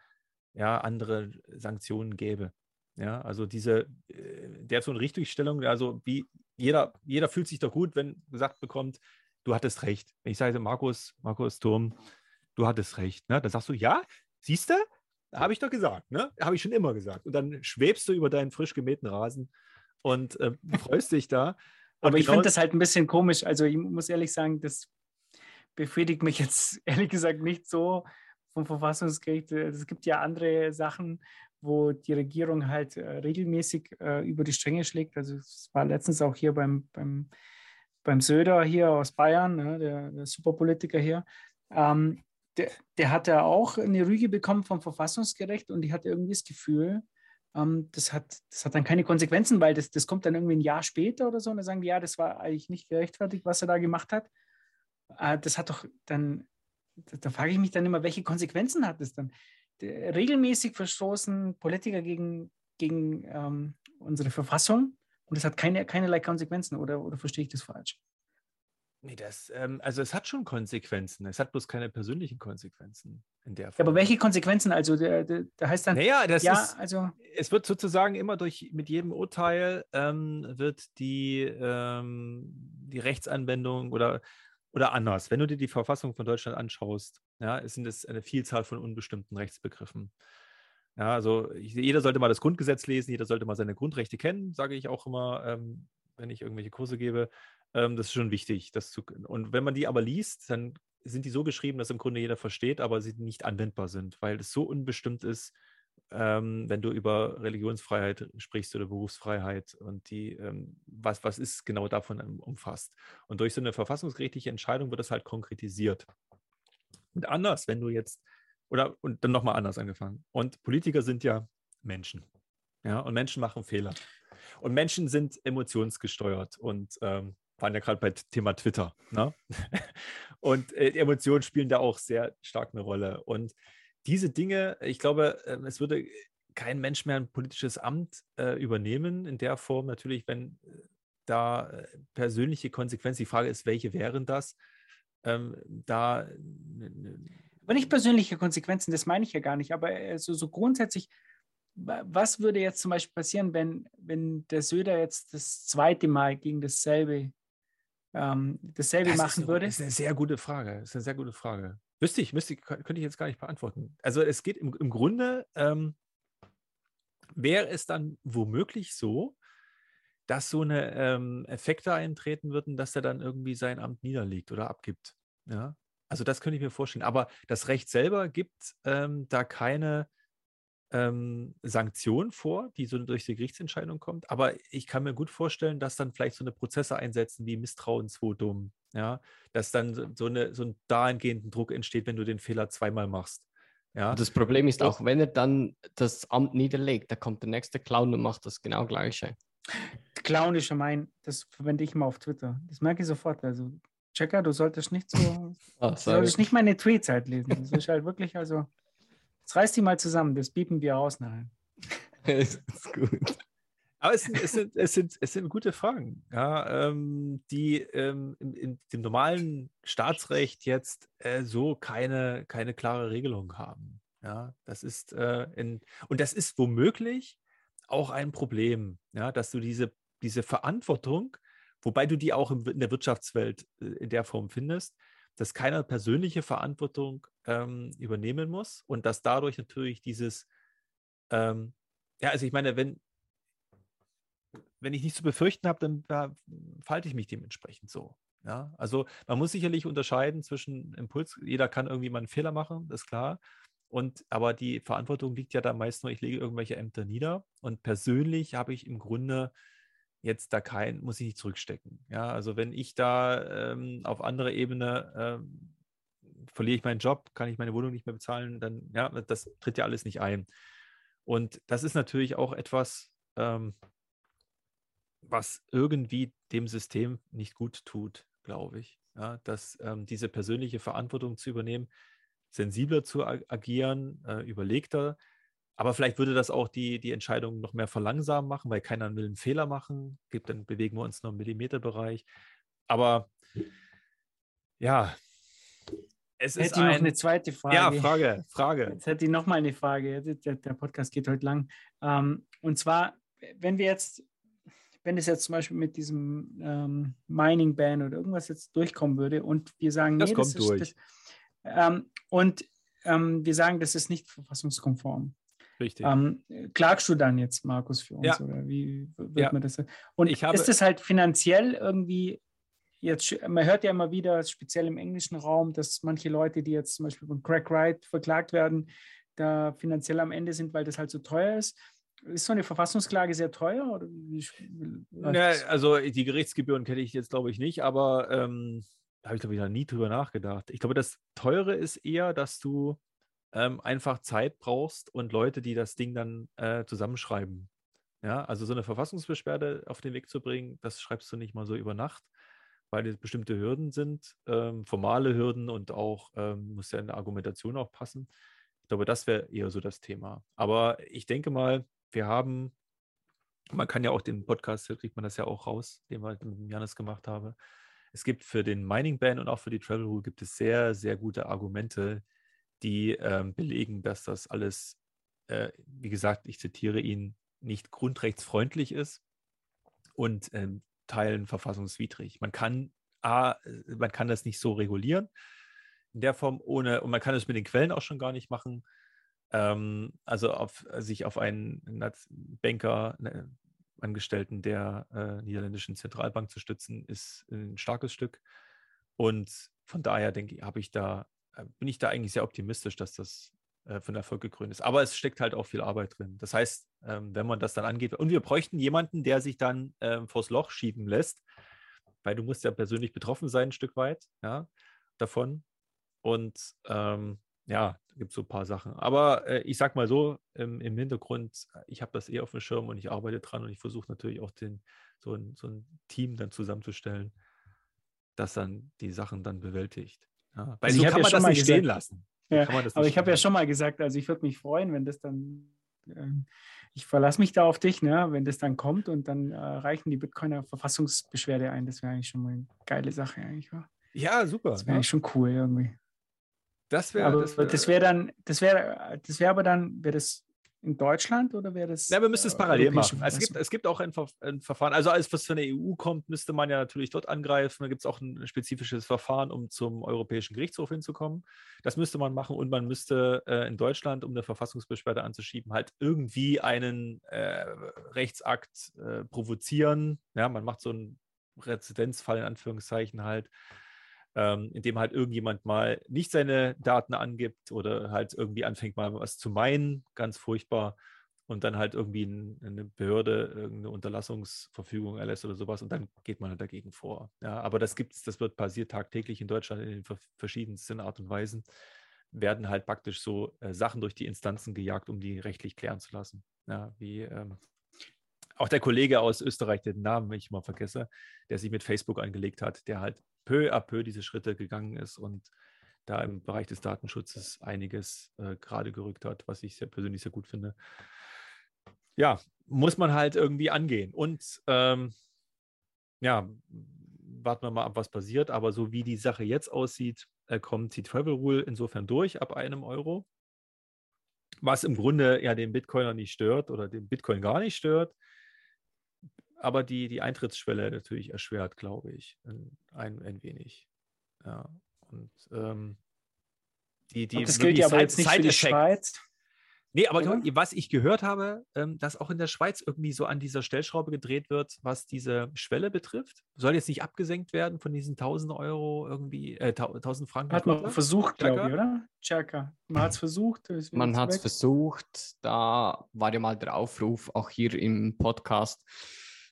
ja, andere Sanktionen gäbe. Ja, also diese, äh, der so eine Richtigstellung, also wie jeder, jeder fühlt sich doch gut, wenn gesagt bekommt, du hattest recht. Wenn ich sage, Markus, Markus Turm, du hattest recht, ne? dann sagst du, ja, siehst du, habe ich doch gesagt, ne? Habe ich schon immer gesagt. Und dann schwebst du über deinen frisch gemähten Rasen und äh, freust dich da. Aber Und ich genau- finde das halt ein bisschen komisch. Also ich muss ehrlich sagen, das befriedigt mich jetzt ehrlich gesagt nicht so vom Verfassungsgericht. Es gibt ja andere Sachen, wo die Regierung halt äh, regelmäßig äh, über die Stränge schlägt. Also es war letztens auch hier beim, beim, beim Söder hier aus Bayern, ne, der, der Superpolitiker hier. Ähm, der, der hat ja auch eine Rüge bekommen vom Verfassungsgericht und ich hatte irgendwie das Gefühl, ähm, das, hat, das hat dann keine Konsequenzen, weil das, das kommt dann irgendwie ein Jahr später oder so und dann sagen die, ja, das war eigentlich nicht gerechtfertigt, was er da gemacht hat. Äh, das hat doch dann, da, da frage ich mich dann immer, welche Konsequenzen hat es dann? Regelmäßig verstoßen Politiker gegen, gegen ähm, unsere Verfassung und es hat keine, keinerlei Konsequenzen oder, oder verstehe ich das falsch? Nee, das, ähm, also es hat schon Konsequenzen. Es hat bloß keine persönlichen Konsequenzen in der Ja, Form. aber welche Konsequenzen? Also, der heißt dann, Naja, das ja, ist, also, es wird sozusagen immer durch, mit jedem Urteil ähm, wird die, ähm, die Rechtsanwendung oder, oder anders. Wenn du dir die Verfassung von Deutschland anschaust, ja, sind es eine Vielzahl von unbestimmten Rechtsbegriffen. Ja, also jeder sollte mal das Grundgesetz lesen, jeder sollte mal seine Grundrechte kennen, sage ich auch immer, ähm, wenn ich irgendwelche Kurse gebe. Ähm, das ist schon wichtig. Das zu, und wenn man die aber liest, dann sind die so geschrieben, dass im Grunde jeder versteht, aber sie nicht anwendbar sind, weil es so unbestimmt ist, ähm, wenn du über Religionsfreiheit sprichst oder Berufsfreiheit und die, ähm, was, was ist genau davon um- umfasst. Und durch so eine verfassungsgerichtliche Entscheidung wird das halt konkretisiert. Und anders, wenn du jetzt, oder und dann nochmal anders angefangen. Und Politiker sind ja Menschen. Ja, und Menschen machen Fehler. Und Menschen sind emotionsgesteuert und ähm, waren ja gerade bei Thema Twitter. Ne? und äh, Emotionen spielen da auch sehr stark eine Rolle. Und diese Dinge, ich glaube, ähm, es würde kein Mensch mehr ein politisches Amt äh, übernehmen, in der Form natürlich, wenn äh, da äh, persönliche Konsequenzen, die Frage ist, welche wären das? Ähm, da aber nicht persönliche Konsequenzen, das meine ich ja gar nicht, aber äh, so, grundsätzlich, wa- was würde jetzt zum Beispiel passieren, wenn, wenn der Söder jetzt das zweite Mal gegen dasselbe, ähm, dasselbe Das machen eine- würde? Das ist eine sehr gute Frage. Das ist eine sehr gute Frage. Wüsste ich, müsste könnte ich jetzt gar nicht beantworten. Also es geht im, im Grunde, ähm, wäre es dann womöglich so, dass so eine ähm, Effekte eintreten würden, dass er dann irgendwie sein Amt niederlegt oder abgibt. Ja, also das könnte ich mir vorstellen. Aber das Recht selber gibt ähm, da keine ähm, Sanktion vor, die so durch die Gerichtsentscheidung kommt. Aber ich kann mir gut vorstellen, dass dann vielleicht so eine Prozesse einsetzen wie Misstrauensvotum, ja, dass dann so- eine, so ein dahingehenden Druck entsteht, wenn du den Fehler zweimal machst. Ja, das Problem ist auch, wenn er dann das Amt niederlegt, da kommt der nächste Clown und macht das genau gleiche. Clown ist schon mein, das verwende ich immer auf Twitter. Das merke ich sofort. Also, Checker, du solltest nicht so, Ah, du solltest nicht meine Tweets halt lesen. Das ist halt wirklich, also, jetzt reiß die mal zusammen, das biepen wir raus nachher. ist gut. Aber es sind, es sind, es sind, es sind gute Fragen, ja, ähm, die ähm, in, in dem normalen Staatsrecht jetzt äh, so keine, keine klare Regelung haben. Ja, das ist äh, in, und das ist womöglich auch ein Problem, ja, dass du diese, diese Verantwortung, wobei du die auch im, in der Wirtschaftswelt äh, in der Form findest, dass keiner persönliche Verantwortung ähm, übernehmen muss und dass dadurch natürlich dieses, ähm, ja, also ich meine, wenn, wenn ich nichts zu befürchten habe, dann ja, falte ich mich dementsprechend so. Ja, also man muss sicherlich unterscheiden zwischen Impuls, jeder kann irgendwie mal einen Fehler machen, das ist klar. Und aber die Verantwortung liegt ja da meist nur, ich lege irgendwelche Ämter nieder. Und persönlich habe ich im Grunde jetzt da kein, muss ich nicht zurückstecken. Ja, also wenn ich da ähm, auf anderer Ebene ähm, verliere ich meinen Job, kann ich meine Wohnung nicht mehr bezahlen, dann ja, das tritt ja alles nicht ein. Und das ist natürlich auch etwas, ähm, was irgendwie dem System nicht gut tut, glaube ich. Ja, dass ähm, diese persönliche Verantwortung zu übernehmen, sensibler zu ag agieren, äh, überlegter. Aber vielleicht würde das auch die, die Entscheidung noch mehr verlangsamen machen, weil keiner will einen Fehler machen. Gibt, dann bewegen wir uns noch im Millimeterbereich. Aber ja, es Hätte ist ich noch ein, eine zweite Frage. Ja, Frage, Frage. Jetzt hätte ich noch mal eine Frage. Der, der Podcast geht heute lang. Ähm, und zwar, wenn wir jetzt, wenn es jetzt zum Beispiel mit diesem ähm, Mining Ban oder irgendwas jetzt durchkommen würde und wir sagen, Das nee, kommt das ist durch. das, ähm, und ähm, wir sagen, das ist nicht verfassungskonform. Richtig. Ähm, klagst du dann jetzt, Markus, für uns? Ja. Oder wie wird Ja. man das? Und Ich habe- ist das halt finanziell irgendwie jetzt, man hört ja immer wieder, speziell im englischen Raum, dass manche Leute, die jetzt zum Beispiel von Crack Wright verklagt werden, da finanziell am Ende sind, weil das halt so teuer ist. Ist so eine Verfassungsklage sehr teuer? Oder läuft Ne, also die Gerichtsgebühren kenne ich jetzt, glaube ich, nicht, aber ähm, da habe ich, glaube ich, noch nie drüber nachgedacht. Ich glaube, das Teure ist eher, dass du ähm, einfach Zeit brauchst und Leute, die das Ding dann äh, zusammenschreiben. Ja, also so eine Verfassungsbeschwerde auf den Weg zu bringen, das schreibst du nicht mal so über Nacht, weil es bestimmte Hürden sind, ähm, formale Hürden und auch ähm, muss ja in der Argumentation auch passen. Ich glaube, das wäre eher so das Thema. Aber ich denke mal, wir haben man kann ja auch den Podcast, kriegt man das ja auch raus, den wir mit Janis gemacht haben. Es gibt für den Mining Ban und auch für die Travel Rule gibt es sehr, sehr gute Argumente, die ähm, belegen, dass das alles, äh, wie gesagt, ich zitiere ihn, nicht grundrechtsfreundlich ist und ähm, Teilen verfassungswidrig. Man kann, A, äh, man kann das nicht so regulieren in der Form ohne, und man kann es mit den Quellen auch schon gar nicht machen. Ähm, also auf, sich auf einen Banker, ne, Angestellten der äh, niederländischen Zentralbank zu stützen, ist ein starkes Stück. Und von daher denke ich, habe ich da, äh, bin ich da eigentlich sehr optimistisch, dass das äh, von Erfolg gekrönt ist. Aber es steckt halt auch viel Arbeit drin. Das heißt, ähm, wenn man das dann angeht, und wir bräuchten jemanden, der sich dann ähm, vors Loch schieben lässt, weil du musst ja persönlich betroffen sein, ein Stück weit, ja, davon. Und ähm, ja, gibt es so ein paar Sachen. Aber äh, ich sag mal so, im, im Hintergrund, ich habe das eh auf dem Schirm und ich arbeite dran und ich versuche natürlich auch den, so, ein, so ein Team dann zusammenzustellen, das dann die Sachen dann bewältigt. Ja, weil Also so ich kann ja man das nicht stehen gesagt- lassen. So Ja, aber ich habe ja stehen schon mal gesagt, also ich würde mich freuen, wenn das dann, ähm, ich verlasse mich da auf dich, ne? wenn das dann kommt und dann äh, reichen die Bitcoiner Verfassungsbeschwerde ein. Das wäre eigentlich schon mal eine geile Sache eigentlich. Ja? lassen. Ja, super. Das wäre ne? eigentlich schon cool irgendwie. Das wäre aber das das wär, wäre dann, das wäre, das wäre aber dann, wäre das in Deutschland oder wäre das? Ja, wir müssen es äh, parallel machen. Es gibt, es gibt auch ein, Ver ein Verfahren, also alles, was von der EU kommt, müsste man ja natürlich dort angreifen. Da gibt es auch ein spezifisches Verfahren, um zum Europäischen Gerichtshof hinzukommen. Das müsste man machen und man müsste äh, in Deutschland, um eine Verfassungsbeschwerde anzuschieben, halt irgendwie einen äh, Rechtsakt äh, provozieren. Ja, man macht so einen Präzedenzfall in Anführungszeichen halt, ähm, in dem halt irgendjemand mal nicht seine Daten angibt oder halt irgendwie anfängt mal was zu meinen, ganz furchtbar, und dann halt irgendwie ein, eine Behörde irgendeine Unterlassungsverfügung erlässt oder sowas und dann geht man halt dagegen vor. Ja, aber das gibt's, das wird passiert tagtäglich in Deutschland in den ver- verschiedensten Art und Weisen, werden halt praktisch so äh, Sachen durch die Instanzen gejagt, um die rechtlich klären zu lassen. Ja, wie ähm, auch der Kollege aus Österreich, den Namen ich mal vergesse, der sich mit Facebook angelegt hat, der halt peu à peu diese Schritte gegangen ist und da im Bereich des Datenschutzes einiges äh, gerade gerückt hat, was ich sehr persönlich sehr gut finde. Ja, muss man halt irgendwie angehen. Und ähm, ja, warten wir mal ab, was passiert. Aber so wie die Sache jetzt aussieht, äh, kommt die Travel Rule insofern durch ab einem Euro. Was im Grunde ja den Bitcoiner nicht stört oder den Bitcoin gar nicht stört. Aber die, die Eintrittsschwelle natürlich erschwert, glaube ich, ein, ein, ein wenig. Ja. Und ähm, die, die Und das gilt ja aber jetzt nicht für die Schweiz. Nee, aber oder? was ich gehört habe, ähm, dass auch in der Schweiz irgendwie so an dieser Stellschraube gedreht wird, was diese Schwelle betrifft. Soll jetzt nicht abgesenkt werden von diesen 1000 Euro irgendwie, äh, 1000 Franken. Hat man versucht, glaube ich, oder? Chaka. Man hat es versucht. Man hat es versucht, da war ja mal der Aufruf, auch hier im Podcast,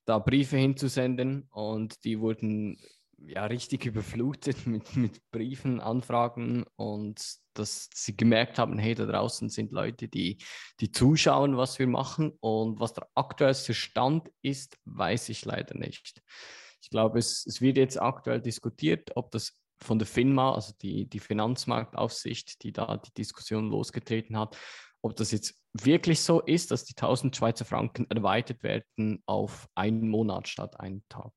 da Briefe hinzusenden und die wurden ja richtig überflutet mit, mit Briefen, Anfragen und dass sie gemerkt haben, hey, da draußen sind Leute, die, die zuschauen, was wir machen und was der aktuellste Stand ist, weiß ich leider nicht. Ich glaube, es, es wird jetzt aktuell diskutiert, ob das von der FINMA, also die, die Finanzmarktaufsicht, die da die Diskussion losgetreten hat, ob das jetzt wirklich so ist, dass die 1000 Schweizer Franken erweitert werden auf einen Monat statt einen Tag.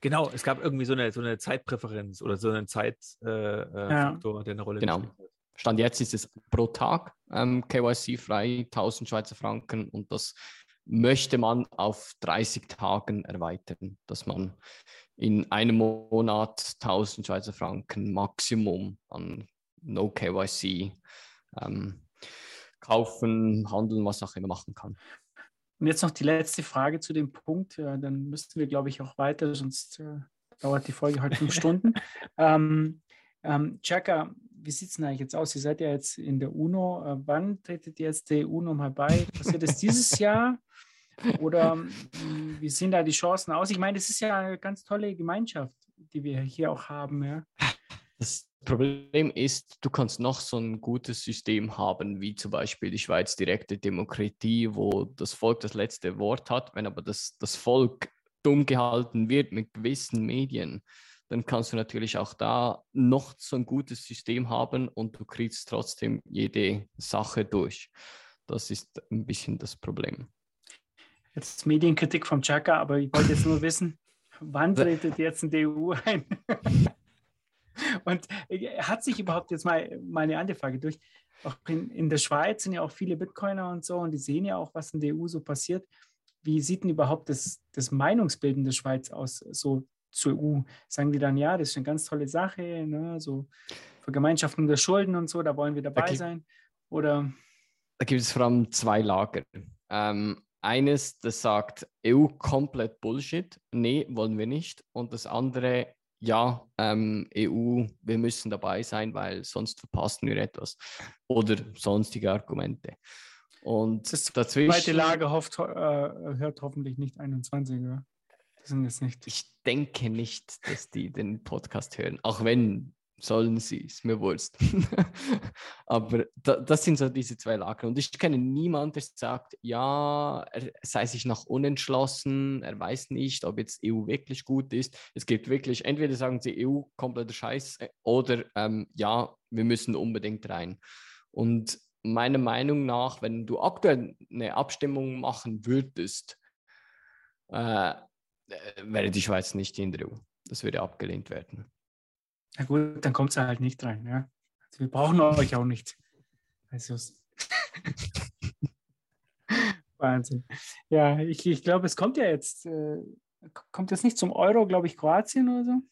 Genau, es gab irgendwie so eine, so eine Zeitpräferenz oder so einen Zeitfaktor, äh, Ja. Faktor, der eine Rolle Genau. gespielt hat. Stand jetzt ist es pro Tag ähm, KYC-frei 1000 Schweizer Franken und das möchte man auf 30 Tagen erweitern, dass man in einem Monat 1000 Schweizer Franken Maximum an No KYC ähm, kaufen, handeln, was auch immer machen kann. Und jetzt noch die letzte Frage zu dem Punkt. Äh, dann müssten wir, glaube ich, auch weiter, sonst äh, dauert die Folge halt fünf Stunden. Ähm, ähm, Chaka, wie sieht es denn eigentlich jetzt aus? Ihr seid ja jetzt in der UNO. Äh, wann tretet ihr jetzt der UNO mal bei? Passiert es dieses Jahr? Oder mh, wie sehen da die Chancen aus? Ich meine, das ist ja eine ganz tolle Gemeinschaft, die wir hier auch haben. Ja? Das Problem ist, du kannst noch so ein gutes System haben, wie zum Beispiel die Schweiz direkte Demokratie, wo das Volk das letzte Wort hat. Wenn aber das, das Volk dumm gehalten wird mit gewissen Medien, dann kannst du natürlich auch da noch so ein gutes System haben und du kriegst trotzdem jede Sache durch. Das ist ein bisschen das Problem. Jetzt Medienkritik vom Chaka, aber ich wollte jetzt nur wissen, wann tretet jetzt in die EU ein? Und äh, hat sich überhaupt jetzt mal meine andere Frage durch? Auch in, in der Schweiz sind ja auch viele Bitcoiner und so und die sehen ja auch, was in der EU so passiert. Wie sieht denn überhaupt das, das Meinungsbilden der Schweiz aus, so zur EU? Sagen die dann, ja, das ist eine ganz tolle Sache, ne? so Vergemeinschaftung der Schulden und so, da wollen wir dabei Okay. sein? Oder Da gibt es vor allem zwei Lager. Ähm, eines, das sagt, EU komplett Bullshit, nee, wollen wir nicht. Und das andere, ja, ähm, EU, wir müssen dabei sein, weil sonst verpassen wir etwas. Oder sonstige Argumente. Und das dazwischen. zweite Lager hofft, äh, hört hoffentlich nicht 21, oder? Das sind jetzt nicht. Ich denke nicht, dass die den Podcast hören, auch wenn sollen sie, ist mir Wurst. Aber da, das sind so diese zwei Lager. Und ich kenne niemanden, der sagt, ja, er sei sich noch unentschlossen, er weiß nicht, ob jetzt EU wirklich gut ist. Es gibt wirklich, entweder sagen sie EU kompletter Scheiß äh, oder ähm, ja, wir müssen unbedingt rein. Und meiner Meinung nach, wenn du aktuell eine Abstimmung machen würdest, äh, äh, wäre die Schweiz nicht in der EU. Das würde abgelehnt werden. Na gut, dann kommt sie halt nicht rein. Ja? Also wir brauchen euch auch nicht. Also, es- Wahnsinn. Ja, ich, ich glaube, es kommt ja jetzt, äh, kommt jetzt nicht zum Euro, glaube ich, Kroatien oder so.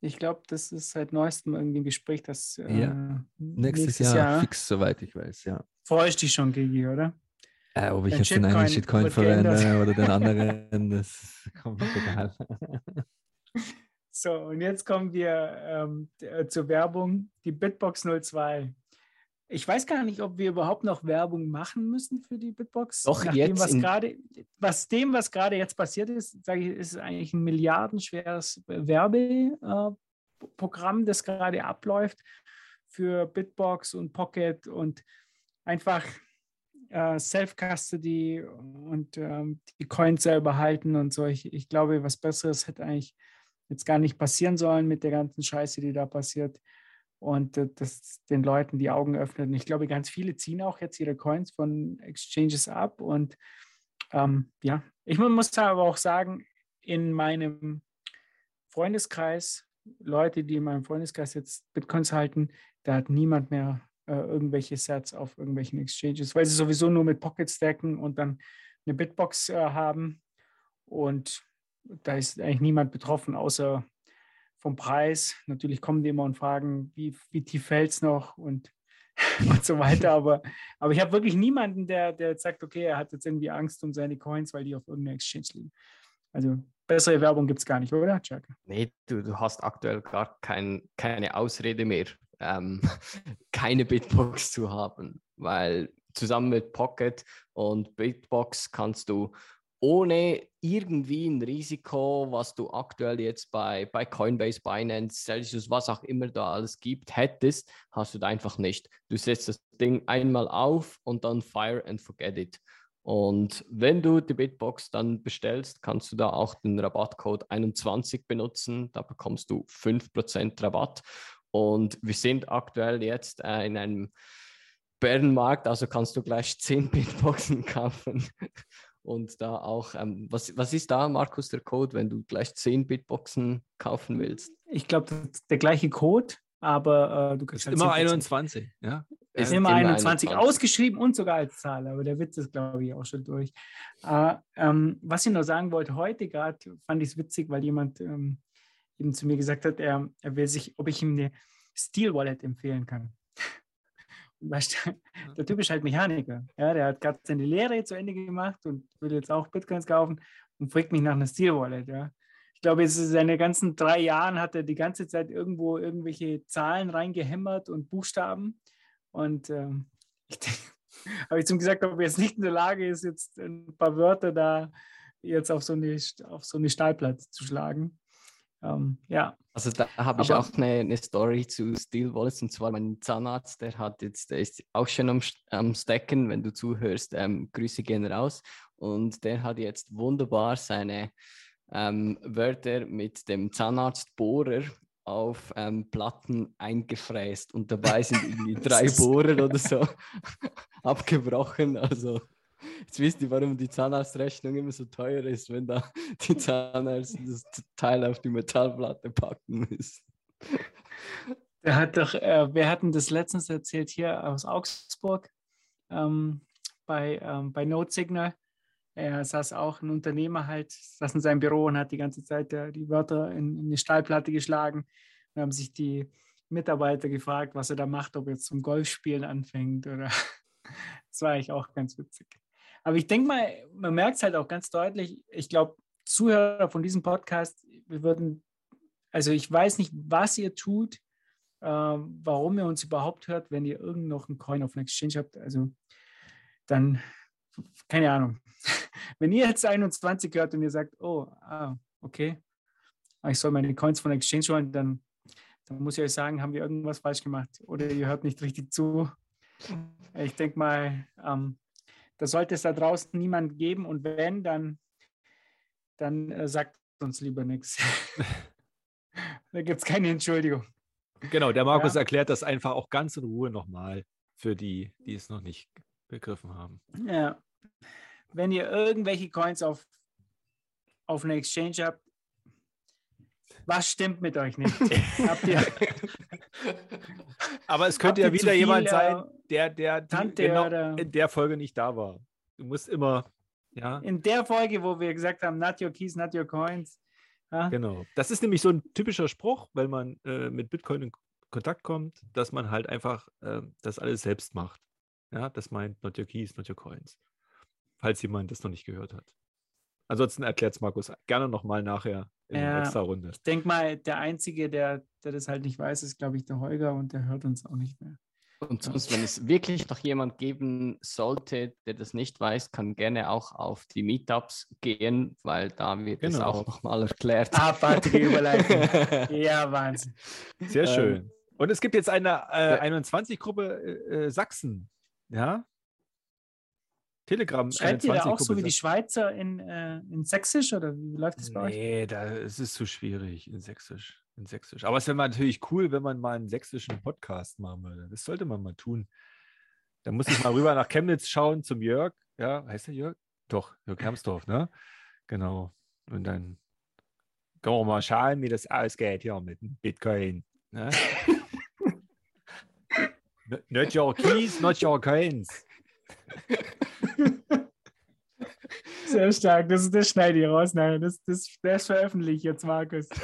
Ich glaube, das ist seit neuestem irgendwie ein Gespräch, dass äh, Ja. Nächstes, Jahr, fix, soweit ich weiß, ja. freust dich schon, Gigi, oder? Äh, ob ich Dein jetzt den einen Shitcoin verwende oder den anderen, das ist komplett egal. So, und jetzt kommen wir ähm, äh, zur Werbung. Die Bitbox 02. Ich weiß gar nicht, ob wir überhaupt noch Werbung machen müssen für die Bitbox. Doch, Nach jetzt dem, was gerade, was dem, was gerade jetzt passiert ist, sage ich, ist eigentlich ein milliardenschweres Werbeprogramm, das gerade abläuft für Bitbox und Pocket und einfach äh, Self-Custody und ähm, die Coins selber halten und so. Ich, ich glaube, was Besseres hätte eigentlich jetzt gar nicht passieren sollen mit der ganzen Scheiße, die da passiert. Und äh, das den Leuten die Augen öffnet. Und ich glaube, ganz viele ziehen auch jetzt ihre Coins von Exchanges ab. Und ähm, ja, ich mu- muss aber auch sagen, in meinem Freundeskreis, Leute, die in meinem Freundeskreis jetzt Bitcoins halten, da hat niemand mehr äh, irgendwelche Sets auf irgendwelchen Exchanges, weil sie sowieso nur mit Pocket stacken und dann eine Bitbox äh, haben. Und da ist eigentlich niemand betroffen, außer vom Preis. Natürlich kommen die immer und fragen, wie, wie tief fällt es noch und, und so weiter. Aber, aber ich habe wirklich niemanden, der, der jetzt sagt, okay, er hat jetzt irgendwie Angst um seine Coins, weil die auf irgendeiner Exchange liegen. Also bessere Werbung gibt es gar nicht, oder, Jack? Nee, du, du hast aktuell gar kein, keine Ausrede mehr, ähm, keine Bitbox zu haben, weil zusammen mit Pocket und Bitbox kannst du ohne irgendwie ein Risiko, was du aktuell jetzt bei, bei Coinbase, Binance, Celsius, was auch immer da alles gibt, hättest, hast du da einfach nicht. Du setzt das Ding einmal auf und dann fire and forget it. Und wenn du die Bitbox dann bestellst, kannst du da auch den Rabattcode 21 benutzen. Da bekommst du 5% Rabatt. Und wir sind aktuell jetzt äh, in einem Bärenmarkt, also kannst du gleich 10 Bitboxen kaufen und da auch, ähm, was, was ist da, Markus, der Code, wenn du gleich 10 Bitboxen kaufen willst? Ich glaube, der gleiche Code, aber äh, du kannst ist immer 21, ja? Ist immer 21, 21, ausgeschrieben und sogar als Zahl, aber der Witz ist, glaube ich, auch schon durch. Äh, ähm, was ich noch sagen wollte, heute gerade fand ich es witzig, weil jemand ähm, eben zu mir gesagt hat, er, er will sich, ob ich ihm eine Steel Wallet empfehlen kann. Weißt du, der Typ ist halt Mechaniker. Ja, der hat gerade seine Lehre zu Ende gemacht und will jetzt auch Bitcoins kaufen und fragt mich nach einer Steel Wallet. Ja. Ich glaube, jetzt seine ganzen drei Jahren hat er die ganze Zeit irgendwo irgendwelche Zahlen reingehämmert und Buchstaben. Und ähm, ich habe ich zum gesagt, ob er jetzt nicht in der Lage ist, jetzt ein paar Wörter da jetzt auf so eine, auf so eine Stahlplatte zu schlagen. Ähm, ja. Also da habe ich auch eine, eine, Story zu Steel Wallets. Und zwar mein Zahnarzt, der hat jetzt, der ist auch schon am, am Stacken, wenn du zuhörst, ähm, Grüße gehen raus. Und der hat jetzt wunderbar seine ähm, Wörter mit dem Zahnarztbohrer auf ähm, Platten eingefräst. Und dabei sind irgendwie drei Bohrer oder so abgebrochen. Also Jetzt wisst ihr, warum die Zahnarztrechnung immer so teuer ist, wenn da die Zahnärzte das Teil auf die Metallplatte packen müssen. Der hat doch, äh, wir hatten das letztens erzählt hier aus Augsburg ähm, bei, ähm, bei Note Signal. Er saß auch ein Unternehmer halt, saß in seinem Büro und hat die ganze Zeit äh, die Wörter in, in eine Stahlplatte geschlagen. Und haben sich die Mitarbeiter gefragt, was er da macht, ob er jetzt zum Golfspielen anfängt oder. das war eigentlich auch ganz witzig. Aber ich denke mal, man merkt es halt auch ganz deutlich. Ich glaube, Zuhörer von diesem Podcast, wir würden, also ich weiß nicht, was ihr tut, äh, warum ihr uns überhaupt hört, wenn ihr irgend noch einen Coin auf einer Exchange habt. Also dann, keine Ahnung. wenn ihr jetzt 21 hört und ihr sagt, oh, ah, okay, ich soll meine Coins von Exchange holen, dann, dann muss ich euch sagen, haben wir irgendwas falsch gemacht oder ihr hört nicht richtig zu. Ich denke mal, ähm, da sollte es da draußen niemand geben und wenn, dann, dann äh, sagt uns lieber nichts. da gibt es keine Entschuldigung. Genau, der Markus ja. erklärt das einfach auch ganz in Ruhe nochmal für die, die es noch nicht begriffen haben. Ja. Wenn ihr irgendwelche Coins auf, auf einer Exchange habt, was stimmt mit euch nicht? Aber es könnte ja wieder jemand sein, der, der genau in der Folge nicht da war. Du musst immer, ja. In der Folge, wo wir gesagt haben, not your keys, not your coins. Ja? Genau. Das ist nämlich so ein typischer Spruch, wenn man äh, mit Bitcoin in Kontakt kommt, dass man halt einfach äh, das alles selbst macht. Ja, das meint not your keys, not your coins. Falls jemand das noch nicht gehört hat. Ansonsten erklärt es Markus gerne nochmal nachher in ja, extra Runde. Ich denke mal, der Einzige, der, der das halt nicht weiß, ist, glaube ich, der Holger und der hört uns auch nicht mehr. Und sonst, wenn es wirklich noch jemand geben sollte, der das nicht weiß, kann gerne auch auf die Meetups gehen, weil da wird genau. es auch nochmal erklärt. Abartige Überleitung. ja, Wahnsinn. Sehr ähm, schön. Und es gibt jetzt eine äh, 21-Gruppe äh, äh, Sachsen. Ja, Telegram. Schreibt ihr da auch so wie die Schweizer in, äh, in Sächsisch oder wie läuft das bei euch? Nee, da ist es zu schwierig in Sächsisch. In Sächsisch. Aber es wäre natürlich cool, wenn man mal einen sächsischen Podcast machen würde. Das sollte man mal tun. Da muss ich mal rüber nach Chemnitz schauen zum Jörg. Ja, heißt der Jörg? Doch, Jörg Hermsdorf, ne? Genau. Und dann können wir mal schauen, wie das ausgeht hier mit dem Bitcoin. Ne? not your keys, not your coins. Sehr stark. Das, das schneide ich raus. Nein, das, das, das veröffentliche ich jetzt, Markus.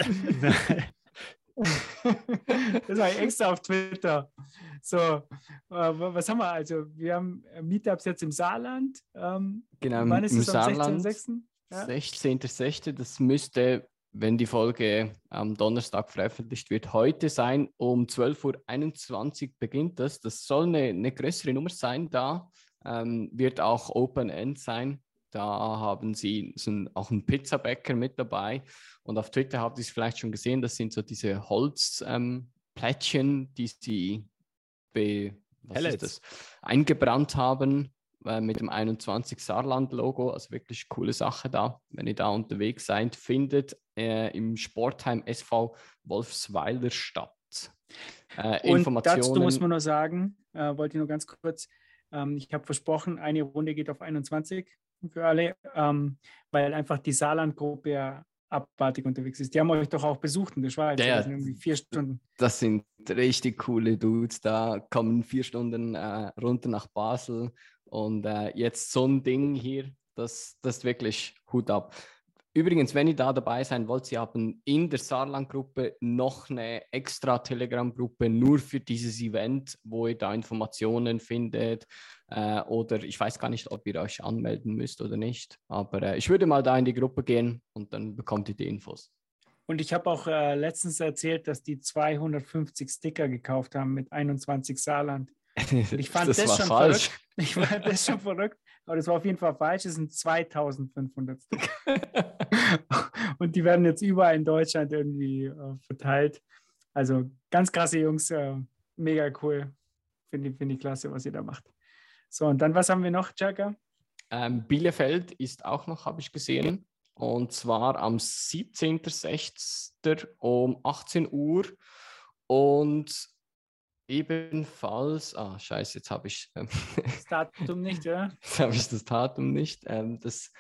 das war ich extra auf Twitter. So, äh, was haben wir also? Wir haben Meetups jetzt im Saarland. Ähm, genau, wann ist im es am 16.06.? Ja? 16.06. Das müsste, wenn die Folge am Donnerstag veröffentlicht wird, heute sein. Um 12.21 Uhr beginnt das. Das soll eine, eine größere Nummer sein da. Ähm, wird auch Open End sein. Da haben sie sind auch einen Pizzabäcker mit dabei. Und auf Twitter habt ihr es vielleicht schon gesehen, das sind so diese Holzplättchen, ähm, die sie be, das? eingebrannt haben äh, mit dem 21 Saarland-Logo. Also wirklich coole Sache da. Wenn ihr da unterwegs seid, findet äh, im Sportheim SV Wolfsweiler statt. Äh, Und dazu muss man nur sagen, äh, wollte ich nur ganz kurz, ähm, ich habe versprochen, eine Runde geht auf 21 für alle, ähm, weil einfach die Saarland-Gruppe ja abartig unterwegs ist. Die haben euch doch auch besucht in der Schweiz. Ja, das sind irgendwie vier Stunden. Das sind richtig coole Dudes. Da kommen vier Stunden äh, runter nach Basel und äh, jetzt so ein Ding hier, das, das ist wirklich Hut ab. Übrigens, wenn ihr da dabei sein wollt, sie haben in der Saarland-Gruppe noch eine extra Telegram-Gruppe nur für dieses Event, wo ihr da Informationen findet. Äh, oder ich weiß gar nicht, ob ihr euch anmelden müsst oder nicht. Aber äh, ich würde mal da in die Gruppe gehen und dann bekommt ihr die Infos. Und ich habe auch äh, letztens erzählt, dass die 250 Sticker gekauft haben mit 21 Saarland. Ich fand das, das schon falsch. verrückt. Ich fand das schon verrückt. Aber das war auf jeden Fall falsch. Es sind 2500 Stück. und die werden jetzt überall in Deutschland irgendwie äh, verteilt. Also ganz krasse Jungs, äh, mega cool. Finde ich, find ich klasse, was ihr da macht. So, und dann, was haben wir noch, Jacka? Ähm, Bielefeld ist auch noch, habe ich gesehen. Und zwar am 17.06. um 18 Uhr. Und Ebenfalls, ah, scheiße, jetzt habe ich ähm, das Datum nicht, ja? Jetzt habe ich das Datum nicht. Ähm, das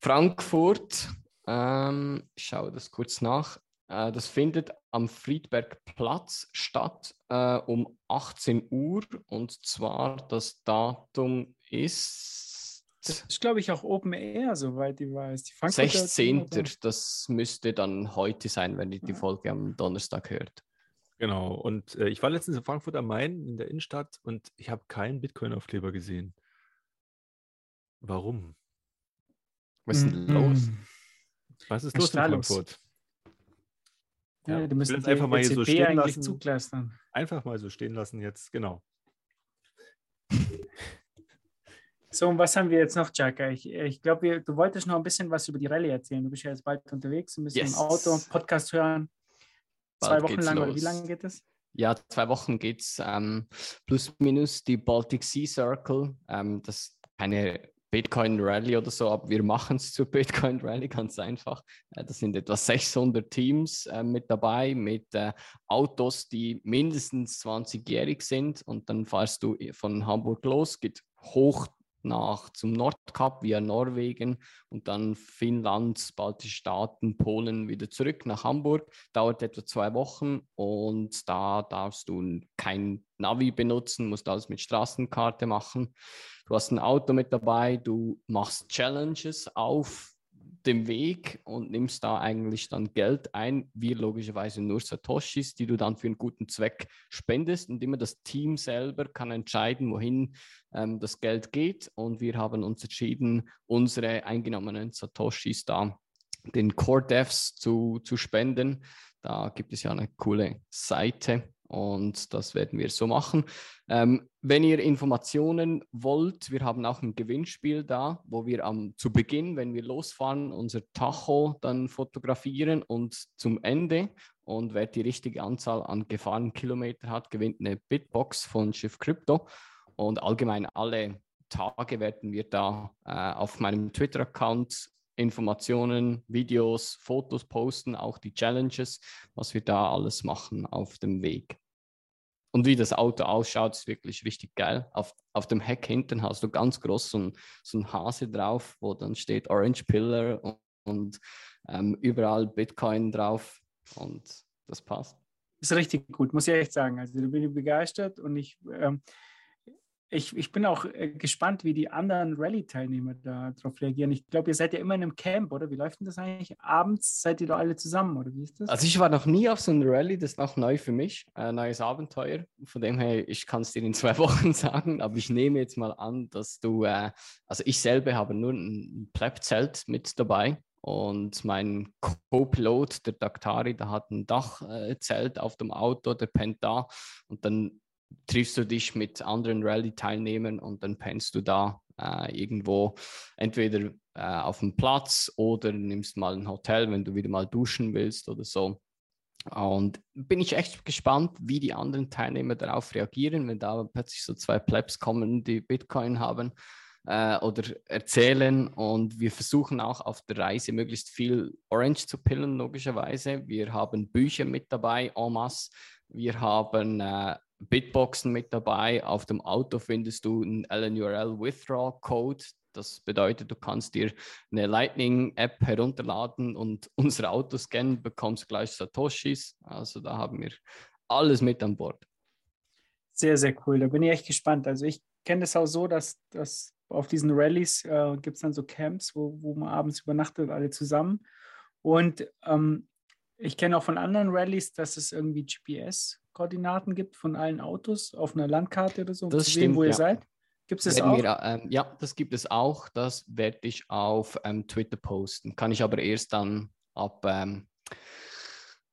Frankfurt, ähm, ich schaue das kurz nach. Äh, das findet am Friedbergplatz statt äh, um 18 Uhr und zwar das Datum ist. Das ist, glaube ich, auch Open Air, soweit ich weiß. Die 16. Das müsste dann heute sein, wenn ihr die Folge am Donnerstag hört. Genau. Und äh, ich war letztens in Frankfurt am Main in der Innenstadt und ich habe keinen Bitcoin-Aufkleber gesehen. Warum? Was ist denn mm -hmm. los? Was ist los in Frankfurt? Ja, ja du müsstest einfach mal hier so stehen lassen. Zugleistern. Einfach mal so stehen lassen jetzt, genau. So, und was haben wir jetzt noch, Jacka? Ich, ich glaube, du wolltest noch ein bisschen was über die Rallye erzählen. Du bist ja jetzt bald unterwegs, ein bisschen yes. im Auto, Podcast hören. Zwei Wochen lang, los. oder wie lange geht es? Ja, zwei Wochen geht es ähm, plus minus die Baltic Sea Circle. Ähm, das ist keine Bitcoin Rally oder so, aber wir machen es zur Bitcoin Rally ganz einfach. Äh, das sind etwa 600 Teams äh, mit dabei, mit äh, Autos, die mindestens 20-jährig sind. Und dann fahrst du von Hamburg los, geht hoch nach zum Nordkap via Norwegen und dann Finnland, baltische Staaten, Polen wieder zurück nach Hamburg. Dauert etwa zwei Wochen und da darfst du kein Navi benutzen, musst alles mit Straßenkarte machen. Du hast ein Auto mit dabei, du machst Challenges auf dem Weg und nimmst da eigentlich dann Geld ein, wir logischerweise nur Satoshis, die du dann für einen guten Zweck spendest und immer das Team selber kann entscheiden, wohin ähm, das Geld geht und wir haben uns entschieden, unsere eingenommenen Satoshis da den Core Devs zu, zu spenden. Da gibt es ja eine coole Seite und das werden wir so machen. Ähm, wenn ihr Informationen wollt, wir haben auch ein Gewinnspiel da, wo wir am, zu Beginn, wenn wir losfahren, unser Tacho dann fotografieren und zum Ende. Und wer die richtige Anzahl an gefahrenen Kilometer hat, gewinnt eine Bitbox von Schiff Crypto. Und allgemein alle Tage werden wir da äh, auf meinem Twitter-Account Informationen, Videos, Fotos posten, auch die Challenges, was wir da alles machen auf dem Weg. Und wie das Auto ausschaut, ist wirklich richtig geil. Auf, auf dem Heck hinten hast du ganz groß so ein, so Hase drauf, wo dann steht Orange Pillar und, und ähm, überall Bitcoin drauf und das passt. Ist richtig gut, muss ich echt sagen. Also da bin ich begeistert und ich ähm, ich, ich bin auch äh, gespannt, wie die anderen Rallye-Teilnehmer darauf reagieren. Ich glaube, ihr seid ja immer in einem Camp, oder? Wie läuft denn das eigentlich? Abends seid ihr da alle zusammen, oder wie ist das? Also ich war noch nie auf so einem Rallye, das ist noch neu für mich, ein neues Abenteuer. Von dem her, ich kann es dir in zwei Wochen sagen, aber ich nehme jetzt mal an, dass du, äh, also ich selber habe nur ein Pleb-Zelt mit dabei. Und mein Co-Pilot, der Daktari, der hat ein Dachzelt äh, auf dem Auto, der pennt da. Und dann triffst du dich mit anderen Rallye-Teilnehmern und dann pennst du da äh, irgendwo entweder äh, auf dem Platz oder nimmst mal ein Hotel, wenn du wieder mal duschen willst oder so. Und bin ich echt gespannt, wie die anderen Teilnehmer darauf reagieren, wenn da plötzlich so zwei Plebs kommen, die Bitcoin haben äh, oder erzählen. Und wir versuchen auch auf der Reise möglichst viel Orange zu pillen, logischerweise. Wir haben Bücher mit dabei, en masse. Wir haben äh, Bitboxen mit dabei. Auf dem Auto findest du einen LNURL Withdraw Code. Das bedeutet, du kannst dir eine Lightning-App herunterladen und unser Auto scannen, bekommst gleich Satoshis. Also da haben wir alles mit an Bord. Sehr, sehr cool. Da bin ich echt gespannt. Also ich kenne das auch so, dass, dass auf diesen Rallyes äh, gibt es dann so Camps, wo, wo man abends übernachtet, alle zusammen. Und ähm, ich kenne auch von anderen Rallyes, dass es irgendwie GPS-Koordinaten gibt von allen Autos auf einer Landkarte oder so, um Das zu sehen, stimmt, wo ihr ja. seid. Gibt es das Werden auch? Wir, ähm, ja, das gibt es auch. Das werde ich auf ähm, Twitter posten. Kann ich aber erst dann ab, ähm,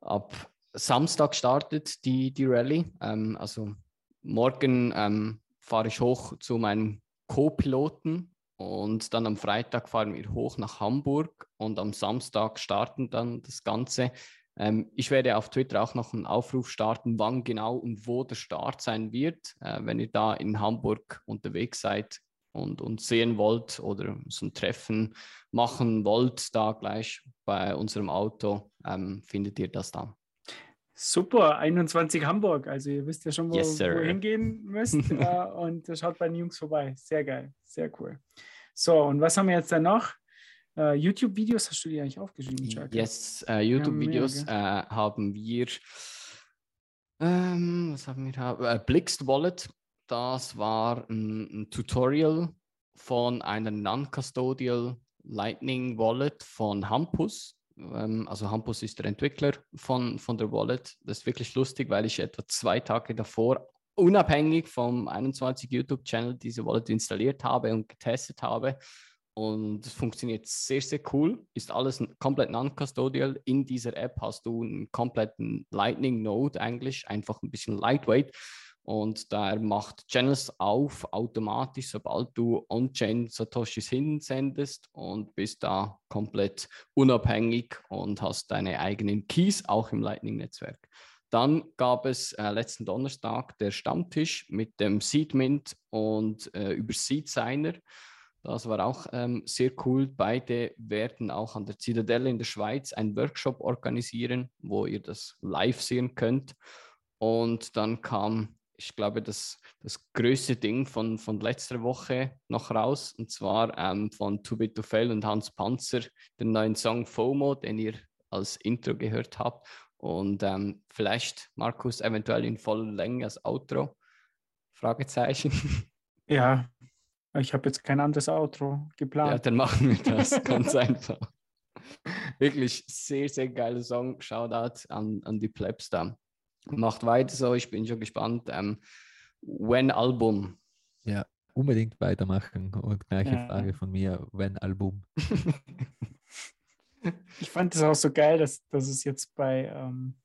ab Samstag startet die, die Rallye. Ähm, also morgen ähm, fahre ich hoch zu meinem Co-Piloten und dann am Freitag fahren wir hoch nach Hamburg und am Samstag starten dann das Ganze. Ähm, ich werde auf Twitter auch noch einen Aufruf starten, wann genau und wo der Start sein wird. Äh, wenn ihr da in Hamburg unterwegs seid und uns sehen wollt oder so ein Treffen machen wollt, da gleich bei unserem Auto, ähm, findet ihr das da. Super, 21 Hamburg. Also ihr wisst ja schon, wo, Yes, wo ihr hingehen müsst. äh, und schaut bei den Jungs vorbei. Sehr geil, sehr cool. So, und was haben wir jetzt da noch? Äh, YouTube-Videos hast du dir eigentlich aufgeschrieben, Chuck? Yes, äh, YouTube-Videos äh, mega. haben wir. Ähm, was haben wir? Äh, Blixt Wallet. Das war ein, ein Tutorial von einer Non-Custodial Lightning Wallet von Hampus. Ähm, also Hampus ist der Entwickler von, von der Wallet. Das ist wirklich lustig, weil ich etwa zwei Tage davor unabhängig vom 21 YouTube-Channel diese Wallet installiert habe und getestet habe. Und es funktioniert sehr, sehr cool. Ist alles komplett non-custodial. In dieser App hast du einen kompletten Lightning-Node eigentlich, einfach ein bisschen lightweight. Und der macht Channels auf automatisch, sobald du On-Chain Satoshis hinsendest und bist da komplett unabhängig und hast deine eigenen Keys auch im Lightning-Netzwerk. Dann gab es äh, letzten Donnerstag der Stammtisch mit dem Seedmint und äh, über Seed Signer. Das war auch ähm, sehr cool. Beide werden auch an der Zitadelle in der Schweiz einen Workshop organisieren, wo ihr das live sehen könnt. Und dann kam, ich glaube, das, das größte Ding von, von letzter Woche noch raus, und zwar ähm, von Too Bit to Fail und Hans Panzer, den neuen Song FOMO, den ihr als Intro gehört habt. Und ähm, vielleicht, Markus, eventuell in voller Länge als Outro? Fragezeichen. Ja, ich habe jetzt kein anderes Outro Ja, geplant. dann machen wir das ganz einfach. Wirklich sehr, sehr geiler Song. Shoutout an, an die Plebs da. Macht weiter so, ich bin schon gespannt. Ähm, when Album? Ja, unbedingt weitermachen. Und gleiche Ja. Frage von mir, wenn Album? Ich fand es auch so geil, dass, dass es jetzt bei, ähm,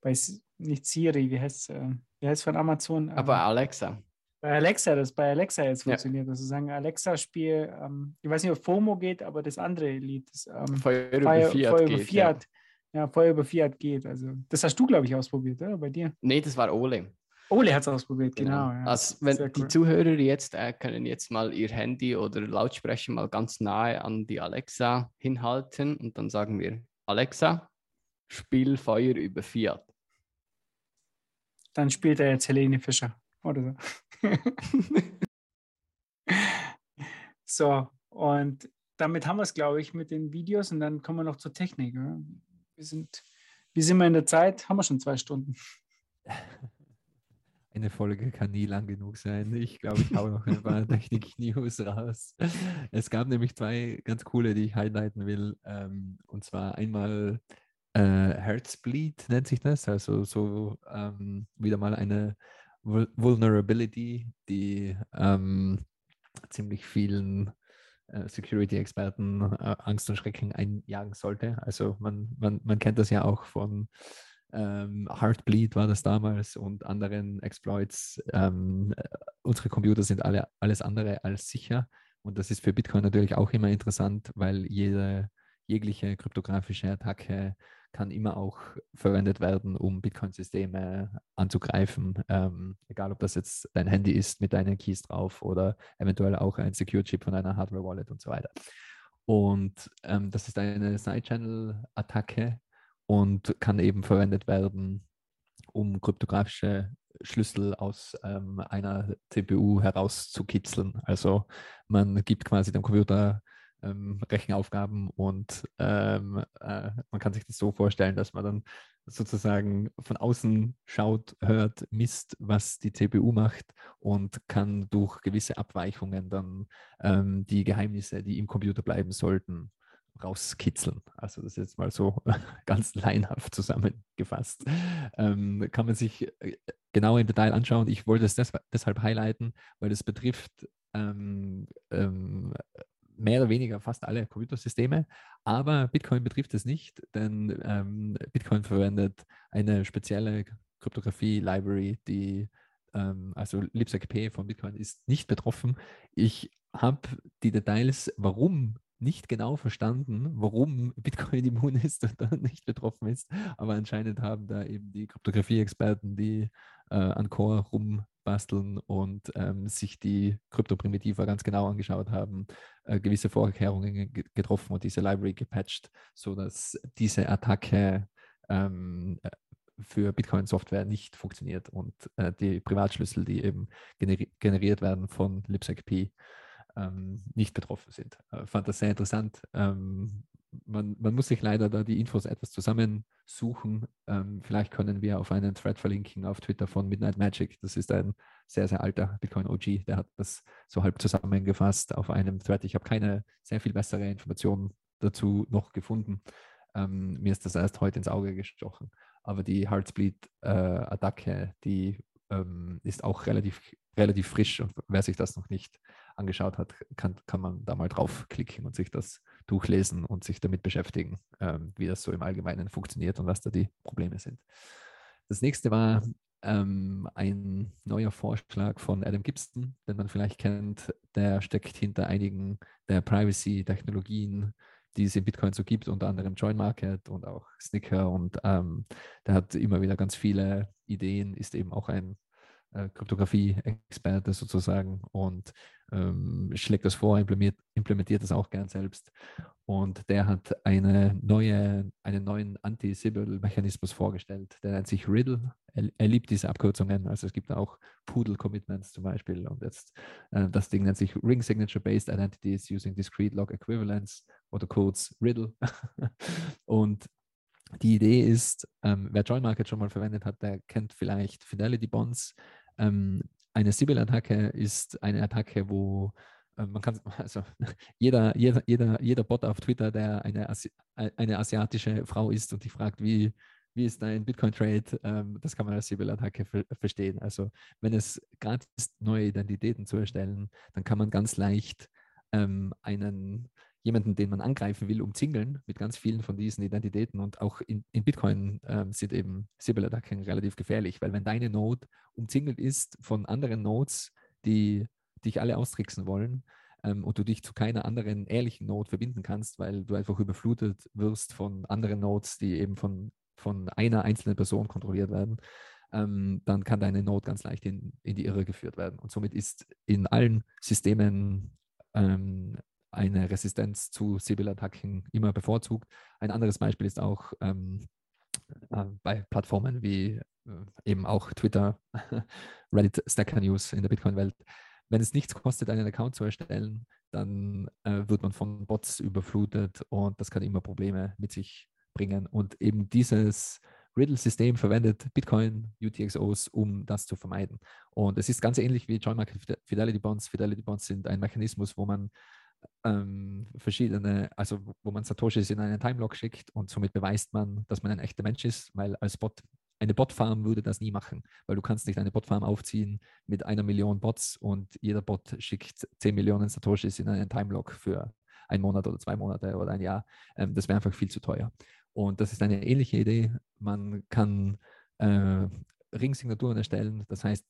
bei nicht Siri, wie heißt es, äh, wie heißt es von Amazon? Ähm, Aber Alexa. Bei Alexa, das bei Alexa jetzt Ja. funktioniert, dass sie sagen, Alexa spiel, ähm, ich weiß nicht, ob FOMO geht, aber das andere Lied, das ähm, Feuer über Feuer, Fiat Feuer über geht, ja. Fiat. Ja. Feuer über Fiat geht. Also, das hast du, glaube ich, ausprobiert, oder? Bei dir? Nee, das war Ole. Ole hat es ausprobiert, genau. ja. Also, wenn Sehr die cool. Zuhörer jetzt äh, können jetzt mal ihr Handy oder Lautsprecher mal ganz nahe an die Alexa hinhalten und dann sagen wir, Alexa, spiel Feuer über Fiat. Dann spielt er jetzt Helene Fischer, oder so. so, und damit haben wir es, glaube ich, mit den Videos und dann kommen wir noch zur Technik. Oder? Wir sind, wie sind wir in der Zeit? Haben wir schon zwei Stunden. Eine Folge kann nie lang genug sein. Ich glaube, ich hau noch ein paar Technik-News raus. Es gab nämlich zwei ganz coole, die ich highlighten will. Ähm, und zwar einmal äh, Herzbleed nennt sich das. Also so ähm, wieder mal eine Vulnerability, die ähm, ziemlich vielen äh, Security-Experten äh, Angst und Schrecken einjagen sollte. Also man, man, man kennt das ja auch von ähm, Heartbleed war das damals und anderen Exploits. Ähm, äh, unsere Computer sind alle alles andere als sicher Und das ist für Bitcoin natürlich auch immer interessant, weil jede jegliche kryptografische Attacke kann immer auch verwendet werden, um Bitcoin-Systeme anzugreifen. Ähm, egal, ob das jetzt dein Handy ist mit deinen Keys drauf oder eventuell auch ein Secure-Chip von einer Hardware-Wallet und so weiter. Und ähm, das ist eine Side-Channel-Attacke und kann eben verwendet werden, um kryptografische Schlüssel aus ähm, einer CPU herauszukitzeln. Also man gibt quasi dem Computer ähm, Rechenaufgaben und ähm, äh, man kann sich das so vorstellen, dass man dann sozusagen von außen schaut, hört, misst, was die CPU macht und kann durch gewisse Abweichungen dann ähm, die Geheimnisse, die im Computer bleiben sollten, rauskitzeln. Also das ist jetzt mal so ganz leinhaft zusammengefasst. Ähm, kann man sich genau im Detail anschauen. Ich wollte es des deshalb highlighten, weil es betrifft ähm, ähm, mehr oder weniger fast alle Computersysteme, aber Bitcoin betrifft es nicht, denn ähm, Bitcoin verwendet eine spezielle Kryptographie-Library, die ähm, also LibSecP von Bitcoin ist nicht betroffen. Ich habe die Details, warum nicht genau verstanden, warum Bitcoin immun ist und dann nicht betroffen ist. Aber anscheinend haben da eben die Kryptographie-Experten, die äh, an Core rumbasteln und ähm, sich die Kryptoprimitiva ganz genau angeschaut haben, äh, gewisse Vorkehrungen getroffen und diese Library gepatcht, sodass diese Attacke ähm, äh, für Bitcoin-Software nicht funktioniert und äh, die Privatschlüssel, die eben generi generiert werden von LibSecP, ähm, nicht betroffen sind. Äh, fand das sehr interessant. Ähm, man, man, muss sich leider da die Infos etwas zusammensuchen. Ähm, vielleicht können wir auf einen Thread verlinken auf Twitter von Midnight Magic. Das ist ein sehr, sehr alter Bitcoin OG. Der hat das so halb zusammengefasst auf einem Thread. Ich habe keine sehr viel bessere Informationen dazu noch gefunden. Ähm, mir ist das erst heute ins Auge gestochen. Aber die Heartbleed-Attacke, äh, die ähm, ist auch relativ, relativ frisch. Und wer sich das noch nicht angeschaut hat, kann, kann man da mal draufklicken und sich das durchlesen und sich damit beschäftigen, ähm, wie das so im Allgemeinen funktioniert und was da die Probleme sind. Das nächste war ähm, ein neuer Vorschlag von Adam Gibson, den man vielleicht kennt. Der steckt hinter einigen der Privacy-Technologien, die es in Bitcoin so gibt, unter anderem Join Market und auch Snicker. Und ähm, der hat immer wieder ganz viele Ideen, ist eben auch ein äh, Kryptographie-Experte sozusagen und ähm, schlägt das vor, implementiert, implementiert das auch gern selbst. Und der hat eine neue, einen neuen Anti-Sybil-Mechanismus vorgestellt. Der nennt sich Riddle. Er, er, liebt diese Abkürzungen. Also es gibt auch Poodle-Commitments zum Beispiel. Und jetzt äh, das Ding nennt sich Ring Signature-Based Identities using Discrete Log Equivalence oder Codes Riddle. und die Idee ist, ähm, wer Join Market schon mal verwendet hat, der kennt vielleicht Fidelity Bonds. Ähm, eine Sybil-Attacke ist eine Attacke, wo äh, man kann, also jeder, jeder, jeder, jeder Bot auf Twitter, der eine, Asi eine asiatische Frau ist und die fragt, wie, wie ist dein Bitcoin-Trade, ähm, das kann man als Sybil-Attacke ver verstehen. Also wenn es gratis ist, neue Identitäten zu erstellen, dann kann man ganz leicht ähm, einen jemanden, den man angreifen will, umzingeln mit ganz vielen von diesen Identitäten. Und auch in, in Bitcoin ähm, sind eben Sybil-Attacken relativ gefährlich, weil wenn deine Node umzingelt ist von anderen Nodes, die dich alle austricksen wollen, ähm, und du dich zu keiner anderen ehrlichen Node verbinden kannst, weil du einfach überflutet wirst von anderen Nodes, die eben von, von einer einzelnen Person kontrolliert werden, ähm, dann kann deine Node ganz leicht in, in die Irre geführt werden. Und somit ist in allen Systemen ähm, eine Resistenz zu Sybil-Attacken immer bevorzugt. Ein anderes Beispiel ist auch ähm, äh, bei Plattformen wie äh, eben auch Twitter, Reddit, Stacker News in der Bitcoin-Welt. Wenn es nichts kostet, einen Account zu erstellen, dann äh, wird man von Bots überflutet und das kann immer Probleme mit sich bringen. Und eben dieses Riddle-System verwendet Bitcoin UTXOs, um das zu vermeiden. Und es ist ganz ähnlich wie Join Market Fidelity Bonds. Fidelity Bonds sind ein Mechanismus, wo man ähm, verschiedene, also wo man Satoshis in einen Timelock schickt und somit beweist man, dass man ein echter Mensch ist, weil als Bot eine Botfarm würde das nie machen, weil du kannst nicht eine Botfarm aufziehen mit einer Million Bots und jeder Bot schickt 10 Millionen Satoshis in einen Timelock für einen Monat oder zwei Monate oder ein Jahr. Ähm, das wäre einfach viel zu teuer. Und das ist eine ähnliche Idee. Man kann äh, Ringsignaturen erstellen. Das heißt,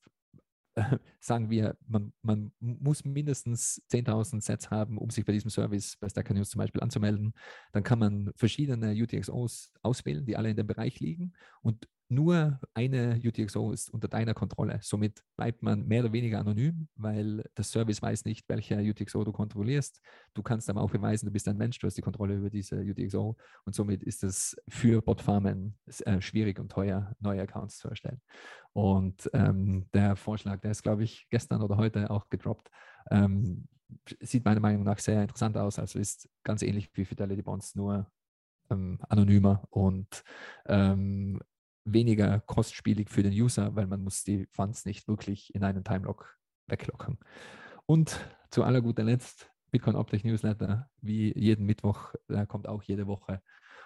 sagen wir, man, man muss mindestens 10.000 Sets haben, um sich bei diesem Service bei Stacker News zum Beispiel anzumelden. Dann kann man verschiedene UTXOs auswählen, die alle in dem Bereich liegen und nur eine UTXO ist unter deiner Kontrolle. Somit bleibt man mehr oder weniger anonym, weil der Service weiß nicht, welche UTXO du kontrollierst. Du kannst aber auch beweisen, du bist ein Mensch, du hast die Kontrolle über diese UTXO und somit ist es für Botfarmen äh, schwierig und teuer, neue Accounts zu erstellen. Und ähm, der Vorschlag, der ist, glaube ich, gestern oder heute auch gedroppt, ähm, sieht meiner Meinung nach sehr interessant aus. Also ist ganz ähnlich wie Fidelity Bonds, nur ähm, anonymer und ähm, weniger kostspielig für den User, weil man muss die Funds nicht wirklich in einen Timelock weglocken. Und zu aller guter Letzt Bitcoin Optic Newsletter, wie jeden Mittwoch, der kommt auch jede Woche.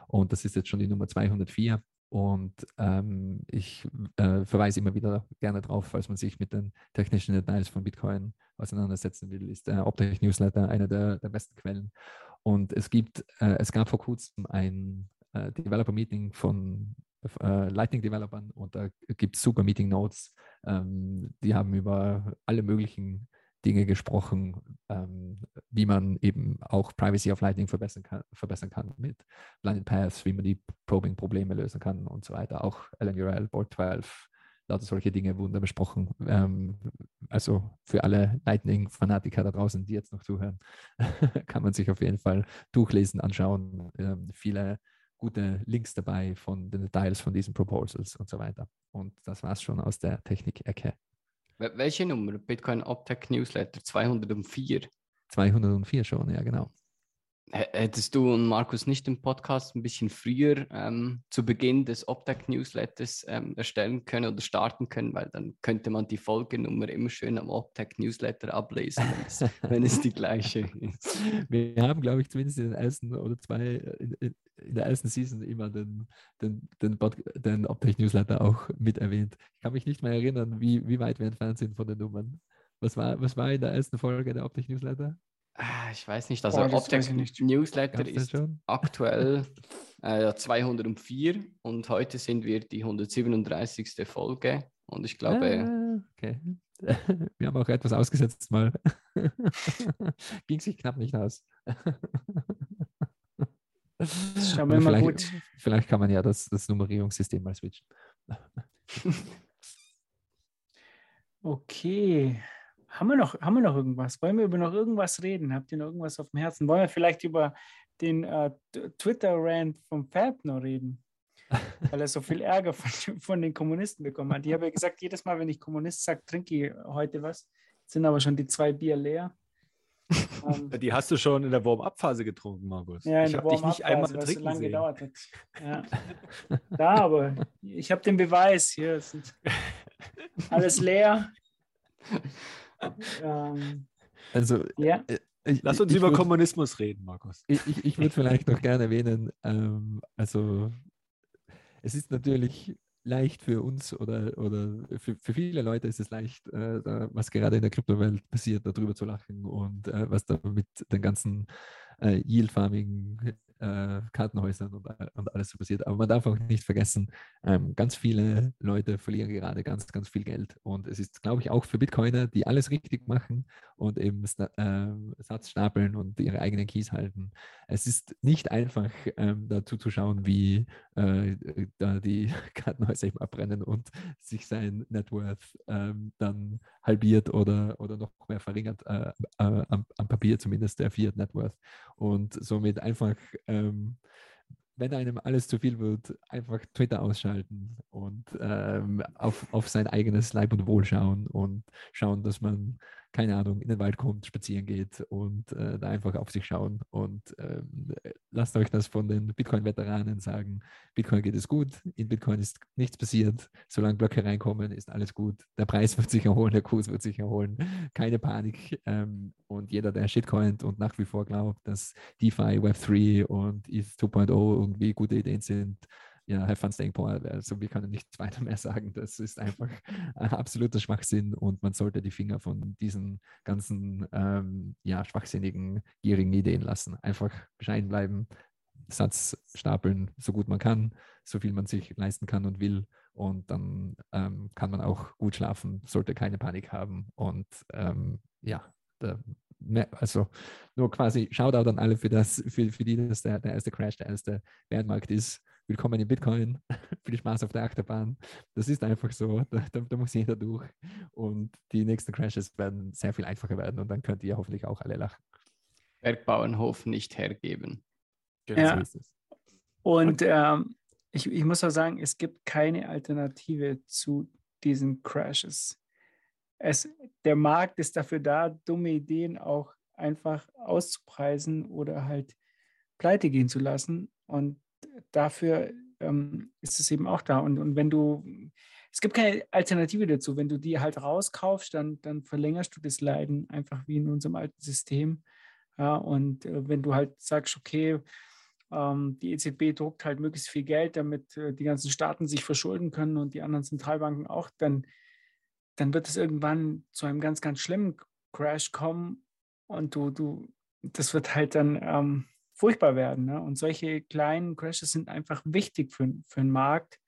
Und das ist jetzt schon die Nummer 204. Und ähm, ich äh, verweise immer wieder gerne darauf, falls man sich mit den technischen Details von Bitcoin auseinandersetzen will, ist der Optic Newsletter eine der, der besten Quellen. Und es gibt, äh, es gab vor kurzem ein äh, Developer-Meeting von äh, Lightning-Developern und da gibt es super Meeting Notes. Ähm, die haben über alle möglichen Dinge gesprochen, ähm, wie man eben auch Privacy of Lightning verbessern kann, verbessern kann mit Blinded Paths, wie man die Probing-Probleme lösen kann und so weiter. Auch LNURL, Board 12, lauter solche Dinge wurden da besprochen. Ähm, also für alle Lightning-Fanatiker da draußen, die jetzt noch zuhören, kann man sich auf jeden Fall durchlesen, anschauen. Ähm, viele gute Links dabei von den Details von diesen Proposals und so weiter. Und das war es schon aus der Technik-Ecke. Welche Nummer? Bitcoin Optech Newsletter 204. 204 schon, ja, genau. Hättest du und Markus nicht den Podcast ein bisschen früher ähm, zu Beginn des Optech Newsletters ähm, erstellen können oder starten können, weil dann könnte man die Folgenummer immer schön am Optech Newsletter ablesen, wenn es die gleiche ist. Wir haben, glaube ich, zumindest in den ersten oder zwei, in, in, der ersten Season immer den, den, den, den Optech Newsletter auch mit erwähnt. Ich kann mich nicht mehr erinnern, wie, wie weit wir entfernt sind von den Nummern. Was war, was war in der ersten Folge der Optech Newsletter? Ah, ich weiß nicht, also oh, Optech Newsletter ist aktuell äh, 204 und heute sind wir die 137. Folge und ich glaube... Ah, okay. Wir haben auch etwas ausgesetzt mal. Ging sich knapp nicht aus. Das schauen wir mal gut. Vielleicht kann man ja das, das Nummerierungssystem mal switchen. okay. Haben wir, noch, haben wir noch irgendwas? Wollen wir über noch irgendwas reden? Habt ihr noch irgendwas auf dem Herzen? Wollen wir vielleicht über den äh, Twitter-Rant vom Fab noch reden? Weil er so viel Ärger von, von den Kommunisten bekommen hat. Ich habe ja gesagt, jedes Mal, wenn ich Kommunist sage, trinke ich heute was. Jetzt sind aber schon die zwei Bier leer. Um, ähm, die hast du schon in der Warm-Up-Phase getrunken, Markus. Ja, in ich habe dich nicht einmal trinken so lange sehen. gedauert hat. Ja. da, aber ich habe den Beweis. Hier sind alles leer. Ähm, also, ja. Äh, ich, Lass uns über würd, Kommunismus reden, Markus. Ich, ich, ich würde vielleicht noch gerne erwähnen, ähm, also es ist natürlich leicht für uns oder, oder für, für viele Leute ist es leicht, äh, da, was gerade in der Kryptowelt passiert, darüber zu lachen und äh, was da mit den ganzen äh, Yield-Farming äh, Kartenhäusern und, und, alles so passiert. Aber man darf auch nicht vergessen, ähm, ganz viele Leute verlieren gerade ganz, ganz viel Geld. Und es ist, glaube ich, auch für Bitcoiner, die alles richtig machen und eben äh, Satz stapeln und ihre eigenen Keys halten. Es ist nicht einfach, ähm, dazu zu schauen, wie äh, da die Kartenhäuser eben abbrennen und sich sein Net Worth ähm, dann halbiert oder, oder noch mehr verringert, äh, äh, am, am, Papier zumindest der Fiat Net Worth. Und somit einfach ähm, wenn einem alles zu viel wird, einfach Twitter ausschalten und ähm, auf, auf sein eigenes Leib und Wohl schauen und schauen, dass man keine Ahnung, in den Wald kommt, spazieren geht und äh, da einfach auf sich schauen. Und ähm, lasst euch das von den Bitcoin-Veteranen sagen. Bitcoin geht es gut, in Bitcoin ist nichts passiert. Solange Blöcke reinkommen, ist alles gut. Der Preis wird sich erholen, der Kurs wird sich erholen. Keine Panik. Ähm, und jeder, der Shitcoint und nach wie vor glaubt, dass DeFi, Web3 und ETH 2.0 irgendwie gute Ideen sind, ja, fun staying poor. Also wir können nichts weiter mehr sagen. Das ist einfach absoluter Schwachsinn und man sollte die Finger von diesen ganzen ähm, ja, schwachsinnigen, gierigen Ideen lassen. Einfach bescheiden bleiben, Satz stapeln, so gut man kann, so viel man sich leisten kann und will. Und dann ähm, kann man auch gut schlafen, sollte keine Panik haben. Und ähm, ja, da, also nur quasi Shoutout an alle für das, für, für die das der, der erste Crash, der erste Bärenmarkt ist. Willkommen in Bitcoin. Viel Spaß auf der Achterbahn. Das ist einfach so. Da, da, da, muss jeder durch. Und die nächsten Crashes werden sehr viel einfacher werden und dann könnt ihr hoffentlich auch alle lachen. Bergbauernhof nicht hergeben. Genau ja. so ist es. Und ähm, ich, ich muss auch sagen, es gibt keine Alternative zu diesen Crashes. Es, der Markt ist dafür da, dumme Ideen auch einfach auszupreisen oder halt pleite gehen zu lassen. Und dafür ähm, ist es eben auch da. Und, und wenn du, es gibt keine Alternative dazu. Wenn du die halt rauskaufst, dann, dann verlängerst du das Leiden einfach wie in unserem alten System. Ja, und äh, wenn du halt sagst, okay, ähm, die EZB druckt halt möglichst viel Geld, damit äh, die ganzen Staaten sich verschulden können und die anderen Zentralbanken auch, dann, dann wird es irgendwann zu einem ganz, ganz schlimmen Crash kommen und du, du, das wird halt dann ähm, furchtbar werden. Ne? Und solche kleinen Crashes sind einfach wichtig für, für den Markt,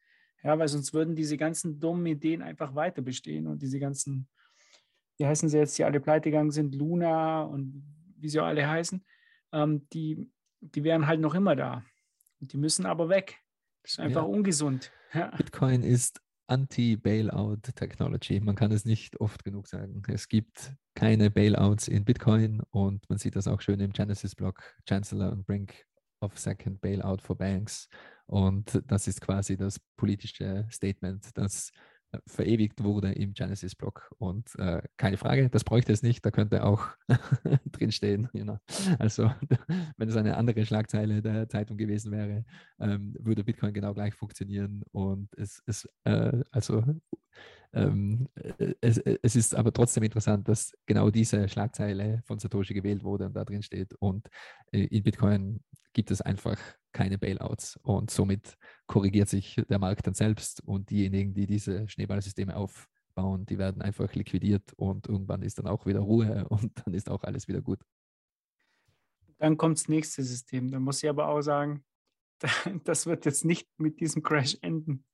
ja, weil sonst würden diese ganzen dummen Ideen einfach weiter bestehen und diese ganzen, wie heißen sie jetzt, die alle pleite gegangen sind, Luna und wie sie auch alle heißen, ähm, die, die wären halt noch immer da. Und die müssen aber weg. Das ist einfach ja. ungesund. Ja. Bitcoin ist Anti-Bailout-Technology. Man kann es nicht oft genug sagen. Es gibt keine Bailouts in Bitcoin und man sieht das auch schön im Genesis-Blog, Chancellor und Brink of Second Bailout for Banks. Und das ist quasi das politische Statement, das verewigt wurde im Genesis-Blog. Und äh, keine Frage, das bräuchte es nicht, da könnte auch drinstehen. Know. Also, wenn es eine andere Schlagzeile der Zeitung gewesen wäre, ähm, würde Bitcoin genau gleich funktionieren. Und es ist, äh, also, ähm, äh, es, es, ist aber trotzdem interessant, dass genau diese Schlagzeile von Satoshi gewählt wurde und da drin steht. Und äh, in Bitcoin gibt es einfach keine Bailouts. Und somit korrigiert sich der Markt dann selbst und diejenigen, die diese Schneeballsysteme aufbauen, die werden einfach liquidiert und irgendwann ist dann auch wieder Ruhe und dann ist auch alles wieder gut. Dann kommt das nächste System. Da muss ich aber auch sagen, das wird jetzt nicht mit diesem Crash enden.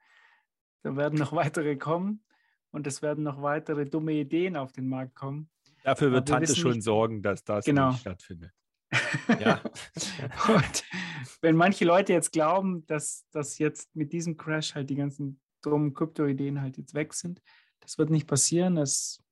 Da werden noch weitere kommen und es werden noch weitere dumme Ideen auf den Markt kommen. Dafür wird Tante schon nicht, sorgen, dass das genau. nicht stattfindet. Ja. und wenn manche Leute jetzt glauben, dass, dass jetzt mit diesem Crash halt die ganzen dummen Krypto-Ideen halt jetzt weg sind, das wird nicht passieren. Es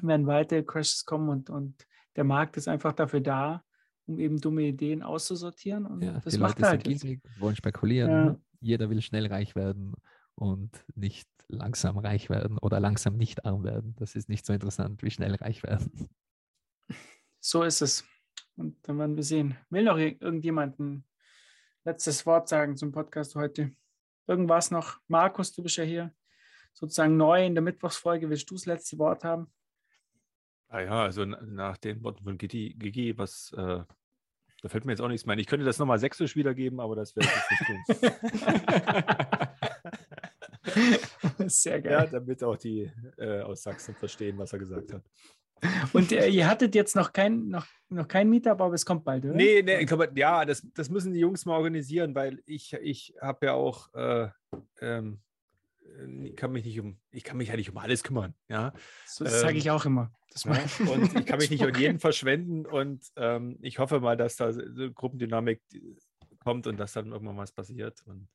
werden weitere Crashes kommen und, und der Markt ist einfach dafür da, um eben dumme Ideen auszusortieren. Und ja, das die macht Leute halt sind gierig, wollen spekulieren. Ja. Jeder will schnell reich werden und nicht langsam reich werden oder langsam nicht arm werden. Das ist nicht so interessant wie schnell reich werden. So ist es. Und dann werden wir sehen. Will noch irgendjemand ein letztes Wort sagen zum Podcast heute? Irgendwas noch? Markus, du bist ja hier sozusagen neu in der Mittwochsfolge. Willst du das letzte Wort haben? Ah ja, also nach den Worten von Gigi, Gigi was, äh, da fällt mir jetzt auch nichts mehr ein. Ich könnte das nochmal sächsisch wiedergeben, aber das ich jetzt nicht tun. Sehr geil. Ja, damit auch die äh, aus Sachsen verstehen, was er gesagt hat. Und äh, ihr hattet jetzt noch kein, noch, noch kein Meetup, aber es kommt bald, oder? Nee, nee ja, das, das müssen die Jungs mal organisieren, weil ich, ich habe ja auch, äh, ähm, äh, kann mich nicht um, ich kann mich ja nicht um alles kümmern. Ja? So, das ähm, sage ich auch immer. Ja, und ich kann mich nicht um jeden verschwenden und ähm, ich hoffe mal, dass da so Gruppendynamik kommt und dass dann irgendwann was passiert. Und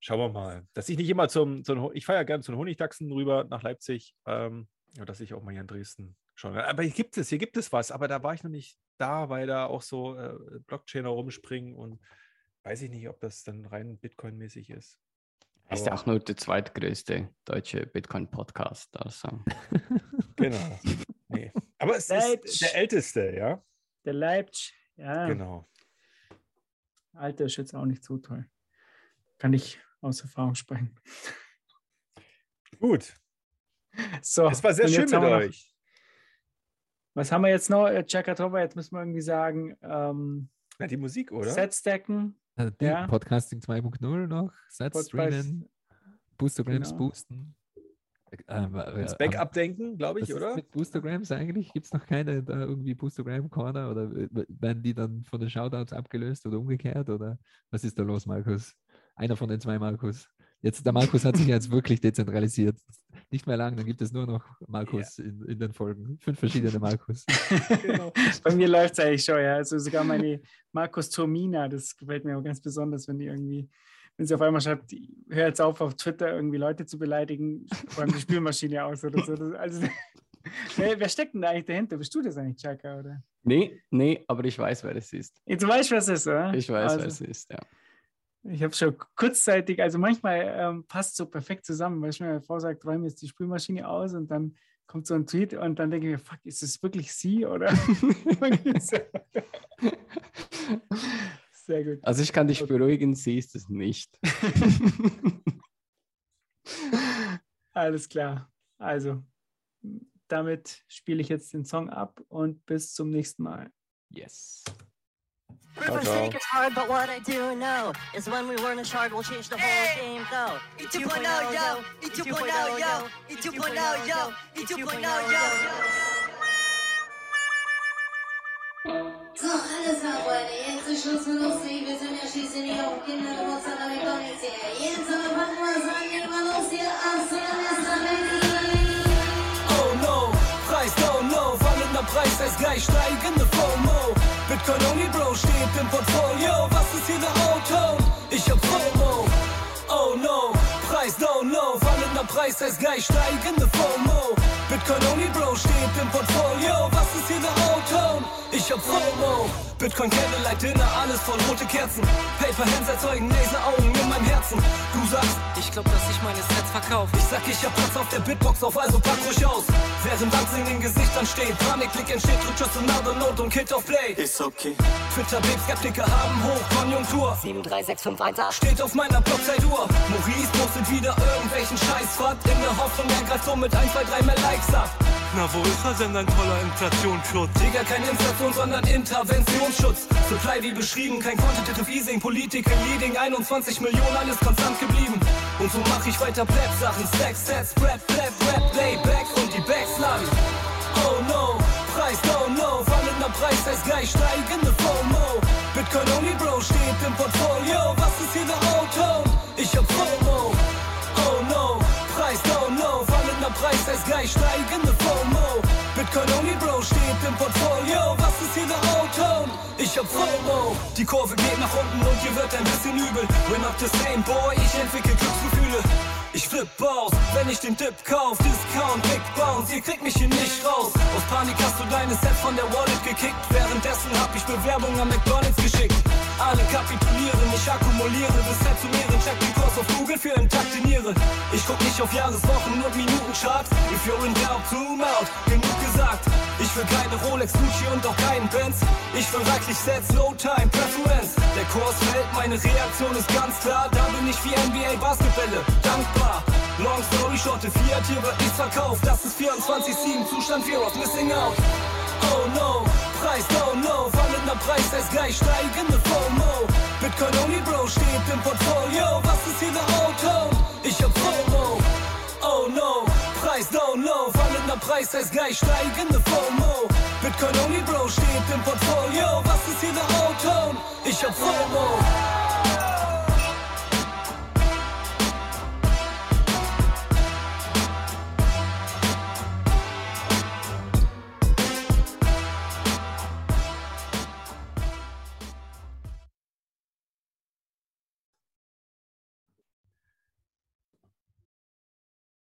schauen wir mal. Dass ich nicht immer zum, zum ich fahre ja gerne zu den Honigdachsen rüber nach Leipzig, ähm, dass ich auch mal hier in Dresden schon. Aber hier gibt es, hier gibt es was, aber da war ich noch nicht da, weil da auch so äh, Blockchainer rumspringen und weiß ich nicht, ob das dann rein Bitcoin-mäßig ist. ist ja auch nur der zweitgrößte deutsche Bitcoin-Podcast. Also. genau. Nee. Aber es Leipzig. ist der älteste, ja? Der Leipzig, ja. Genau. Alter ist jetzt auch nicht so toll. Kann ich aus Erfahrung sprechen. Gut. So, es war sehr schön mit euch. Was haben wir jetzt noch? Chakatova, jetzt müssen wir irgendwie sagen. Ähm, ja, die Musik, oder? Setstacken. Also ja. Podcasting 2.0 noch. Sets streamen. Boostergrams genau. boosten. Ähm, äh, Ans am- Backup denken, glaube was ich, oder? Mit Boostergrams eigentlich? Gibt es noch keine da irgendwie Boostergram Corner oder werden die dann von den Shoutouts abgelöst oder umgekehrt? Oder was ist da los, Markus? Einer von den zwei Markus. Jetzt, der Markus hat sich jetzt wirklich dezentralisiert. Nicht mehr lang, dann gibt es nur noch Markus in, in den Folgen. Fünf verschiedene Markus. Genau. Bei mir läuft es eigentlich schon, ja. Also sogar meine Markus Turmina, das gefällt mir auch ganz besonders, wenn die irgendwie, wenn sie auf einmal schreibt, hör jetzt auf, auf Twitter irgendwie Leute zu beleidigen, räum die Spülmaschine aus oder so. Das, also, wer, wer steckt denn da eigentlich dahinter? Bist du das eigentlich, Chaka, oder? Nee, nee, aber ich weiß, wer das ist. Jetzt weißt du, was es ist, oder? Ich weiß, also, wer es ist, ja. Ich habe schon kurzzeitig, also manchmal ähm, passt so perfekt zusammen, weil ich mir Frau sagt, räume jetzt die Spülmaschine aus und dann kommt so ein Tweet und dann denke ich mir, fuck, ist es wirklich sie oder? Sehr gut. Also ich kann dich beruhigen, sie ist es nicht. Alles klar. Also, damit spiele ich jetzt den Song ab und bis zum nächsten Mal. Yes. Proof of stake is hard, but what I do know is when we learn a shard, we'll change the whole game, though. E 2.0 yo, E 2.0 yo, E 2.0 yo, E 2.0 yo. So, alles klar, Freunde, jetzt ist Schluss mit lustig. Wir sind ja schließlich nicht auf Kindergeburtstag, aber ich komm jetzt her. Jetzt aber packen wir es an, gehen wir los hier. Astronaut, Oh no, Preis down low, fallender Preis heißt gleich steigende FOMO. Bitcoin only Bro steht im Portfolio, was ist hier der Auto? Ich hab FOMO. Oh no, Preis down low, fallender Preis heißt gleich steigende FOMO. Bitcoin only Bro steht im Portfolio, was ist hier der Auto? Ich hab FOMO. Bitcoin Candlelight Dinner, alles voll rote Kerzen. Paper Hands erzeugen Laseraugen in meinem Herzen. Du sagst, ich glaub, dass ich meine Sets verkaufe. Ich sag, ich hab Platz auf der Bitbox auf, also pack ruhig aus. Während Angst in den Gesichtern steht, Panikklick entsteht, drückt just another note und Kit auf Play. Ist okay. Twitter, Babe, Skeptiker haben Hochkonjunktur. 73658 Steht auf meiner Blockzeituhr. Maurice postet wieder irgendwelchen Scheißfahrt. In der Hoffnung, er greift so mit 1, 2, 3 mehr Likes ab. Na, wo ist er denn, dein toller Inflationsschutz? Digga, kein Inflation, sondern Interventionsschutz. Supply wie beschrieben, kein Quantitative Easing. Politiker leading, 21 Millionen, alles konstant geblieben. Und so mach ich weiter Pleb-Sachen. Stacks, Sets, Rap, Flap, Rap, Layback und die Backs laden. Oh no, Preis down low, fallender Preis heißt gleich steigende FOMO. Bitcoin only Bro steht im Portfolio, was ist hier der Auto? Ich hab FOMO. Oh no, Preis down low, fallender Preis heißt gleich steigende FOMO. Bitcoin only Bro steht im Portfolio, was ist hier der Auto? Ich hab FOMO. Die Kurve geht nach unten und hier wird ein bisschen übel. We're not the same boy, ich entwickel Glücksgefühle. Ich flipp aus, wenn ich den Dip kauf. Discount, Big Bounce, ihr kriegt mich hier nicht raus. Aus Panik hast du deine Set von der Wallet gekickt. Währenddessen hab ich Bewerbung an McDonalds geschickt. Alle kapitulieren, ich akkumuliere bis Set zu mehren. Check den Kurs auf Google für intakte Niere. Ich guck nicht auf Jahreswochen und Minutencharts. If you're in doubt, zoom out. Genug gesagt. Ich will keine Rolex, Gucci und auch keinen Benz. Ich will reichlich Sets, No Time, Preference. Der Kurs fällt, meine Reaktion ist ganz klar. Da bin ich wie NBA Basketbälle, dankbar. Long story short, der Fiat hier wird nicht verkauft. Das ist 24-7, Zustand Fear of Missing Out. Oh no, Preis down low, fallender Preis heißt gleich steigende FOMO. Bitcoin only Bro steht im Portfolio, was ist hier der Auto? Preis heißt gleich steigende FOMO. Bitcoin only Bro steht im Portfolio, was ist hier der Auto? Ich hab FOMO.